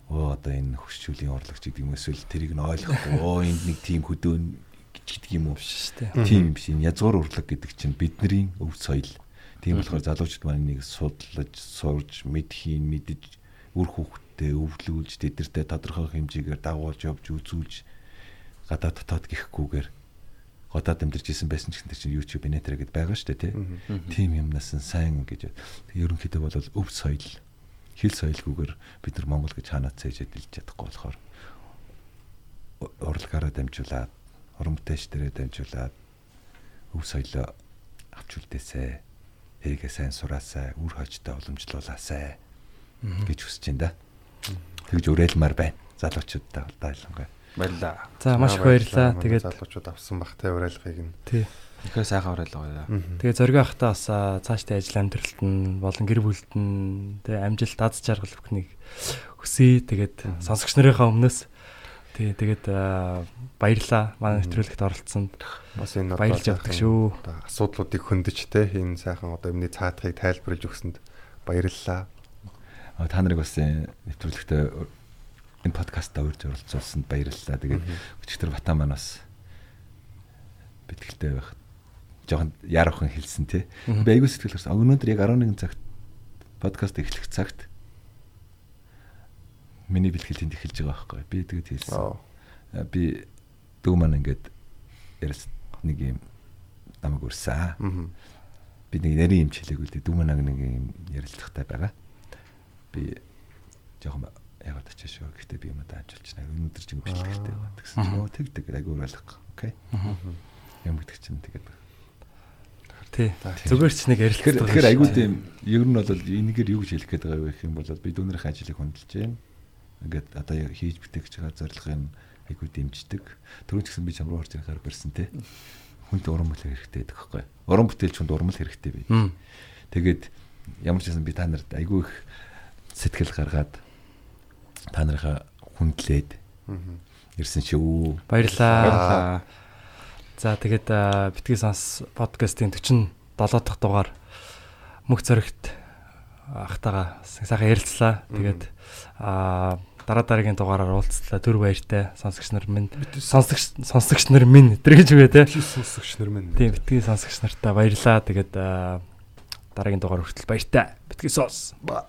Speaker 1: оо одоо энэ хөшчүүлийн урлагч гэдэг юм эсвэл тэрийг нь ойлгохгүй оо энд нэг тийм хөдөөн гэдэг юм уу
Speaker 4: шүү дээ.
Speaker 1: тийм юм биш. Энэ язгуур урлаг гэдэг чинь бидний өв соёл. Тийм болохоор залуучууд маань энийг судлаж, сурж, мэдхийн, мэдж, үр хүүхдтэй өвлүүлж, тэдэртэй тодорхой хэмжээгээр дагуулж явж үзүүлж гадаа дотоод гихгүйгээр гадаад амьдарч исэн байсан ч гэсэн чинь YouTube инэтэр гэдээ байгаа шүү дээ тий. Тийм юмнаас нь сайн гэж. Ерөнхийдөө бол өв соёл хэл соёлгүйгээр бид нар Монгол гэж хаанаа цээж хэлж чадахгүй болохоор урлагаараа дамжуулаад уран бүтээч дээрээ дамжуулаад өв соёлоо авч үлдээсэй. Тэрийгээ сайн сураасай, үр хойчтой уламжлуулаасай гэж хүсэж байна да. Тэгж уриалмаар байна. Залуучуудтай бол дайлангаа.
Speaker 6: Баярлаа.
Speaker 4: За маш их баярлалаа. Тэгээд
Speaker 5: залуучууд авсан бах те урайлгыг нь.
Speaker 4: тий.
Speaker 6: Ихээ сайхан уриалгаа.
Speaker 4: Тэгээ зориг ахтаа бас аа, цаашдаа ажил амьдралт нь болон гэр бүлт нь тэгээ амжилт аз жаргал бүхнийг хүсье. Тэгээд сонсогч нарынхаа өмнөөс тий тэгээд аа, баярлаа. Манай нэвтрүүлэгт оролцсонд
Speaker 5: Бас энэ
Speaker 4: баярлж явдаг шүү.
Speaker 5: Асуудлуудыг хөндөж те энэ сайхан одоо юмны цаатахыг тайлбарлаж өгсөнд баярлалаа.
Speaker 1: Та нарыг бас э, нэвтрүүлэгтээ энэ подкастаа урьж оролцуулсанд баярлалаа. Тэгээд өчигдөр Батан маань бас битгэлтэй байх. Жохон яруухан хэлсэн тий. Би аягүй сэтгэл гарсан. Өнөөдөр яг 11 цагт подкаст эхлэх цагт миний бэлтгэл тэнд эхэлж байгаа байхгүй. Би тэгээд хэлсэн. Би дүү маань ингээд ярс нэг юм намайг.
Speaker 5: Аа.
Speaker 1: би нэг нарийн юм хэлээгүй л дээ. Дүү маань нэг юм ярилцлагатай байгаа. Би жоохон ягаад очиж шүү. Гэхдээ би юм даанчилж байна. Өнөөдөр чинь бичлэг хэрэгтэй байна. Тэгсэн чинь оо тэгдэг айгүй уриалга. Окей. Юм гэдэг чинь тэгээд
Speaker 4: Тий. Зүгээр ч нэг ярилцлага.
Speaker 1: Тэгэхээр айгүй тийм ер нь бол энэгээр юу гэж хэлэх гээд байгаа вэ гэх юм бол би дүүнэрийн ажлыг хөндлөж байна. Ингээд одоо хийж бүтээгч байгаа зорилгын айгүй дэмждэг. Түрүүн ч гэсэн би чам руу орж ирэх барьсан те. Хүнтэй уран бүтээл хэрэгтэй гэдэг хэвхэв. Уран бүтээлч хүнд урмал хэрэгтэй бай.
Speaker 4: Мм.
Speaker 1: Тэгээд ямар ч байсан би та нарт айгүй их сэтгэл гаргаад та нарынхаа хүндлээд ирсэн чи үү.
Speaker 4: Баярлаа. За тэгээд битгий сонс подкастын 47 дахь дугаар мөх зөрөгт ахтагаа сайхан ярилцлаа. Тэгээд аа дараа дараагийн дугаараар уулзлаа. Түр баяртай сонсогч нар минь сонсогч сонсогч нар минь тэр гэж үгүй те.
Speaker 5: Сонсогч нар минь.
Speaker 4: Тийм битгий сонсогч нартай баярлаа. Тэгээд аа, дараагийн дугаар хүртэл баяртай. Битгий сонс.
Speaker 5: Ба-